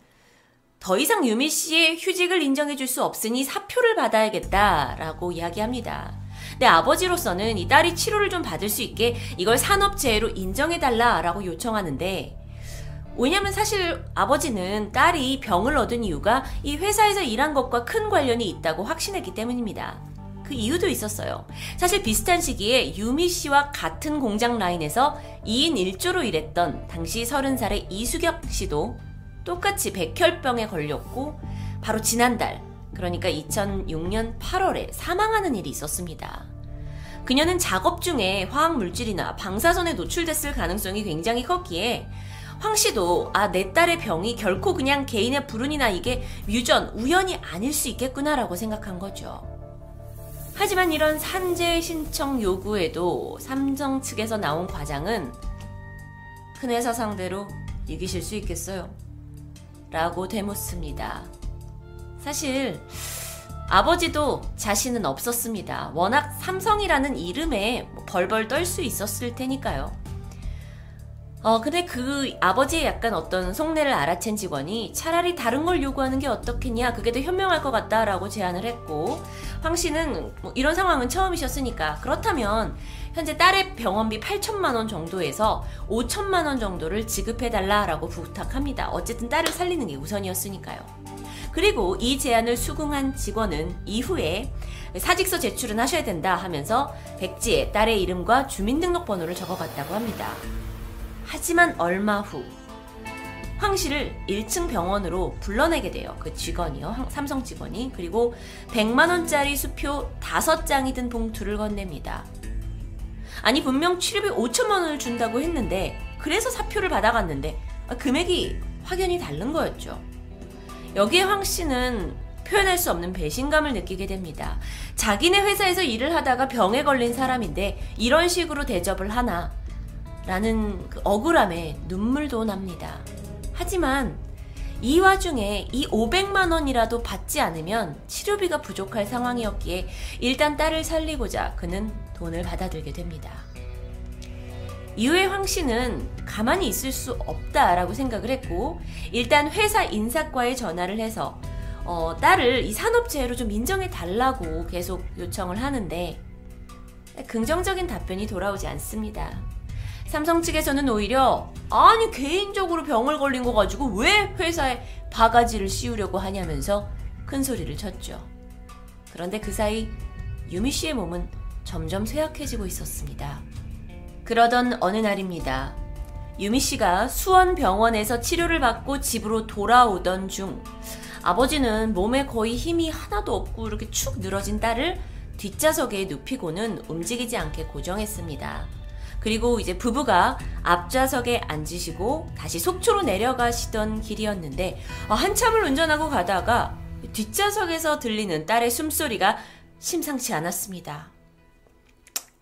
더 이상 유미 씨의 휴직을 인정해 줄 수 없으니 사표를 받아야겠다라고 이야기합니다. 내 아버지로서는 이 딸이 치료를 좀 받을 수 있게 이걸 산업재해로 인정해달라라고 요청하는데, 왜냐면 사실 아버지는 딸이 병을 얻은 이유가 이 회사에서 일한 것과 큰 관련이 있다고 확신했기 때문입니다. 그 이유도 있었어요. 사실 비슷한 시기에 유미 씨와 같은 공장 라인에서 2인 1조로 일했던 당시 30살의 이수경 씨도 똑같이 백혈병에 걸렸고 바로 지난달 그러니까 2006년 8월에 사망하는 일이 있었습니다. 그녀는 작업 중에 화학 물질이나 방사선에 노출됐을 가능성이 굉장히 컸기에 황 씨도 아 내 딸의 병이 결코 그냥 개인의 불운이나 이게 유전 우연이 아닐 수 있겠구나라고 생각한 거죠. 하지만 이런 산재 신청 요구에도 삼성 측에서 나온 과장은 큰 회사 상대로 이기실 수 있겠어요? 라고 되묻습니다. 사실 아버지도 자신은 없었습니다. 워낙 삼성이라는 이름에 뭐 벌벌 떨 수 있었을 테니까요. 어, 근데 그 아버지의 약간 어떤 속내를 알아챈 직원이 차라리 다른 걸 요구하는 게 어떻겠냐, 그게 더 현명할 것 같다라고 제안을 했고, 황 씨는 뭐 이런 상황은 처음이셨으니까, 그렇다면 현재 딸의 병원비 8천만 원 정도에서 5천만 원 정도를 지급해달라라고 부탁합니다. 어쨌든 딸을 살리는 게 우선이었으니까요. 그리고 이 제안을 수긍한 직원은 이후에 사직서 제출은 하셔야 된다 하면서 백지에 딸의 이름과 주민등록번호를 적어갔다고 합니다. 하지만 얼마 후 황 씨를 1층 병원으로 불러내게 돼요. 그 직원이요. 삼성 직원이. 그리고 100만원짜리 수표 5장이 든 봉투를 건넵니다. 아니, 분명 치료비 5천만원을 준다고 했는데, 그래서 사표를 받아갔는데, 아, 금액이 확연히 다른 거였죠. 여기에 황 씨는 표현할 수 없는 배신감을 느끼게 됩니다. 자기네 회사에서 일을 하다가 병에 걸린 사람인데 이런 식으로 대접을 하나 라는 그 억울함에 눈물도 납니다. 하지만 이 와중에 이 500만 원이라도 받지 않으면 치료비가 부족할 상황이었기에 일단 딸을 살리고자 그는 돈을 받아들게 됩니다. 이후에 황 씨는 가만히 있을 수 없다라고 생각을 했고 일단 회사 인사과에 전화를 해서 어, 딸을 이 산업재해로 좀 인정해 달라고 계속 요청을 하는데 긍정적인 답변이 돌아오지 않습니다. 삼성 측에서는 오히려 아니 개인적으로 병을 걸린 거 가지고 왜 회사에 바가지를 씌우려고 하냐면서 큰 소리를 쳤죠. 그런데 그 사이 유미 씨의 몸은 점점 쇠약해지고 있었습니다. 그러던 어느 날입니다. 유미 씨가 수원 병원에서 치료를 받고 집으로 돌아오던 중 아버지는 몸에 거의 힘이 하나도 없고 이렇게 축 늘어진 딸을 뒷좌석에 눕히고는 움직이지 않게 고정했습니다. 그리고 이제 부부가 앞좌석에 앉으시고 다시 속초로 내려가시던 길이었는데 어, 한참을 운전하고 가다가 뒷좌석에서 들리는 딸의 숨소리가 심상치 않았습니다.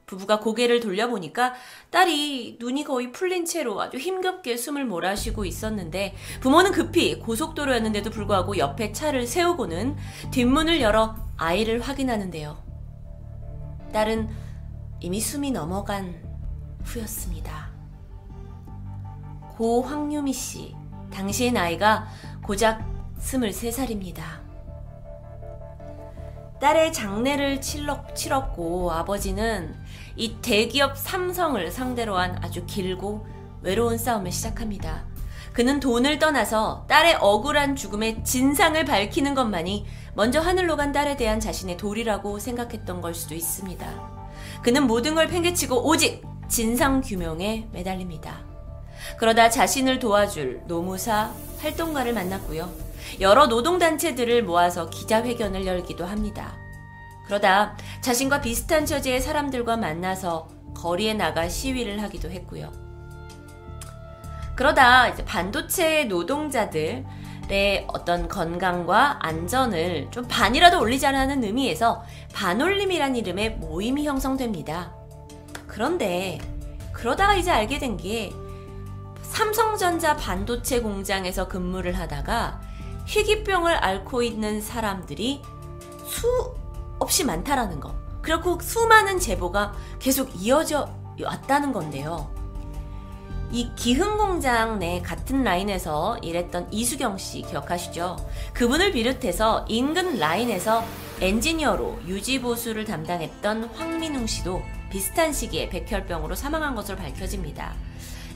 부부가 고개를 돌려보니까 딸이 눈이 거의 풀린 채로 아주 힘겹게 숨을 몰아쉬고 있었는데 부모는 급히 고속도로였는데도 불구하고 옆에 차를 세우고는 뒷문을 열어 아이를 확인하는데요. 딸은 이미 숨이 넘어간 후였습니다. 고 황유미 씨, 당시의 나이가 고작 23살입니다. 딸의 장례를 치렀고 아버지는 이 대기업 삼성을 상대로 한 아주 길고 외로운 싸움을 시작합니다. 그는 돈을 떠나서 딸의 억울한 죽음의 진상을 밝히는 것만이 먼저 하늘로 간 딸에 대한 자신의 도리라고 생각했던 걸 수도 있습니다. 그는 모든 걸 팽개치고 오직 진상 규명에 매달립니다. 그러다 자신을 도와줄 노무사 활동가를 만났고요. 여러 노동단체들을 모아서 기자회견을 열기도 합니다. 그러다 자신과 비슷한 처지의 사람들과 만나서 거리에 나가 시위를 하기도 했고요. 그러다 반도체 노동자들 의 어떤 건강과 안전을 좀 반이라도 올리자라는 의미에서 반올림이란 이름의 모임이 형성됩니다. 그런데 그러다가 이제 알게 된 게 삼성전자 반도체 공장에서 근무를 하다가 희귀병을 앓고 있는 사람들이 수 없이 많다라는 거. 그리고 수많은 제보가 계속 이어져 왔다는 건데요. 이 기흥 공장 내 같은 라인에서 일했던 이수경 씨 기억하시죠? 그분을 비롯해서 인근 라인에서 엔지니어로 유지 보수를 담당했던 황민웅 씨도 비슷한 시기에 백혈병으로 사망한 것으로 밝혀집니다.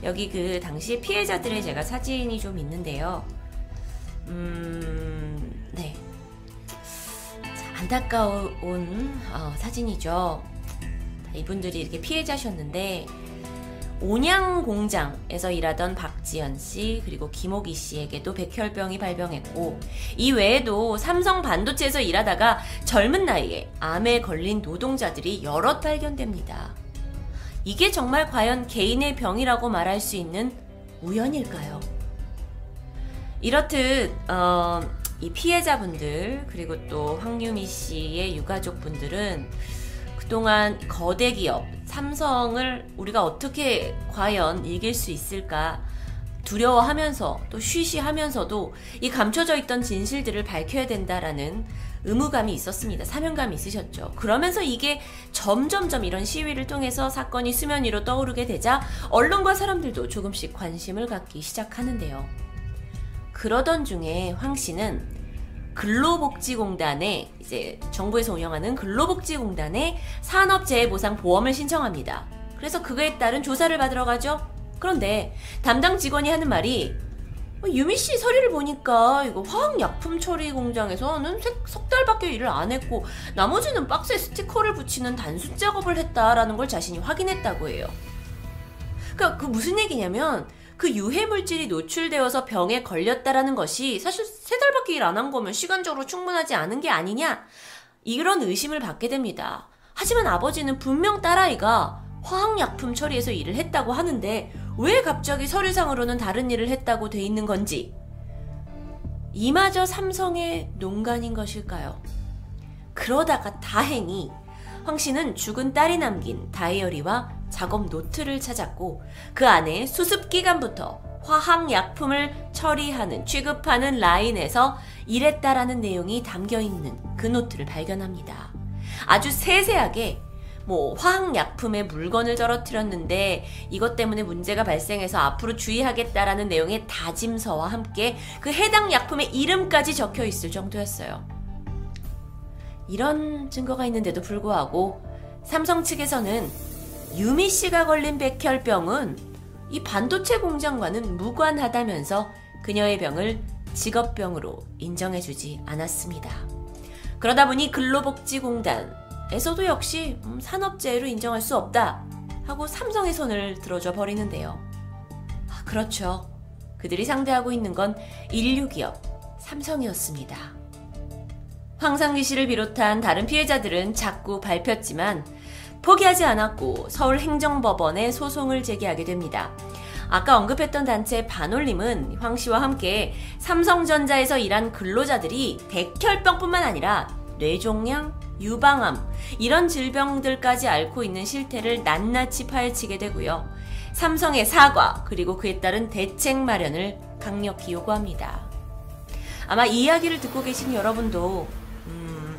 여기 그 당시 피해자들의 제가 사진이 좀 있는데요. 음, 네. 안타까운 어, 사진이죠. 이분들이 이렇게 피해자셨는데 온양 공장에서 일하던 박지연 씨 그리고 김옥희 씨에게도 백혈병이 발병했고 이 외에도 삼성 반도체에서 일하다가 젊은 나이에 암에 걸린 노동자들이 여럿 발견됩니다. 이게 정말 과연 개인의 병이라고 말할 수 있는 우연일까요? 이렇듯 어, 이 피해자분들 그리고 또 황유미 씨의 유가족분들은 그동안 거대 기업 삼성을 우리가 어떻게 과연 이길 수 있을까 두려워하면서 또 쉬쉬하면서도 이 감춰져 있던 진실들을 밝혀야 된다라는 의무감이 있었습니다. 사명감이 있으셨죠. 그러면서 이게 점점점 이런 시위를 통해서 사건이 수면 위로 떠오르게 되자 언론과 사람들도 조금씩 관심을 갖기 시작하는데요. 그러던 중에 황 씨는 근로복지공단에 이제 정부에서 운영하는 근로복지공단에 산업재해보상 보험을 신청합니다. 그래서 그거에 따른 조사를 받으러 가죠. 그런데 담당 직원이 하는 말이 어, 유미 씨 서류를 보니까 이거 화학약품 처리 공장에서는 석 달밖에 일을 안 했고 나머지는 박스에 스티커를 붙이는 단순 작업을 했다라는 걸 자신이 확인했다고 해요. 그러니까 그 무슨 얘기냐면 그 유해 물질이 노출되어서 병에 걸렸다라는 것이 사실 세 달밖에 일 안 한 거면 시간적으로 충분하지 않은 게 아니냐 이런 의심을 받게 됩니다. 하지만 아버지는 분명 딸아이가 화학약품 처리에서 일을 했다고 하는데 왜 갑자기 서류상으로는 다른 일을 했다고 돼 있는 건지 이마저 삼성의 농간인 것일까요? 그러다가 다행히 황 씨는 죽은 딸이 남긴 다이어리와 작업 노트를 찾았고 그 안에 수습 기간부터 화학약품을 처리하는 취급하는 라인에서 일했다라는 내용이 담겨 있는 그 노트를 발견합니다. 아주 세세하게 뭐 화학약품에 물건을 떨어뜨렸는데 이것 때문에 문제가 발생해서 앞으로 주의하겠다라는 내용의 다짐서와 함께 그 해당 약품의 이름까지 적혀 있을 정도였어요. 이런 증거가 있는데도 불구하고 삼성 측에서는 유미 씨가 걸린 백혈병은 이 반도체 공장과는 무관하다면서 그녀의 병을 직업병으로 인정해주지 않았습니다. 그러다 보니 근로복지공단에서도 역시 음, 산업재해로 인정할 수 없다 하고 삼성의 손을 들어줘 버리는데요. 아, 그렇죠. 그들이 상대하고 있는 건 인류 기업 삼성이었습니다. 황상기 씨를 비롯한 다른 피해자들은 자꾸 밟혔지만 포기하지 않았고 서울행정법원에 소송을 제기하게 됩니다. 아까 언급했던 단체 반올림은 황 씨와 함께 삼성전자에서 일한 근로자들이 백혈병뿐만 아니라 뇌종양, 유방암 이런 질병들까지 앓고 있는 실태를 낱낱이 파헤치게 되고요. 삼성의 사과 그리고 그에 따른 대책 마련을 강력히 요구합니다. 아마 이 이야기를 듣고 계신 여러분도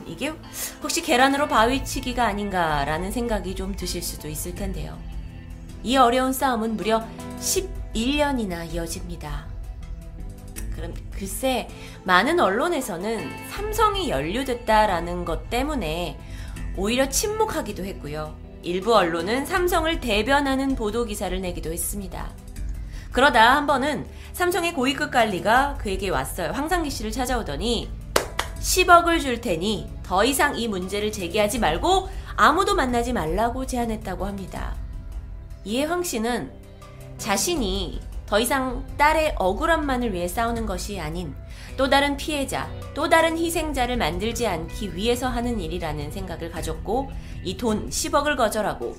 음, 이게 혹시 계란으로 바위치기가 아닌가라는 생각이 좀 드실 수도 있을 텐데요. 이 어려운 싸움은 무려 11년이나 이어집니다. 그럼 글쎄 많은 언론에서는 삼성이 연루됐다라는 것 때문에 오히려 침묵하기도 했고요. 일부 언론은 삼성을 대변하는 보도 기사를 내기도 했습니다. 그러다 한 번은 삼성의 고위급 관리가 그에게 왔어요. 황상기 씨를 찾아오더니 10억을 줄 테니 더 이상 이 문제를 제기하지 말고 아무도 만나지 말라고 제안했다고 합니다. 이에 황 씨는 자신이 더 이상 딸의 억울함만을 위해 싸우는 것이 아닌 또 다른 피해자, 또 다른 희생자를 만들지 않기 위해서 하는 일이라는 생각을 가졌고 이 돈 10억을 거절하고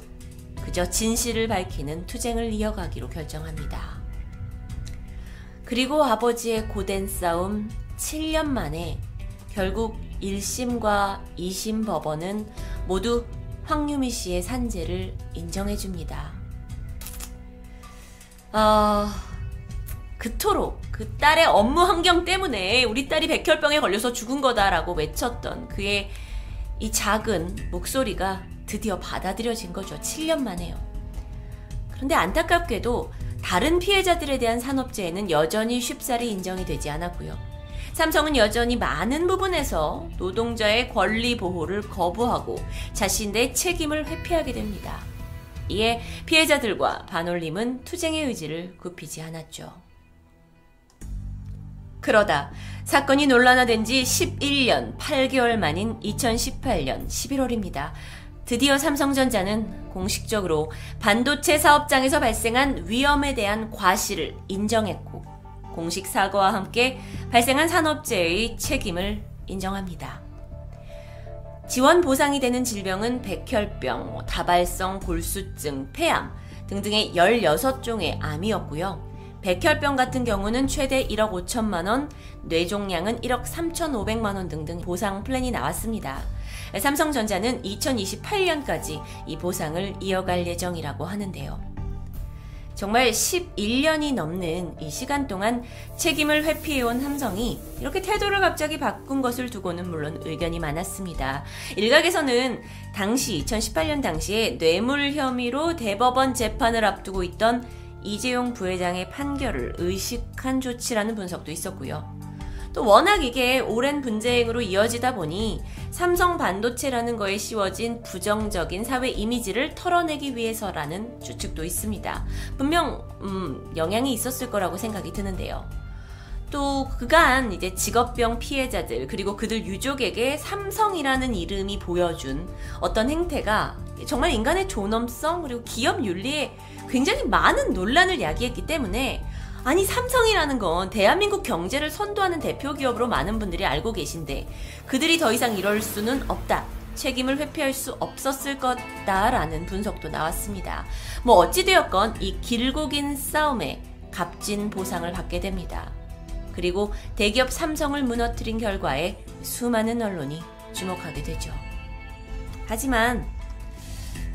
그저 진실을 밝히는 투쟁을 이어가기로 결정합니다. 그리고 아버지의 고된 싸움 7년 만에 결국 1심과 2심 법원은 모두 황유미 씨의 산재를 인정해 줍니다. 아, 그토록 그 딸의 업무 환경 때문에 우리 딸이 백혈병에 걸려서 죽은 거다라고 외쳤던 그의 이 작은 목소리가 드디어 받아들여진 거죠. 7년 만에요. 그런데 안타깝게도 다른 피해자들에 대한 산업재해는 여전히 쉽사리 인정이 되지 않았고요. 삼성은 여전히 많은 부분에서 노동자의 권리 보호를 거부하고 자신의 책임을 회피하게 됩니다. 이에 피해자들과 반올림은 투쟁의 의지를 굽히지 않았죠. 그러다 사건이 논란화된 지 11년 8개월 만인 2018년 11월입니다. 드디어 삼성전자는 공식적으로 반도체 사업장에서 발생한 위험에 대한 과실을 인정했고 공식 사과와 함께 발생한 산업재해의 책임을 인정합니다. 지원 보상이 되는 질병은 백혈병, 뭐 다발성 골수증, 폐암 등등의 16종의 암이었고요. 백혈병 같은 경우는 최대 1억 5천만 원, 뇌종양은 1억 3천5백만 원 등등 보상 플랜이 나왔습니다. 삼성전자는 2028년까지 이 보상을 이어갈 예정이라고 하는데요. 정말 11년이 넘는 이 시간 동안 책임을 회피해온 삼성이 이렇게 태도를 갑자기 바꾼 것을 두고는 물론 의견이 많았습니다. 일각에서는 당시 2018년 당시에 뇌물 혐의로 대법원 재판을 앞두고 있던 이재용 부회장의 판결을 의식한 조치라는 분석도 있었고요. 또 워낙 이게 오랜 분쟁으로 이어지다 보니 삼성 반도체라는 거에 씌워진 부정적인 사회 이미지를 털어내기 위해서라는 추측도 있습니다. 분명 음, 영향이 있었을 거라고 생각이 드는데요. 또 그간 이제 직업병 피해자들 그리고 그들 유족에게 삼성이라는 이름이 보여준 어떤 행태가 정말 인간의 존엄성 그리고 기업 윤리에 굉장히 많은 논란을 야기했기 때문에 아니 삼성이라는 건 대한민국 경제를 선도하는 대표 기업으로 많은 분들이 알고 계신데 그들이 더 이상 이럴 수는 없다. 책임을 회피할 수 없었을 거다라는 분석도 나왔습니다. 뭐 어찌되었건 이 길고 긴 싸움에 값진 보상을 받게 됩니다. 그리고 대기업 삼성을 무너뜨린 결과에 수많은 언론이 주목하게 되죠. 하지만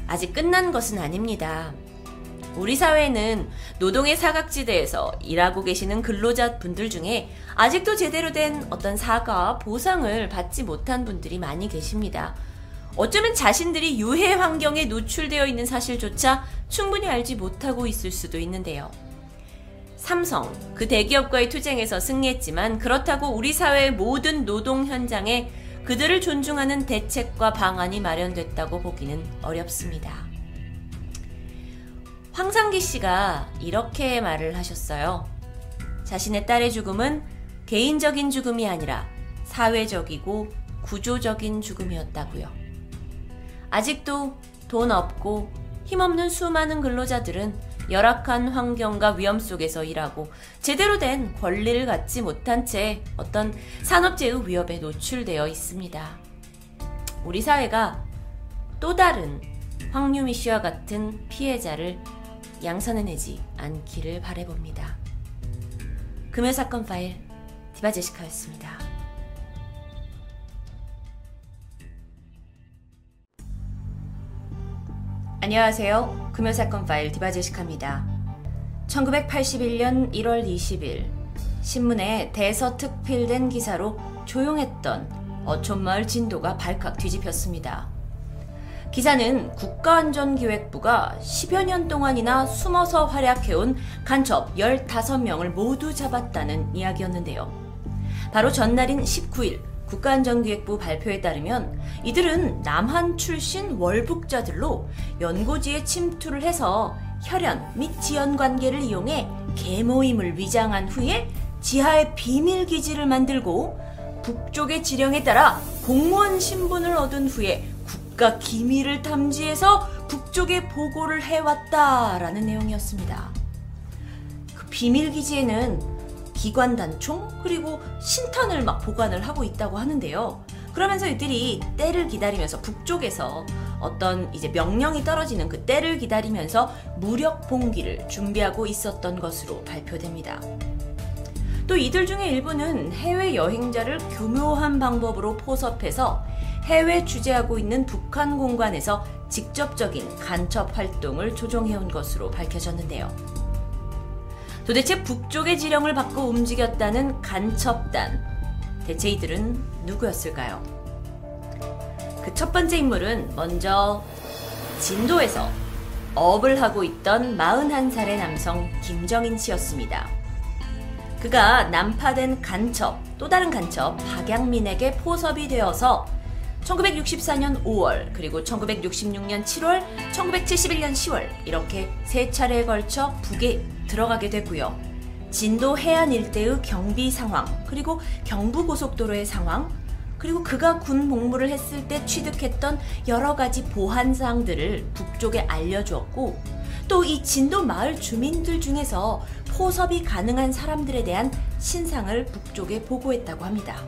아직 끝난 것은 아닙니다. 우리 사회는 노동의 사각지대에서 일하고 계시는 근로자 분들 중에 아직도 제대로 된 어떤 사과, 보상을 받지 못한 분들이 많이 계십니다. 어쩌면 자신들이 유해 환경에 노출되어 있는 사실조차 충분히 알지 못하고 있을 수도 있는데요. 삼성, 그 대기업과의 투쟁에서 승리했지만 그렇다고 우리 사회의 모든 노동 현장에 그들을 존중하는 대책과 방안이 마련됐다고 보기는 어렵습니다. 황상기 씨가 이렇게 말을 하셨어요. 자신의 딸의 죽음은 개인적인 죽음이 아니라 사회적이고 구조적인 죽음이었다고요. 아직도 돈 없고 힘없는 수많은 근로자들은 열악한 환경과 위험 속에서 일하고 제대로 된 권리를 갖지 못한 채 어떤 산업재해 위협에 노출되어 있습니다. 우리 사회가 또 다른 황유미 씨와 같은 피해자를 양산해내지 않기를 바래봅니다. 금요 사건 파일 디바 제시카였습니다. 안녕하세요. 금요 사건 파일 디바 제시카입니다. 1981년 1월 20일 신문에 대서특필된 기사로 조용했던 어촌마을 진도가 발칵 뒤집혔습니다. 기사는 국가안전기획부가 10여 년 동안이나 숨어서 활약해온 간첩 15명을 모두 잡았다는 이야기였는데요. 바로 전날인 19일 국가안전기획부 발표에 따르면 이들은 남한 출신 월북자들로 연고지에 침투를 해서 혈연 및 지연 관계를 이용해 계모임을 위장한 후에 지하에 비밀 기지를 만들고 북쪽의 지령에 따라 공무원 신분을 얻은 후에 국가 기밀을 탐지해서 북쪽에 보고를 해왔다라는 내용이었습니다. 그 비밀 기지에는 기관 단총 그리고 신탄을 막 보관을 하고 있다고 하는데요. 그러면서 이들이 때를 기다리면서 북쪽에서 어떤 이제 명령이 떨어지는 그 때를 기다리면서 무력 봉기를 준비하고 있었던 것으로 발표됩니다. 또 이들 중에 일부는 해외 여행자를 교묘한 방법으로 포섭해서 해외 주재하고 있는 북한 공관에서 직접적인 간첩 활동을 조종해온 것으로 밝혀졌는데요. 도대체 북쪽의 지령을 받고 움직였다는 간첩단. 대체 이들은 누구였을까요? 그 첫 번째 인물은 먼저 진도에서 업을 하고 있던 41살의 남성 김정인 씨였습니다. 그가 난파된 간첩, 또 다른 간첩 박양민에게 포섭이 되어서 1964년 5월, 그리고 1966년 7월, 1971년 10월 이렇게 세 차례에 걸쳐 북에 들어가게 되고요. 진도 해안 일대의 경비 상황, 그리고 경부 고속도로의 상황, 그리고 그가 군 복무를 했을 때 취득했던 여러 가지 보안 사항들을 북쪽에 알려주었고, 또 이 진도 마을 주민들 중에서 포섭이 가능한 사람들에 대한 신상을 북쪽에 보고했다고 합니다.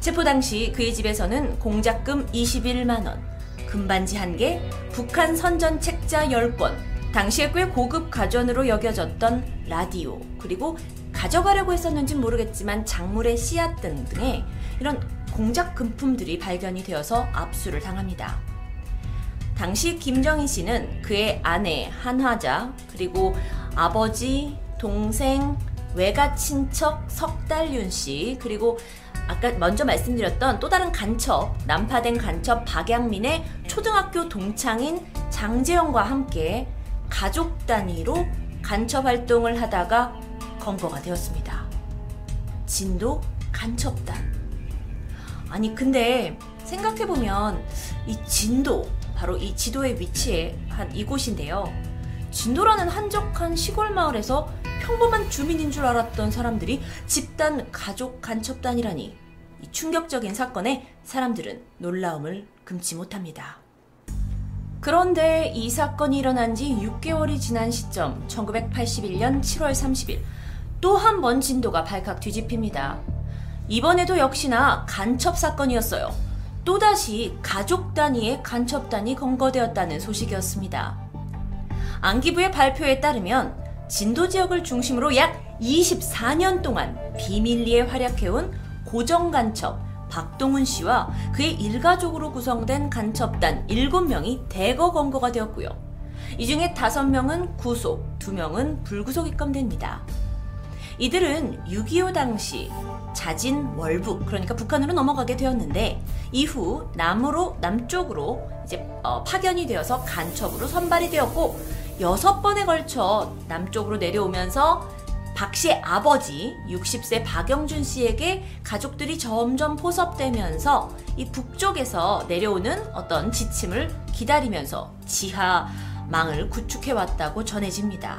체포 당시 그의 집에서는 공작금 21만원, 금반지 1개, 북한 선전 책자 10권, 당시에 꽤 고급 가전으로 여겨졌던 라디오, 그리고 가져가려고 했었는지 모르겠지만 작물의 씨앗 등등의 이런 공작 금품들이 발견이 되어서 압수를 당합니다. 당시 김정인 씨는 그의 아내 한화자, 그리고 아버지, 동생, 외가 친척 석달윤 씨, 그리고 아까 먼저 말씀드렸던 또 다른 간첩, 난파된 간첩 박양민의 초등학교 동창인 장재영과 함께 가족 단위로 간첩 활동을 하다가 검거가 되었습니다. 진도 간첩단. 아니, 근데 생각해보면 이 진도, 바로 이 지도의 위치에 한 이곳인데요. 진도라는 한적한 시골 마을에서 평범한 주민인 줄 알았던 사람들이 집단 가족 간첩단이라니 이 충격적인 사건에 사람들은 놀라움을 금치 못합니다. 그런데 이 사건이 일어난 지 6개월이 지난 시점 1981년 7월 30일 또 한 번 진도가 발칵 뒤집힙니다. 이번에도 역시나 간첩 사건이었어요. 또다시 가족 단위의 간첩단이 검거되었다는 소식이었습니다. 안기부의 발표에 따르면 진도 지역을 중심으로 약 24년 동안 비밀리에 활약해온 고정간첩 박동훈 씨와 그의 일가족으로 구성된 간첩단 7명이 대거 검거가 되었고요. 이 중에 5명은 구속, 2명은 불구속 입건됩니다. 이들은 6.25 당시 자진 월북, 그러니까 북한으로 넘어가게 되었는데 이후 남으로 남쪽으로 이제 어, 파견이 되어서 간첩으로 선발이 되었고 여섯 번에 걸쳐 남쪽으로 내려오면서 박 씨의 아버지 60세 박영준 씨에게 가족들이 점점 포섭되면서 이 북쪽에서 내려오는 어떤 지침을 기다리면서 지하망을 구축해 왔다고 전해집니다.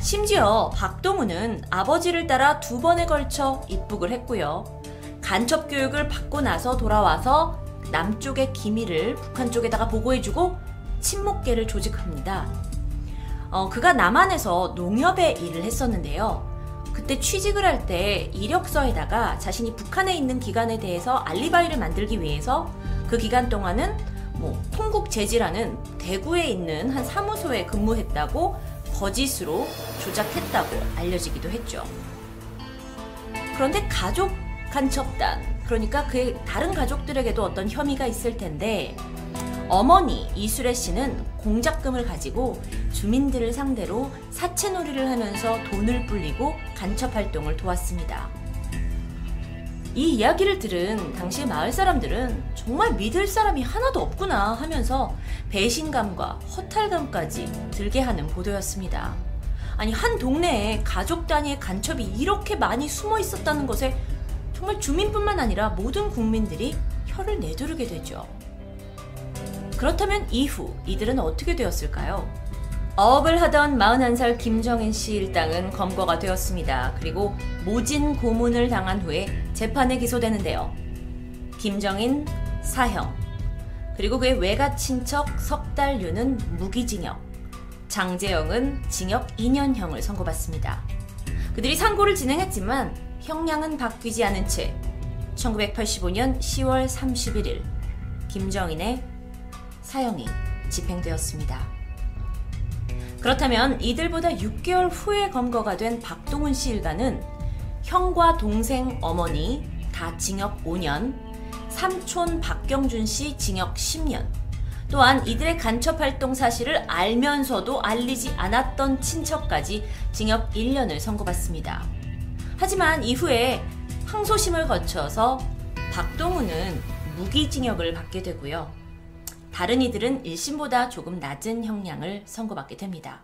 심지어 박동우는 아버지를 따라 두 번에 걸쳐 입북을 했고요. 간첩 교육을 받고 나서 돌아와서 남쪽의 기밀을 북한 쪽에다가 보고해주고 친목계를 조직합니다. 어, 그가 남한에서 농협의 일을 했었는데요. 그때 취직을 할 때 이력서에다가 자신이 북한에 있는 기간에 대해서 알리바이를 만들기 위해서 그 기간 동안은 뭐 통국재지라는 대구에 있는 한 사무소에 근무했다고 거짓으로 조작했다고 알려지기도 했죠. 그런데 가족 간첩단, 그러니까 그의 다른 가족들에게도 어떤 혐의가 있을 텐데 어머니 이수래 씨는 공작금을 가지고 주민들을 상대로 사채놀이를 하면서 돈을 불리고 간첩 활동을 도왔습니다. 이 이야기를 들은 당시 마을 사람들은 정말 믿을 사람이 하나도 없구나 하면서 배신감과 허탈감까지 들게 하는 보도였습니다. 아니, 한 동네에 가족 단위의 간첩이 이렇게 많이 숨어 있었다는 것에 정말 주민뿐만 아니라 모든 국민들이 혀를 내두르게 되죠. 그렇다면 이후 이들은 어떻게 되었을까요? 어업을 하던 41살 김정인 씨 일당은 검거가 되었습니다. 그리고 모진 고문을 당한 후에 재판에 기소되는데요. 김정인 사형, 그리고 그의 외가 친척 석달류는 무기징역, 장재영은 징역 2년형을 선고받습니다. 그들이 상고를 진행했지만 형량은 바뀌지 않은 채 1985년 10월 31일 김정인의 사형이 집행되었습니다. 그렇다면 이들보다 6개월 후에 검거가 된 박동훈 씨 일가는 형과 동생 어머니 다 징역 5년, 삼촌 박경준 씨 징역 10년, 또한 이들의 간첩 활동 사실을 알면서도 알리지 않았던 친척까지 징역 1년을 선고받습니다. 하지만 이후에 항소심을 거쳐서 박동훈은 무기징역을 받게 되고요. 다른 이들은 1심보다 조금 낮은 형량을 선고받게 됩니다.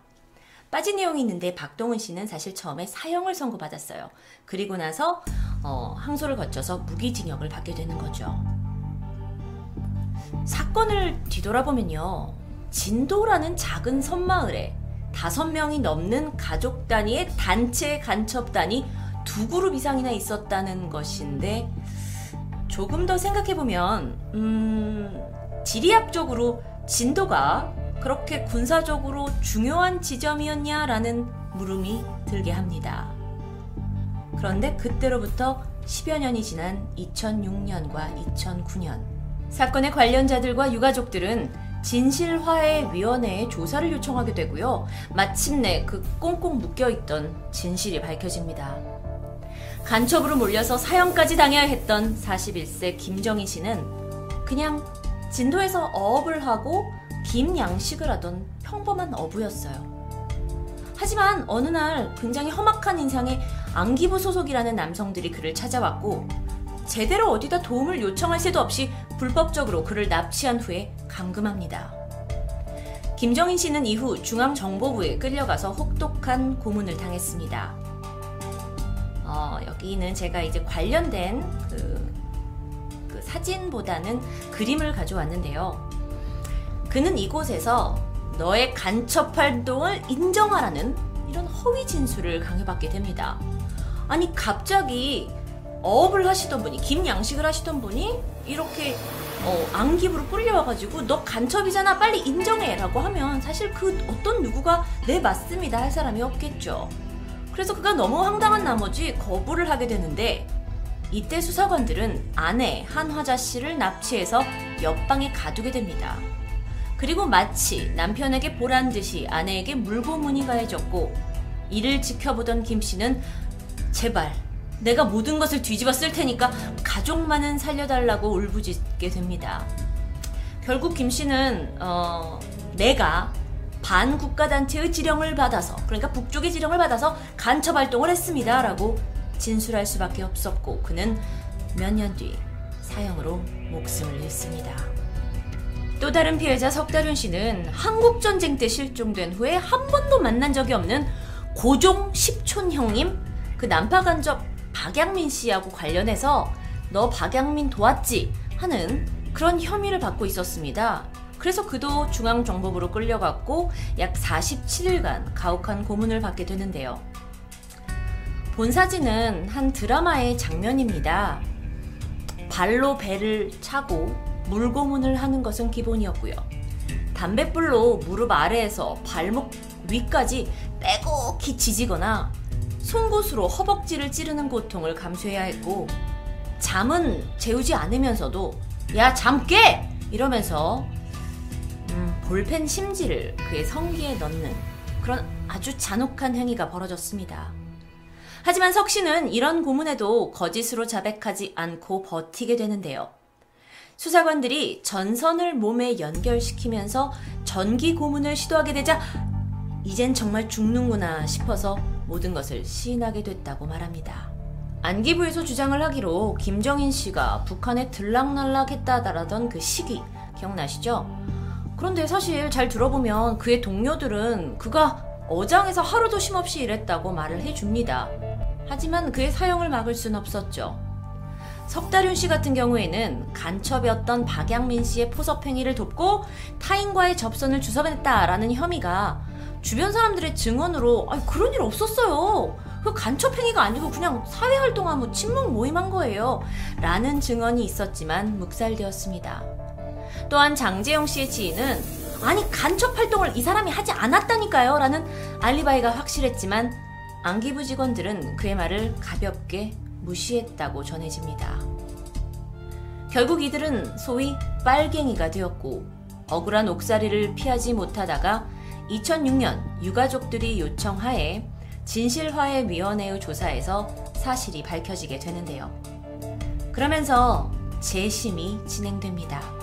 빠진 내용이 있는데 박동은 씨는 사실 처음에 사형을 선고받았어요. 그리고 나서 어, 항소를 거쳐서 무기징역을 받게 되는 거죠. 사건을 뒤돌아보면요. 진도라는 작은 섬마을에 다섯 명이 넘는 가족 단위의 단체 간첩단이 두 그룹 이상이나 있었다는 것인데 조금 더 생각해보면 음, 지리학적으로 진도가 그렇게 군사적으로 중요한 지점이었냐라는 물음이 들게 합니다. 그런데 그때로부터 10여 년이 지난 2006년과 2009년 사건의 관련자들과 유가족들은 진실화해위원회에 조사를 요청하게 되고요. 마침내 그 꽁꽁 묶여있던 진실이 밝혀집니다. 간첩으로 몰려서 사형까지 당해야 했던 41세 김정희 씨는 그냥 진도에서 어업을 하고 김양식을 하던 평범한 어부였어요. 하지만 어느 날 굉장히 험악한 인상의 안기부 소속이라는 남성들이 그를 찾아왔고 제대로 어디다 도움을 요청할 새도 없이 불법적으로 그를 납치한 후에 감금합니다. 김정인 씨는 이후 중앙정보부에 끌려가서 혹독한 고문을 당했습니다. 어, 여기는 제가 이제 관련된 그 사진보다는 그림을 가져왔는데요. 그는 이곳에서 너의 간첩 활동을 인정하라는 이런 허위 진술을 강요받게 됩니다. 아니 갑자기 어업을 하시던 분이 김양식을 하시던 분이 이렇게 어, 안기부로 끌려와가지고 너 간첩이잖아 빨리 인정해라고 하면 사실 그 어떤 누구가 네 맞습니다 할 사람이 없겠죠. 그래서 그가 너무 황당한 나머지 거부를 하게 되는데 이때 수사관들은 아내 한화자 씨를 납치해서 옆방에 가두게 됩니다. 그리고 마치 남편에게 보란 듯이 아내에게 물고문이 가해졌고 이를 지켜보던 김 씨는 제발 내가 모든 것을 뒤집어 쓸 테니까 가족만은 살려달라고 울부짖게 됩니다. 결국 김 씨는 어, 내가 반국가단체의 지령을 받아서 그러니까 북쪽의 지령을 받아서 간첩 활동을 했습니다라고 진술할 수밖에 없었고 그는 몇 년 뒤 사형으로 목숨을 잃습니다. 또 다른 피해자 석다륜 씨는 한국 전쟁 때 실종된 후에 한 번도 만난 적이 없는 고종 십촌 형님 그 난파 간접 박양민 씨하고 관련해서 너 박양민 도왔지 하는 그런 혐의를 받고 있었습니다. 그래서 그도 중앙정보부로 끌려갔고 약 47일간 가혹한 고문을 받게 되는데요. 본 사진은 한 드라마의 장면입니다. 발로 배를 차고 물고문을 하는 것은 기본이었고요. 담뱃불로 무릎 아래에서 발목 위까지 빼곡히 지지거나 송곳으로 허벅지를 찌르는 고통을 감수해야 했고 잠은 재우지 않으면서도 야 잠 깨! 이러면서 음, 볼펜 심지를 그의 성기에 넣는 그런 아주 잔혹한 행위가 벌어졌습니다. 하지만 석 씨는 이런 고문에도 거짓으로 자백하지 않고 버티게 되는데요. 수사관들이 전선을 몸에 연결시키면서 전기 고문을 시도하게 되자 이젠 정말 죽는구나 싶어서 모든 것을 시인하게 됐다고 말합니다. 안기부에서 주장을 하기로 김정인 씨가 북한에 들락날락했다라던 그 시기 기억나시죠? 그런데 사실 잘 들어보면 그의 동료들은 그가 어장에서 하루도 쉼없이 일했다고 말을 해줍니다. 하지만 그의 사형을 막을 순 없었죠. 석다륜 씨 같은 경우에는 간첩이었던 박양민 씨의 포섭 행위를 돕고 타인과의 접선을 주선했다라는 혐의가 주변 사람들의 증언으로 아니 그런 일 없었어요. 그 간첩 행위가 아니고 그냥 사회 활동하고 친목 모임한 거예요. 라는 증언이 있었지만 묵살되었습니다. 또한 장재영 씨의 지인은 아니 간첩 활동을 이 사람이 하지 않았다니까요. 라는 알리바이가 확실했지만 안기부 직원들은 그의 말을 가볍게 무시했다고 전해집니다. 결국 이들은 소위 빨갱이가 되었고 억울한 옥살이를 피하지 못하다가 2006년 유가족들이 요청하에 진실화해위원회의 조사에서 사실이 밝혀지게 되는데요. 그러면서 재심이 진행됩니다.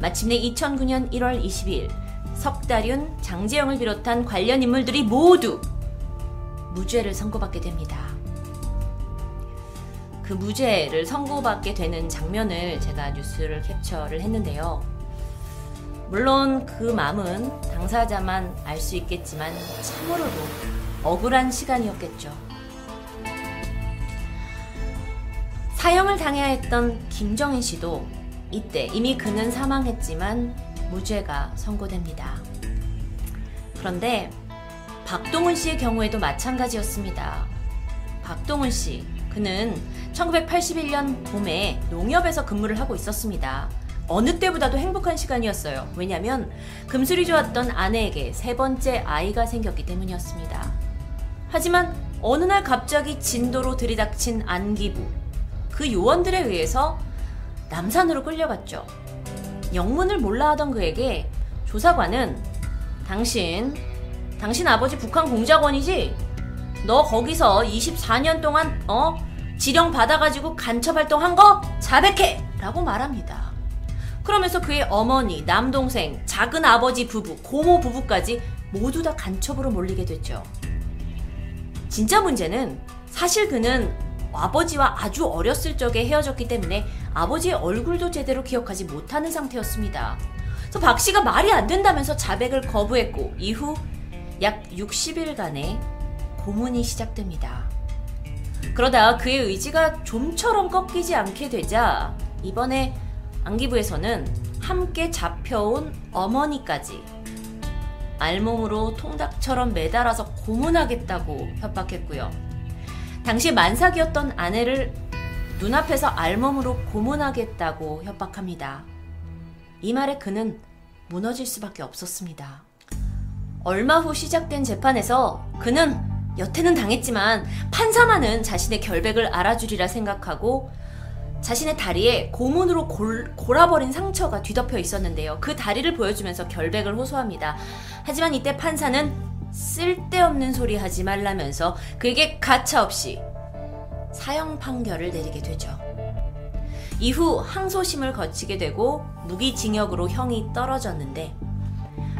마침내 2009년 1월 20일 석다륜, 장재영을 비롯한 관련 인물들이 모두 무죄를 선고받게 됩니다. 그 무죄를 선고받게 되는 장면을 제가 뉴스를 캡처를 했는데요. 물론 그 마음은 당사자만 알 수 있겠지만 참으로도 억울한 시간이었겠죠. 사형을 당해야 했던 김정인 씨도 이때 이미 그는 사망했지만 무죄가 선고됩니다. 그런데 박동훈 씨의 경우에도 마찬가지였습니다. 박동훈 씨, 그는 1981년 봄에 농협에서 근무를 하고 있었습니다. 어느 때보다도 행복한 시간이었어요. 왜냐면 금술이 좋았던 아내에게 세 번째 아이가 생겼기 때문이었습니다. 하지만 어느 날 갑자기 진도로 들이닥친 안기부. 그 요원들에 의해서 남산으로 끌려갔죠. 영문을 몰라 하던 그에게 조사관은 당신 당신 아버지 북한 공작원이지? 너 거기서 24년 동안 어 지령 받아가지고 간첩 활동한 거 자백해! 라고 말합니다. 그러면서 그의 어머니, 남동생, 작은 아버지 부부, 고모 부부까지 모두 다 간첩으로 몰리게 됐죠. 진짜 문제는 사실 그는 아버지와 아주 어렸을 적에 헤어졌기 때문에 아버지의 얼굴도 제대로 기억하지 못하는 상태였습니다. 그래서 박 씨가 말이 안 된다면서 자백을 거부했고 이후 약 60일간의 고문이 시작됩니다. 그러다 그의 의지가 좀처럼 꺾이지 않게 되자 이번에 안기부에서는 함께 잡혀온 어머니까지 알몸으로 통닭처럼 매달아서 고문하겠다고 협박했고요. 당시 만삭이었던 아내를 눈앞에서 알몸으로 고문하겠다고 협박합니다. 이 말에 그는 무너질 수밖에 없었습니다. 얼마 후 시작된 재판에서 그는 여태는 당했지만 판사만은 자신의 결백을 알아주리라 생각하고 자신의 다리에 고문으로 골, 골아버린 상처가 뒤덮여 있었는데요. 그 다리를 보여주면서 결백을 호소합니다. 하지만 이때 판사는 쓸데없는 소리 하지 말라면서 그에게 가차없이 사형 판결을 내리게 되죠. 이후 항소심을 거치게 되고 무기징역으로 형이 떨어졌는데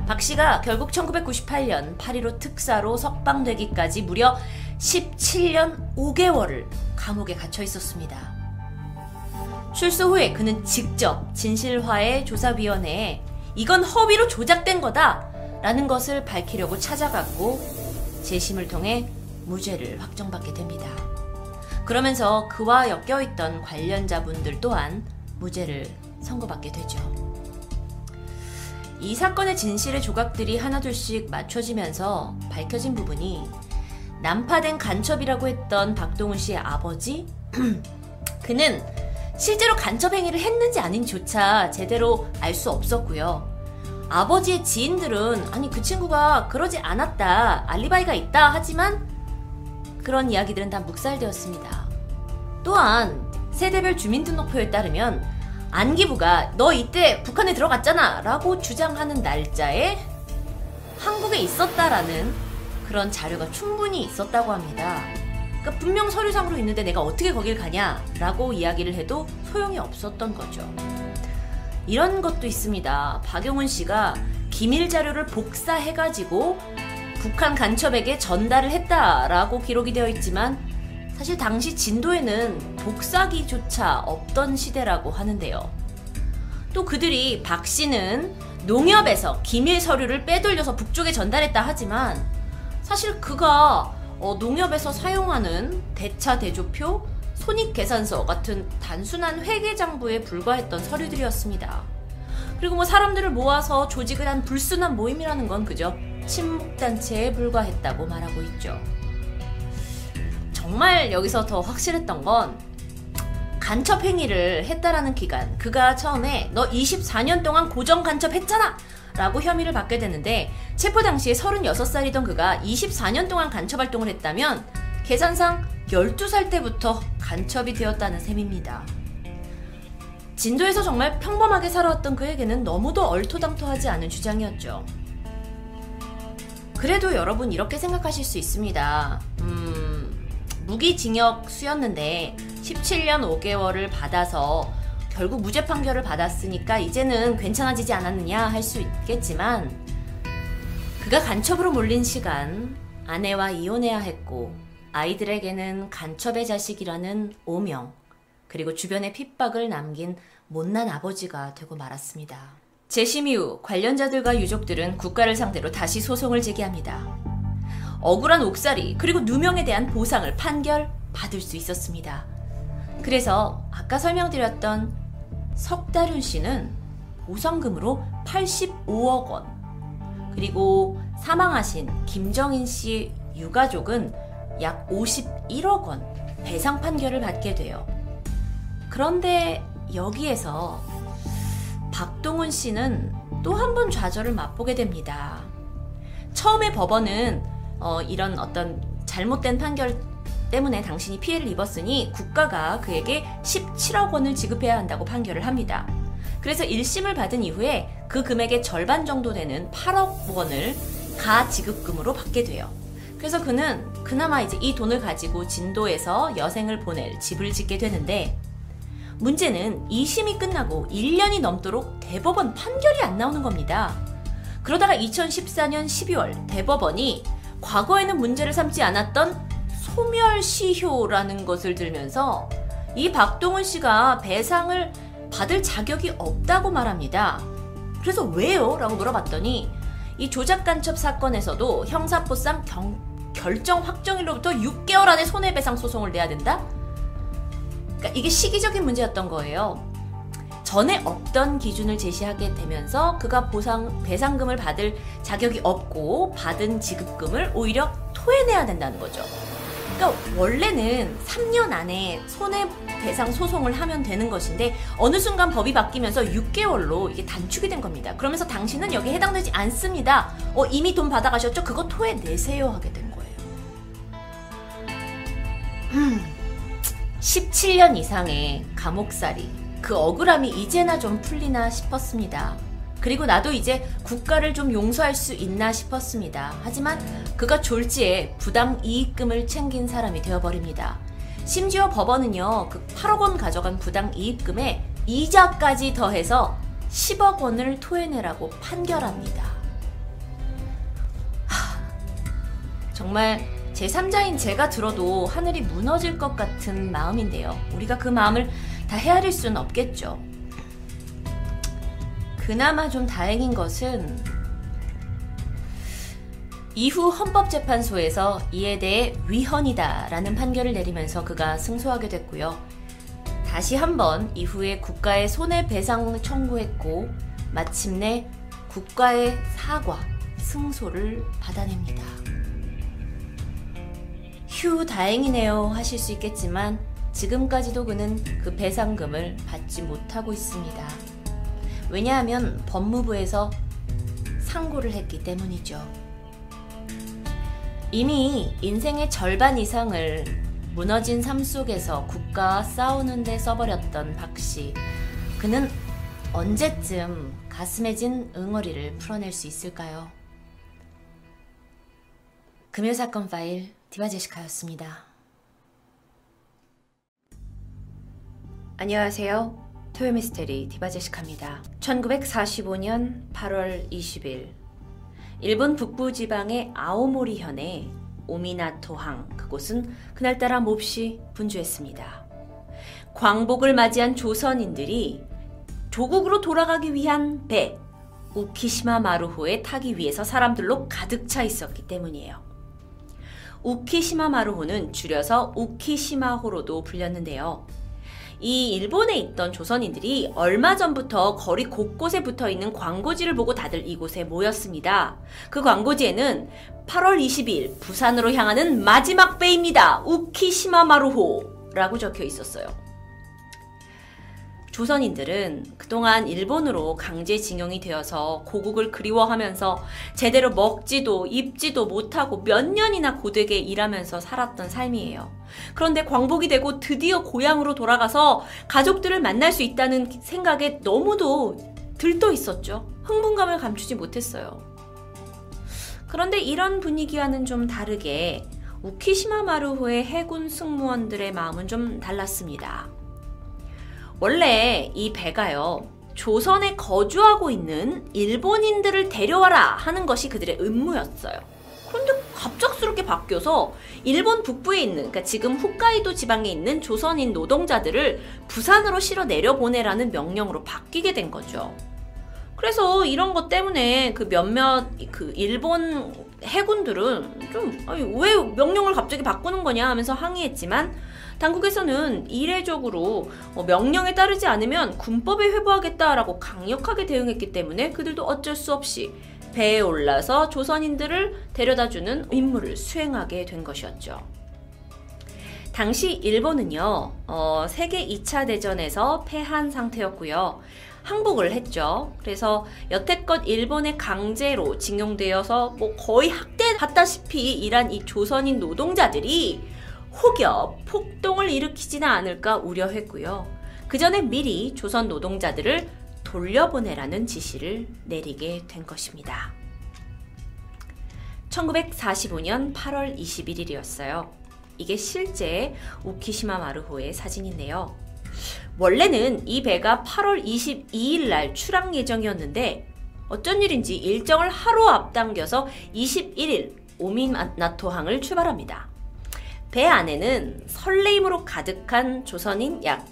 박 씨가 결국 1998년 8.15 특사로 석방되기까지 무려 17년 5개월을 감옥에 갇혀 있었습니다. 출소 후에 그는 직접 진실화의 조사위원회에 이건 허위로 조작된 거다 라는 것을 밝히려고 찾아갔고 재심을 통해 무죄를 확정받게 됩니다. 그러면서 그와 엮여있던 관련자분들 또한 무죄를 선고받게 되죠. 이 사건의 진실의 조각들이 하나둘씩 맞춰지면서 밝혀진 부분이 난파된 간첩이라고 했던 박동훈 씨의 아버지? <clears throat> 그는 실제로 간첩 행위를 했는지 아닌지조차 제대로 알 수 없었고요. 아버지의 지인들은 아니 그 친구가 그러지 않았다 알리바이가 있다 하지만 그런 이야기들은 다 묵살되었습니다. 또한 세대별 주민등록표에 따르면 안기부가 너 이때 북한에 들어갔잖아 라고 주장하는 날짜에 한국에 있었다라는 그런 자료가 충분히 있었다고 합니다. 그러니까 분명 서류상으로 있는데 내가 어떻게 거길 가냐 라고 이야기를 해도 소용이 없었던 거죠. 이런 것도 있습니다. 박용훈 씨가 기밀 자료를 복사해가지고 북한 간첩에게 전달을 했다라고 기록이 되어 있지만 사실 당시 진도에는 복사기조차 없던 시대라고 하는데요. 또 그들이 박 씨는 농협에서 기밀 서류를 빼돌려서 북쪽에 전달했다 하지만 사실 그가 어, 농협에서 사용하는 대차 대조표, 손익계산서 같은 단순한 회계장부에 불과했던 서류들이었습니다. 그리고 뭐 사람들을 모아서 조직을 한 불순한 모임이라는 건 그저 친목단체에 불과했다고 말하고 있죠. 정말 여기서 더 확실했던 건 간첩 행위를 했다라는 기간. 그가 처음에 너 24년 동안 고정 간첩했잖아! 라고 혐의를 받게 되는데 체포 당시에 36살이던 그가 24년 동안 간첩 활동을 했다면 계산상 12살 때부터 간첩이 되었다는 셈입니다. 진도에서 정말 평범하게 살아왔던 그에게는 너무도 얼토당토하지 않은 주장이었죠. 그래도 여러분 이렇게 생각하실 수 있습니다. 음, 무기징역 수였는데 17년 5개월을 받아서 결국 무죄 판결을 받았으니까 이제는 괜찮아지지 않았느냐 할 수 있겠지만 그가 간첩으로 몰린 시간 아내와 이혼해야 했고 아이들에게는 간첩의 자식이라는 오명 그리고 주변의 핍박을 남긴 못난 아버지가 되고 말았습니다. 재심 이후 관련자들과 유족들은 국가를 상대로 다시 소송을 제기합니다. 억울한 옥살이 그리고 누명에 대한 보상을 판결 받을 수 있었습니다. 그래서 아까 설명드렸던 석다륜 씨는 보상금으로 85억 원 그리고 사망하신 김정인 씨 유가족은 약 51억 원 배상 판결을 받게 돼요. 그런데 여기에서 박동훈 씨는 또 한 번 좌절을 맛보게 됩니다. 처음에 법원은 어, 이런 어떤 잘못된 판결 때문에 당신이 피해를 입었으니 국가가 그에게 17억 원을 지급해야 한다고 판결을 합니다. 그래서 1심을 받은 이후에 그 금액의 절반 정도 되는 8억 원을 가 지급금으로 받게 돼요. 그래서 그는 그나마 이제 이 돈을 가지고 진도에서 여생을 보낼 집을 짓게 되는데 문제는 2심이 끝나고 1년이 넘도록 대법원 판결이 안 나오는 겁니다. 그러다가 2014년 12월 대법원이 과거에는 문제를 삼지 않았던 소멸시효라는 것을 들면서 이 박동훈 씨가 배상을 받을 자격이 없다고 말합니다. 그래서 왜요? 라고 물어봤더니 이 조작 간첩 사건에서도 형사포상 경, 결정 확정일로부터 6개월 안에 손해배상 소송을 내야 된다? 그러니까 이게 시기적인 문제였던 거예요. 전에 없던 기준을 제시하게 되면서 그가 보상 배상금을 받을 자격이 없고 받은 지급금을 오히려 토해내야 된다는 거죠. 그러니까 원래는 3년 안에 손해배상 소송을 하면 되는 것인데 어느 순간 법이 바뀌면서 6개월로 이게 단축이 된 겁니다. 그러면서 당신은 여기에 해당되지 않습니다. 어, 이미 돈 받아가셨죠? 그거 토해내세요 하게. 음, 17년 이상의 감옥살이 그 억울함이 이제나 좀 풀리나 싶었습니다. 그리고 나도 이제 국가를 좀 용서할 수 있나 싶었습니다. 하지만 그가 졸지에 부당 이익금을 챙긴 사람이 되어버립니다. 심지어 법원은요, 그 8억 원 가져간 부당 이익금에 이자까지 더해서 10억 원을 토해내라고 판결합니다. 하, 정말 제3자인 제가 들어도 하늘이 무너질 것 같은 마음인데요. 우리가 그 마음을 다 헤아릴 수는 없겠죠. 그나마 좀 다행인 것은 이후 헌법재판소에서 이에 대해 위헌이다라는 판결을 내리면서 그가 승소하게 됐고요. 다시 한번 이후에 국가의 손해배상을 청구했고 마침내 국가의 사과, 승소를 받아냅니다. 휴, 다행이네요 하실 수 있겠지만 지금까지도 그는 그 배상금을 받지 못하고 있습니다. 왜냐하면 법무부에서 상고를 했기 때문이죠. 이미 인생의 절반 이상을 무너진 삶 속에서 국가와 싸우는데 써버렸던 박 씨. 그는 언제쯤 가슴에 진 응어리를 풀어낼 수 있을까요? 금요사건 파일 디바제시카였습니다. 안녕하세요. 토요 미스테리 디바제시카입니다. 1945년 8월 20일 일본 북부 지방의 아오모리 현의 오미나토항 그곳은 그날따라 몹시 분주했습니다. 광복을 맞이한 조선인들이 조국으로 돌아가기 위한 배 우키시마 마루호에 타기 위해서 사람들로 가득 차 있었기 때문이에요. 우키시마 마루호는 줄여서 우키시마호로도 불렸는데요. 이 일본에 있던 조선인들이 얼마 전부터 거리 곳곳에 붙어 있는 광고지를 보고 다들 이곳에 모였습니다. 그 광고지에는 8월 20일 부산으로 향하는 마지막 배입니다. 우키시마 마루호 라고 적혀 있었어요. 조선인들은 그동안 일본으로 강제징용이 되어서 고국을 그리워하면서 제대로 먹지도 입지도 못하고 몇 년이나 고되게 일하면서 살았던 삶이에요. 그런데 광복이 되고 드디어 고향으로 돌아가서 가족들을 만날 수 있다는 생각에 너무도 들떠 있었죠. 흥분감을 감추지 못했어요. 그런데 이런 분위기와는 좀 다르게 우키시마 마루호의 해군 승무원들의 마음은 좀 달랐습니다. 원래 이 배가요. 조선에 거주하고 있는 일본인들을 데려와라 하는 것이 그들의 임무였어요. 그런데 갑작스럽게 바뀌어서 일본 북부에 있는, 그러니까 지금 홋카이도 지방에 있는 조선인 노동자들을 부산으로 실어 내려보내라는 명령으로 바뀌게 된 거죠. 그래서 이런 것 때문에 그 몇몇 그 일본 해군들은 좀, 아니, 왜 명령을 갑자기 바꾸는 거냐 하면서 항의했지만 당국에서는 이례적으로 어, 명령에 따르지 않으면 군법에 회부하겠다라고 강력하게 대응했기 때문에 그들도 어쩔 수 없이 배에 올라서 조선인들을 데려다주는 임무를 수행하게 된 것이었죠. 당시 일본은요, 어, 세계 2차 대전에서 패한 상태였고요. 항복을 했죠. 그래서 여태껏 일본의 강제로 징용되어서 뭐 거의 학대받다시피 일한 이 조선인 노동자들이 혹여 폭동을 일으키지는 않을까 우려했고요. 그 전에 미리 조선 노동자들을 돌려보내라는 지시를 내리게 된 것입니다. 1945년 8월 21일이었어요. 이게 실제 우키시마 마루호의 사진인데요. 원래는 이 배가 8월 22일 날 출항 예정이었는데 어쩐 일인지 일정을 하루 앞당겨서 21일 오미나토항을 출발합니다. 배 안에는 설레임으로 가득한 조선인 약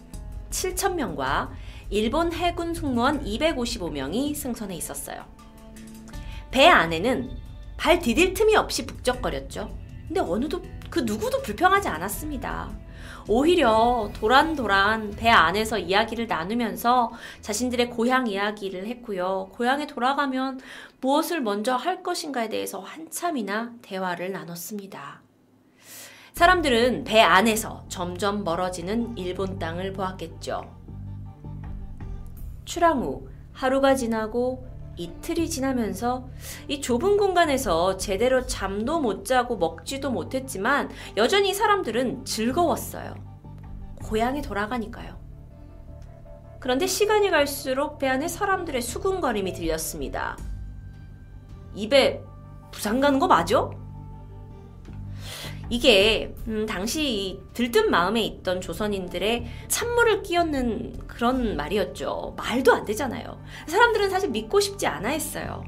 7천명과 일본 해군 승무원 255명이 승선해 있었어요. 배 안에는 발 디딜 틈이 없이 북적거렸죠. 근데 어느도 그 누구도 불평하지 않았습니다. 오히려 도란도란 배 안에서 이야기를 나누면서 자신들의 고향 이야기를 했고요. 고향에 돌아가면 무엇을 먼저 할 것인가에 대해서 한참이나 대화를 나눴습니다. 사람들은 배 안에서 점점 멀어지는 일본 땅을 보았겠죠. 출항 후 하루가 지나고 이틀이 지나면서 이 좁은 공간에서 제대로 잠도 못 자고 먹지도 못했지만 여전히 사람들은 즐거웠어요. 고향에 돌아가니까요. 그런데 시간이 갈수록 배 안에 사람들의 수군거림이 들렸습니다. 입에 부산 가는 거 맞아? 이게 음, 당시 들뜬 마음에 있던 조선인들의 찬물을 끼얹는 그런 말이었죠. 말도 안 되잖아요. 사람들은 사실 믿고 싶지 않아 했어요.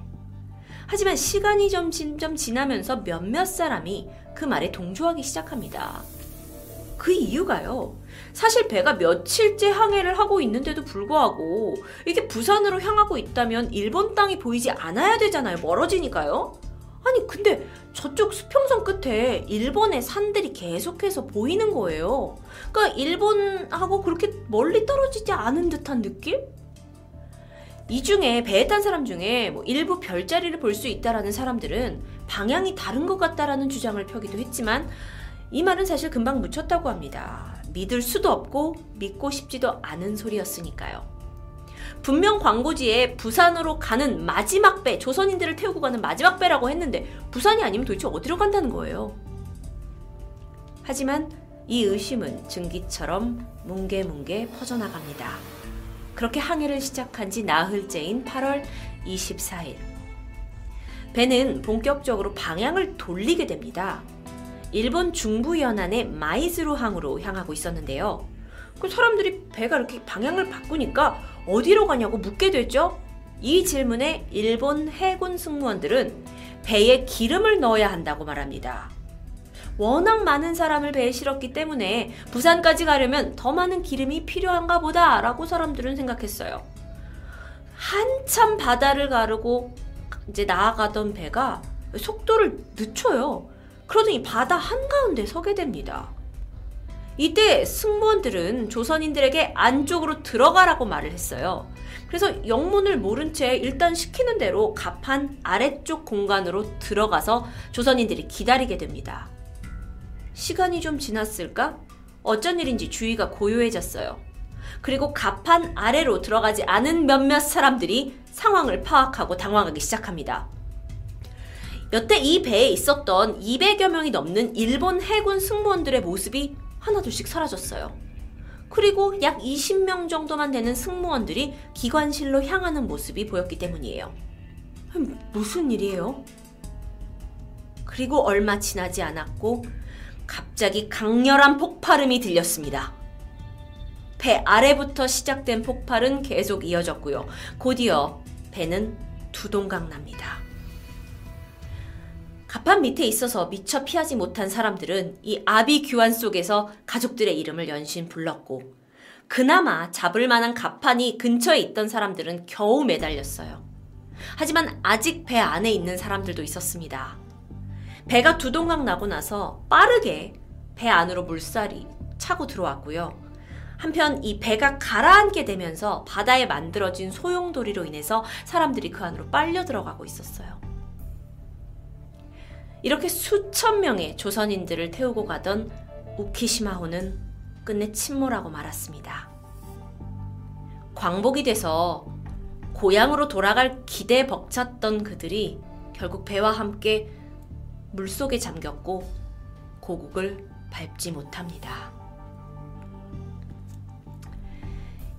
하지만 시간이 좀, 좀 지나면서 몇몇 사람이 그 말에 동조하기 시작합니다. 그 이유가요. 사실 배가 며칠째 항해를 하고 있는데도 불구하고 이게 부산으로 향하고 있다면 일본 땅이 보이지 않아야 되잖아요. 멀어지니까요. 아니 근데 저쪽 수평선 끝에 일본의 산들이 계속해서 보이는 거예요. 그러니까 일본하고 그렇게 멀리 떨어지지 않은 듯한 느낌? 이 중에 배에 탄 사람 중에 뭐 일부 별자리를 볼 수 있다라는 사람들은 방향이 다른 것 같다라는 주장을 펴기도 했지만 이 말은 사실 금방 묻혔다고 합니다. 믿을 수도 없고 믿고 싶지도 않은 소리였으니까요. 분명 광고지에 부산으로 가는 마지막 배, 조선인들을 태우고 가는 마지막 배라고 했는데 부산이 아니면 도대체 어디로 간다는 거예요? 하지만 이 의심은 증기처럼 뭉게뭉게 퍼져나갑니다. 그렇게 항해를 시작한 지 나흘째인 8월 24일. 배는 본격적으로 방향을 돌리게 됩니다. 일본 중부 연안의 마이즈루 항으로 향하고 있었는데요. 그 사람들이 배가 이렇게 방향을 바꾸니까 어디로 가냐고 묻게 되죠? 이 질문에 일본 해군 승무원들은 배에 기름을 넣어야 한다고 말합니다. 워낙 많은 사람을 배에 실었기 때문에 부산까지 가려면 더 많은 기름이 필요한가 보다 라고 사람들은 생각했어요. 한참 바다를 가르고 이제 나아가던 배가 속도를 늦춰요. 그러더니 바다 한가운데 서게 됩니다. 이때 승무원들은 조선인들에게 안쪽으로 들어가라고 말을 했어요. 그래서 영문을 모른 채 일단 시키는 대로 갑판 아래쪽 공간으로 들어가서 조선인들이 기다리게 됩니다. 시간이 좀 지났을까? 어쩐 일인지 주위가 고요해졌어요. 그리고 갑판 아래로 들어가지 않은 몇몇 사람들이 상황을 파악하고 당황하기 시작합니다. 여태 이 배에 있었던 200여 명이 넘는 일본 해군 승무원들의 모습이 하나둘씩 사라졌어요. 그리고 약 20명 정도만 되는 승무원들이 기관실로 향하는 모습이 보였기 때문이에요. 무슨 일이에요? 그리고 얼마 지나지 않았고 갑자기 강렬한 폭발음이 들렸습니다. 배 아래부터 시작된 폭발은 계속 이어졌고요. 곧이어 배는 두동강 납니다. 갑판 밑에 있어서 미처 피하지 못한 사람들은 이 아비 규환 속에서 가족들의 이름을 연신 불렀고 그나마 잡을 만한 갑판이 근처에 있던 사람들은 겨우 매달렸어요. 하지만 아직 배 안에 있는 사람들도 있었습니다. 배가 두 동강 나고 나서 빠르게 배 안으로 물살이 차고 들어왔고요. 한편 이 배가 가라앉게 되면서 바다에 만들어진 소용돌이로 인해서 사람들이 그 안으로 빨려 들어가고 있었어요. 이렇게 수천 명의 조선인들을 태우고 가던 우키시마호는 끝내 침몰하고 말았습니다. 광복이 돼서 고향으로 돌아갈 기대에 벅찼던 그들이 결국 배와 함께 물속에 잠겼고 고국을 밟지 못합니다.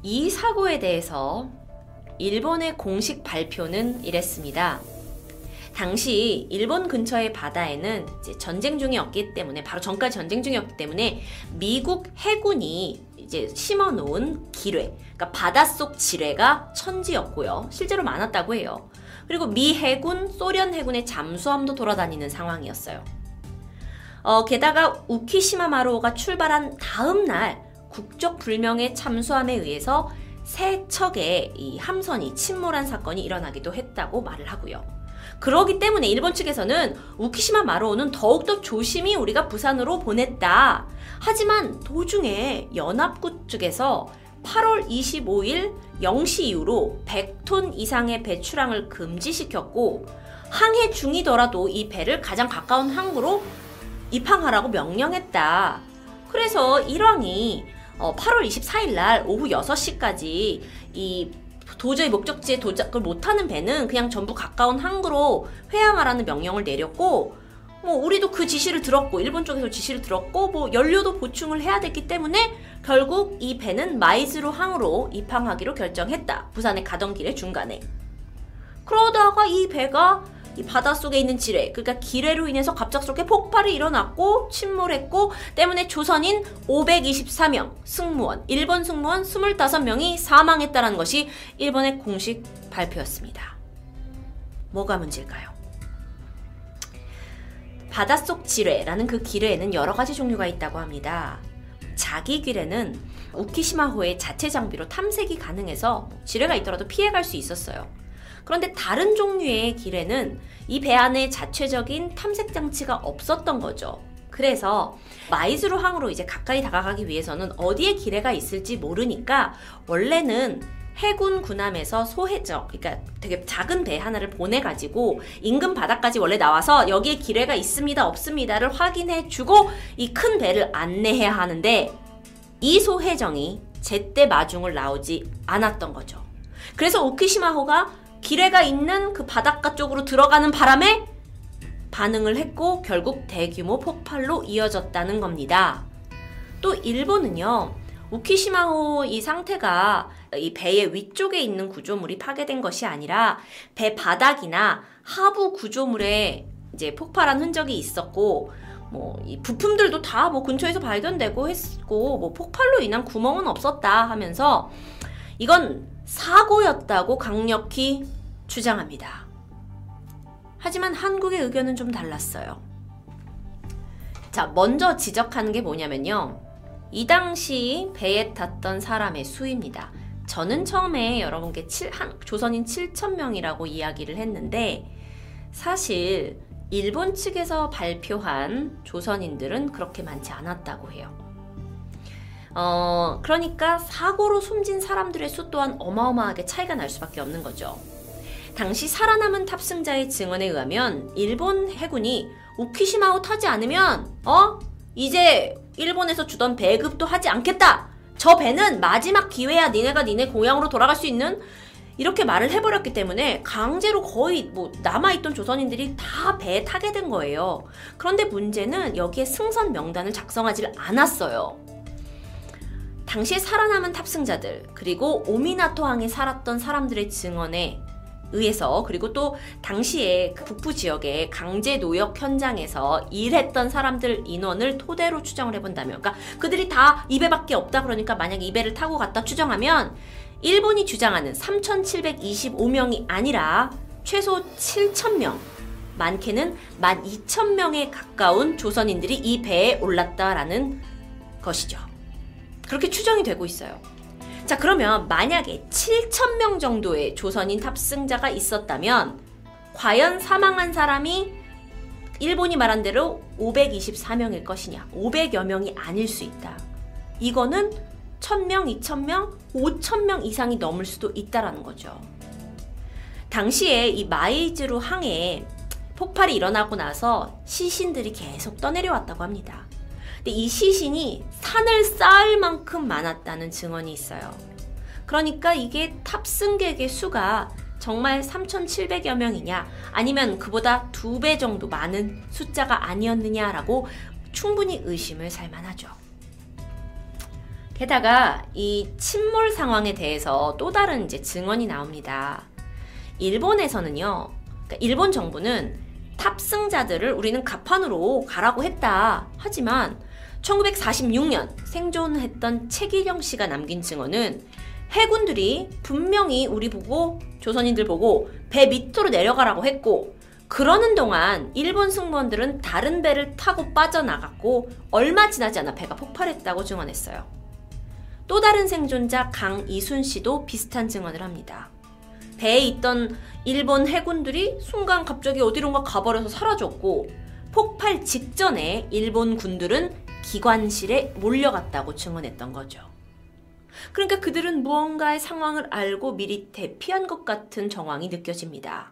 이 사고에 대해서 일본의 공식 발표는 이랬습니다. 당시 일본 근처의 바다에는 전쟁 중이었기 때문에 바로 전까지 전쟁 중이었기 때문에 미국 해군이 이제 심어 놓은 기뢰, 그러니까 바닷속 지뢰가 천지였고요. 실제로 많았다고 해요. 그리고 미 해군, 소련 해군의 잠수함도 돌아다니는 상황이었어요. 어, 게다가 우키시마 마루오가 출발한 다음 날 국적 불명의 참수함에 의해서 세 척의 이 함선이 침몰한 사건이 일어나기도 했다고 말을 하고요. 그러기 때문에 일본 측에서는 우키시마 마루오는 더욱더 조심히 우리가 부산으로 보냈다. 하지만 도중에 연합국 측에서 8월 25일 0시 이후로 100톤 이상의 배 출항을 금지시켰고 항해 중이더라도 이 배를 가장 가까운 항구로 입항하라고 명령했다. 그래서 일왕이 8월 어, 24일 날 오후 6시까지 이 도저히 목적지에 도착을 못하는 배는 그냥 전부 가까운 항구로 회항하라는 명령을 내렸고 뭐 우리도 그 지시를 들었고 일본 쪽에서 지시를 들었고 뭐 연료도 보충을 해야 됐기 때문에 결국 이 배는 마이즈루 항으로 입항하기로 결정했다. 부산에 가던 길의 중간에. 그러다가 이 배가 이 바닷속에 있는 지뢰, 그러니까 기뢰로 인해서 갑작스럽게 폭발이 일어났고 침몰했고 때문에 조선인 524명 승무원, 일본 승무원 25명이 사망했다는 것이 일본의 공식 발표였습니다. 뭐가 문제일까요? 바닷속 지뢰라는 그 기뢰에는 여러 가지 종류가 있다고 합니다. 자기 기뢰는 우키시마호의 자체 장비로 탐색이 가능해서 지뢰가 있더라도 피해갈 수 있었어요. 그런데 다른 종류의 기뢰는 이 배 안에 자체적인 탐색 장치가 없었던 거죠. 그래서 마이즈루 항으로 이제 가까이 다가가기 위해서는 어디에 기뢰가 있을지 모르니까 원래는 해군 군함에서 소해적, 그러니까 되게 작은 배 하나를 보내가지고 인근 바다까지 원래 나와서 여기에 기뢰가 있습니다, 없습니다를 확인해주고 이 큰 배를 안내해야 하는데 이 소해정이 제때 마중을 나오지 않았던 거죠. 그래서 오키시마호가 기뢰가 있는 그 바닷가 쪽으로 들어가는 바람에 반응을 했고 결국 대규모 폭발로 이어졌다는 겁니다. 또 일본은요, 우키시마호 이 상태가 이 배의 위쪽에 있는 구조물이 파괴된 것이 아니라 배 바닥이나 하부 구조물에 이제 폭발한 흔적이 있었고 뭐 이 부품들도 다 뭐 근처에서 발견되고 했고 뭐 폭발로 인한 구멍은 없었다 하면서 이건 사고였다고 강력히 주장합니다. 하지만 한국의 의견은 좀 달랐어요. 자, 먼저 지적하는 게 뭐냐면요. 이 당시 배에 탔던 사람의 수입니다. 저는 처음에 여러분께 7, 한, 조선인 7천명이라고 이야기를 했는데 사실 일본 측에서 발표한 조선인들은 그렇게 많지 않았다고 해요. 어, 그러니까 사고로 숨진 사람들의 수 또한 어마어마하게 차이가 날 수밖에 없는 거죠. 당시 살아남은 탑승자의 증언에 의하면 일본 해군이 우키시마호 타지 않으면 어? 이제 일본에서 주던 배급도 하지 않겠다. 저 배는 마지막 기회야. 니네가 니네 고향으로 돌아갈 수 있는 이렇게 말을 해버렸기 때문에 강제로 거의 뭐 남아있던 조선인들이 다 배에 타게 된 거예요. 그런데 문제는 여기에 승선 명단을 작성하지 않았어요. 당시에 살아남은 탑승자들 그리고 오미나토항에 살았던 사람들의 증언에 의해서 그리고 또 당시에 그 북부 지역의 강제 노역 현장에서 일했던 사람들 인원을 토대로 추정을 해본다면 그러니까 그들이 다 2배밖에 없다 그러니까 만약 2배를 타고 갔다 추정하면 일본이 주장하는 3,725명이 아니라 최소 7,000명 많게는 12,000명에 가까운 조선인들이 이 배에 올랐다라는 것이죠. 그렇게 추정이 되고 있어요. 자, 그러면 만약에 7,000명 정도의 조선인 탑승자가 있었다면 과연 사망한 사람이 일본이 말한 대로 524명일 것이냐? 500여 명이 아닐 수 있다. 이거는 1000명, 2000명, 5000명 이상이 넘을 수도 있다라는 거죠. 당시에 이 마이즈루 항에 폭발이 일어나고 나서 시신들이 계속 떠내려왔다고 합니다. 근데 이 시신이 산을 쌓을 만큼 많았다는 증언이 있어요. 그러니까 이게 탑승객의 수가 정말 3,700여 명이냐, 아니면 그보다 두 배 정도 많은 숫자가 아니었느냐라고 충분히 의심을 살 만하죠. 게다가 이 침몰 상황에 대해서 또 다른 이제 증언이 나옵니다. 일본에서는요, 그러니까 일본 정부는 탑승자들을 우리는 갑판으로 가라고 했다. 하지만 1946년 생존했던 최기령 씨가 남긴 증언은 해군들이 분명히 우리 보고 조선인들 보고 배 밑으로 내려가라고 했고 그러는 동안 일본 승무원들은 다른 배를 타고 빠져나갔고 얼마 지나지 않아 배가 폭발했다고 증언했어요. 또 다른 생존자 강이순 씨도 비슷한 증언을 합니다. 배에 있던 일본 해군들이 순간 갑자기 어디론가 가버려서 사라졌고 폭발 직전에 일본 군들은 기관실에 몰려갔다고 증언했던 거죠. 그러니까 그들은 무언가의 상황을 알고 미리 대피한 것 같은 정황이 느껴집니다.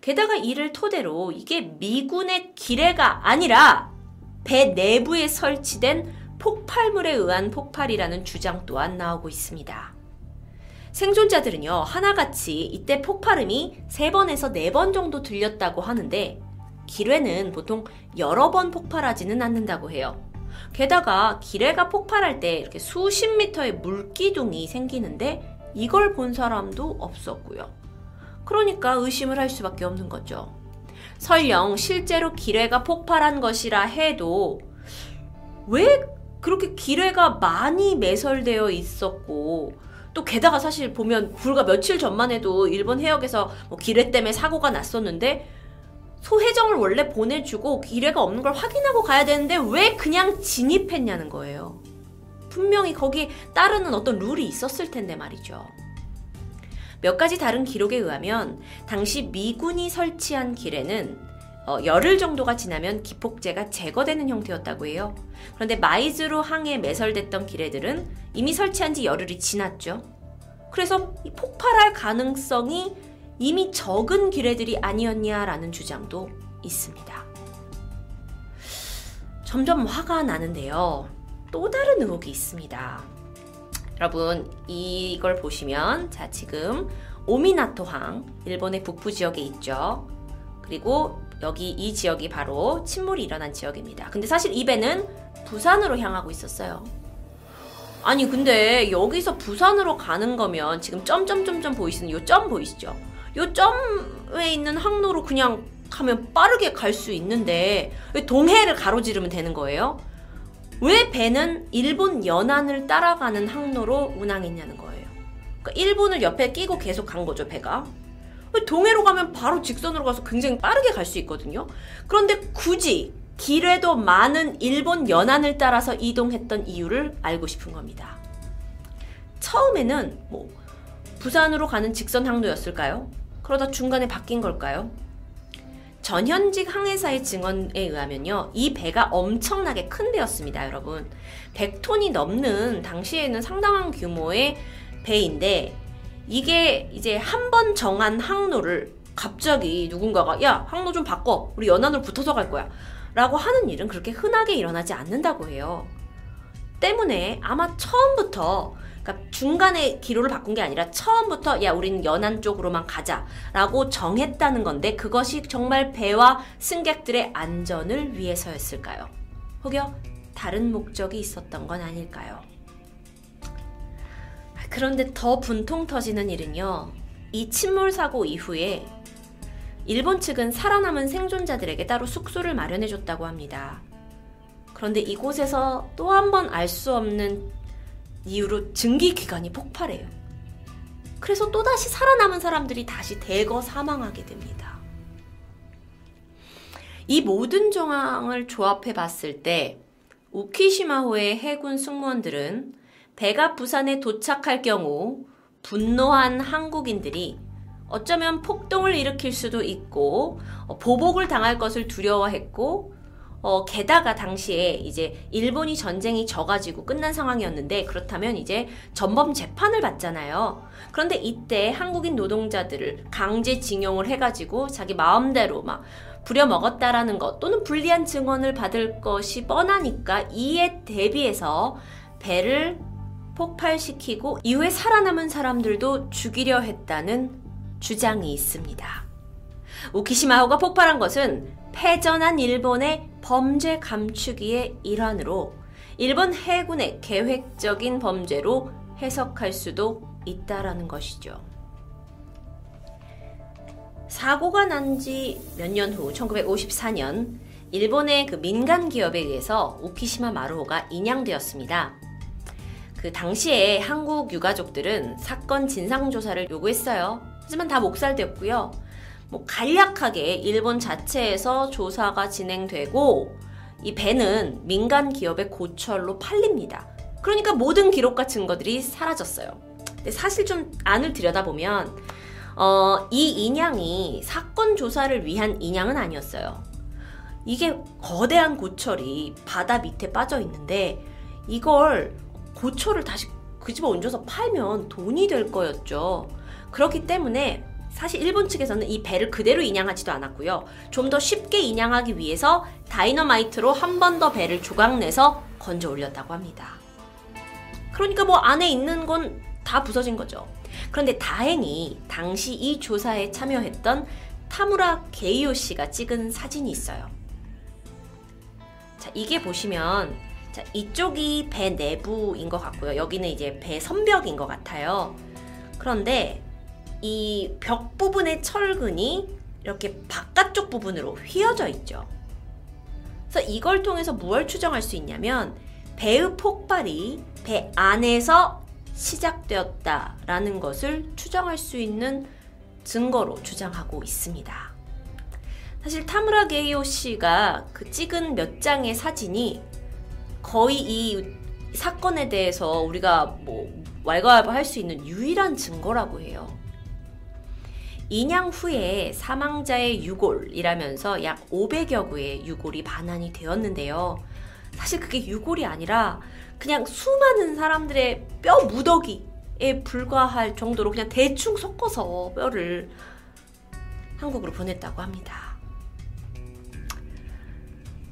게다가 이를 토대로 이게 미군의 기뢰가 아니라 배 내부에 설치된 폭발물에 의한 폭발이라는 주장 또한 나오고 있습니다. 생존자들은요, 하나같이 이때 폭발음이 3번에서 4번 정도 들렸다고 하는데, 기뢰는 보통 여러 번 폭발하지는 않는다고 해요. 게다가 기뢰가 폭발할 때 이렇게 수십 미터의 물기둥이 생기는데 이걸 본 사람도 없었고요. 그러니까 의심을 할 수밖에 없는 거죠. 설령 실제로 기뢰가 폭발한 것이라 해도 왜 그렇게 기뢰가 많이 매설되어 있었고 또 게다가 사실 보면 불과 며칠 전만 해도 일본 해역에서 뭐 기뢰 때문에 사고가 났었는데 소해정을 원래 보내주고 기뢰가 없는 걸 확인하고 가야 되는데 왜 그냥 진입했냐는 거예요. 분명히 거기에 따르는 어떤 룰이 있었을 텐데 말이죠. 몇 가지 다른 기록에 의하면 당시 미군이 설치한 기뢰는 어, 열흘 정도가 지나면 기폭제가 제거되는 형태였다고 해요. 그런데 마이즈로 항에 매설됐던 기뢰들은 이미 설치한 지 열흘이 지났죠. 그래서 폭발할 가능성이 이미 적은 기뢰들이 아니었냐라는 주장도 있습니다. 점점 화가 나는데요. 또 다른 의혹이 있습니다. 여러분, 이걸 보시면, 자, 지금 오미나토항, 일본의 북부 지역에 있죠. 그리고 여기 이 지역이 바로 침몰이 일어난 지역입니다. 근데 사실 이 배는 부산으로 향하고 있었어요. 아니, 근데 여기서 부산으로 가는 거면 지금 점점점점 보이시는 요 점 보이시죠? 요 점에 있는 항로로 그냥 가면 빠르게 갈 수 있는데 왜 동해를 가로지르면 되는 거예요? 왜 배는 일본 연안을 따라가는 항로로 운항했냐는 거예요. 그러니까 일본을 옆에 끼고 계속 간 거죠, 배가. 동해로 가면 바로 직선으로 가서 굉장히 빠르게 갈 수 있거든요. 그런데 굳이 길에도 많은 일본 연안을 따라서 이동했던 이유를 알고 싶은 겁니다. 처음에는 뭐 부산으로 가는 직선 항로였을까요? 그러다 중간에 바뀐 걸까요? 전현직 항해사의 증언에 의하면요. 이 배가 엄청나게 큰 배였습니다, 여러분. 100톤이 넘는 당시에는 상당한 규모의 배인데 이게 이제 한 번 정한 항로를 갑자기 누군가가 야, 항로 좀 바꿔. 우리 연안으로 붙어서 갈 거야. 라고 하는 일은 그렇게 흔하게 일어나지 않는다고 해요. 때문에 아마 처음부터 그러니까 중간에 기로를 바꾼 게 아니라 처음부터 야 우리는 연안 쪽으로만 가자라고 정했다는 건데 그것이 정말 배와 승객들의 안전을 위해서였을까요? 혹여 다른 목적이 있었던 건 아닐까요? 그런데 더 분통 터지는 일은요. 이 침몰 사고 이후에 일본 측은 살아남은 생존자들에게 따로 숙소를 마련해 줬다고 합니다. 그런데 이곳에서 또 한 번 알 수 없는 이유로 증기 기관이 폭발해요. 그래서 또다시 살아남은 사람들이 다시 대거 사망하게 됩니다. 이 모든 정황을 조합해 봤을 때 우키시마호의 해군 승무원들은 배가 부산에 도착할 경우 분노한 한국인들이 어쩌면 폭동을 일으킬 수도 있고 어, 보복을 당할 것을 두려워했고 어, 게다가 당시에 이제 일본이 전쟁이 져가지고 끝난 상황이었는데 그렇다면 이제 전범 재판을 받잖아요. 그런데 이때 한국인 노동자들을 강제 징용을 해가지고 자기 마음대로 막 부려먹었다라는 것 또는 불리한 증언을 받을 것이 뻔하니까 이에 대비해서 배를 폭발시키고 이후에 살아남은 사람들도 죽이려 했다는 주장이 있습니다. 우키시마호가 폭발한 것은 패전한 일본의 범죄 감추기의 일환으로 일본 해군의 계획적인 범죄로 해석할 수도 있다라는 것이죠. 사고가 난 지 몇 년 후 1954년 일본의 그 민간 기업에 의해서 우키시마 마루호가 인양되었습니다. 그 당시에 한국 유가족들은 사건 진상 조사를 요구했어요. 하지만 다 목살되었고요. 뭐 간략하게 일본 자체에서 조사가 진행되고 이 배는 민간 기업의 고철로 팔립니다. 그러니까 모든 기록과 증거들이 사라졌어요. 근데 사실 좀 안을 들여다보면 어, 이 인양이 사건 조사를 위한 인양은 아니었어요. 이게 거대한 고철이 바다 밑에 빠져 있는데 이걸 고초를 다시 그 집에 얹어서 팔면 돈이 될 거였죠. 그렇기 때문에 사실 일본 측에서는 이 배를 그대로 인양하지도 않았고요. 좀 더 쉽게 인양하기 위해서 다이너마이트로 한 번 더 배를 조각내서 건져 올렸다고 합니다. 그러니까 뭐 안에 있는 건 다 부서진 거죠. 그런데 다행히 당시 이 조사에 참여했던 타무라 게이오 씨가 찍은 사진이 있어요. 자, 이게 보시면 자, 이쪽이 배 내부인 것 같고요. 여기는 이제 배 선벽인 것 같아요. 그런데 이 벽 부분의 철근이 이렇게 바깥쪽 부분으로 휘어져 있죠. 그래서 이걸 통해서 무엇을 추정할 수 있냐면 배의 폭발이 배 안에서 시작되었다라는 것을 추정할 수 있는 증거로 주장하고 있습니다. 사실 타무라 게이오 씨가 그 찍은 몇 장의 사진이 거의 이 사건에 대해서 우리가 뭐 왈가왈부 할 수 있는 유일한 증거라고 해요. 인양 후에 사망자의 유골이라면서 약 500여 구의 유골이 반환이 되었는데요. 사실 그게 유골이 아니라 그냥 수많은 사람들의 뼈 무더기에 불과할 정도로 그냥 대충 섞어서 뼈를 한국으로 보냈다고 합니다.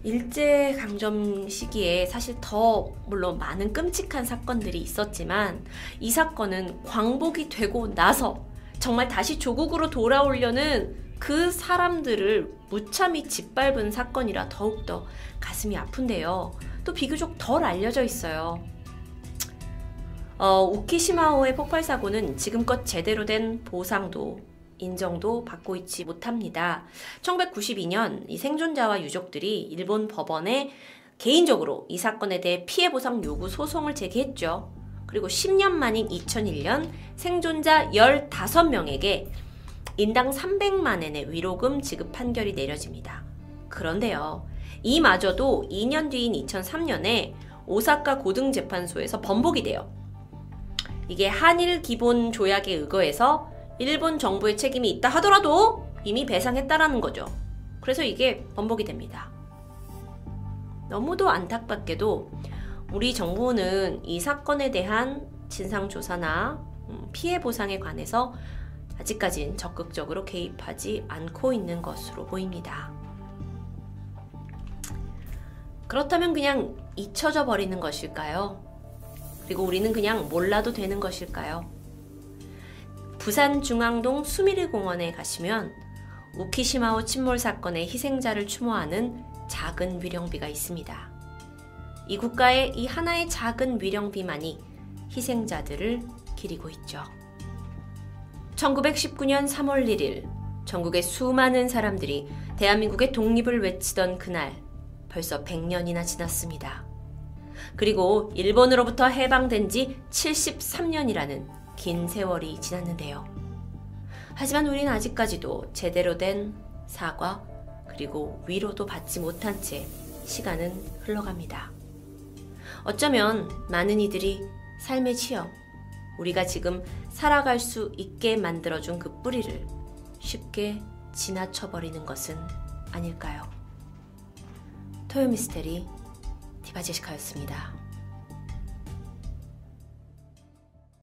일제 강점 시기에 사실 더 물론 많은 끔찍한 사건들이 있었지만 이 사건은 광복이 되고 나서 정말 다시 조국으로 돌아오려는 그 사람들을 무참히 짓밟은 사건이라 더욱더 가슴이 아픈데요. 또 비교적 덜 알려져 있어요. 어, 우키시마호의 폭발 사고는 지금껏 제대로 된 보상도 인정도 받고 있지 못합니다. 1992년 이 생존자와 유족들이 일본 법원에 개인적으로 이 사건에 대해 피해 보상 요구 소송을 제기했죠. 그리고 10년 만인 2001년 생존자 15명에게 인당 300만엔의 위로금 지급 판결이 내려집니다. 그런데요, 이마저도 2년 뒤인 2003년에 오사카 고등재판소에서 번복이 돼요. 이게 한일 기본 조약에 의거해서 일본 정부의 책임이 있다 하더라도 이미 배상했다라는 거죠. 그래서 이게 번복이 됩니다. 너무도 안타깝게도 우리 정부는 이 사건에 대한 진상조사나 음, 피해 보상에 관해서 아직까진 적극적으로 개입하지 않고 있는 것으로 보입니다. 그렇다면 그냥 잊혀져 버리는 것일까요? 그리고 우리는 그냥 몰라도 되는 것일까요? 부산 중앙동 수미르 공원에 가시면 우키시마오 침몰 사건의 희생자를 추모하는 작은 위령비가 있습니다. 이 국가의 이 하나의 작은 위령 비만이 희생자들을 기리고 있죠. 1919년 3월 1일 전국의 수많은 사람들이 대한민국의 독립을 외치던 그날 벌써 100년이나 지났습니다. 그리고 일본으로부터 해방된 지 73년이라는 긴 세월이 지났는데요. 하지만 우리는 아직까지도 제대로 된 사과 그리고 위로도 받지 못한 채 시간은 흘러갑니다. 어쩌면 많은 이들이 삶의 취업, 우리가 지금 살아갈 수 있게 만들어준 그 뿌리를 쉽게 지나쳐버리는 것은 아닐까요? 토요미스테리 디바제시카였습니다.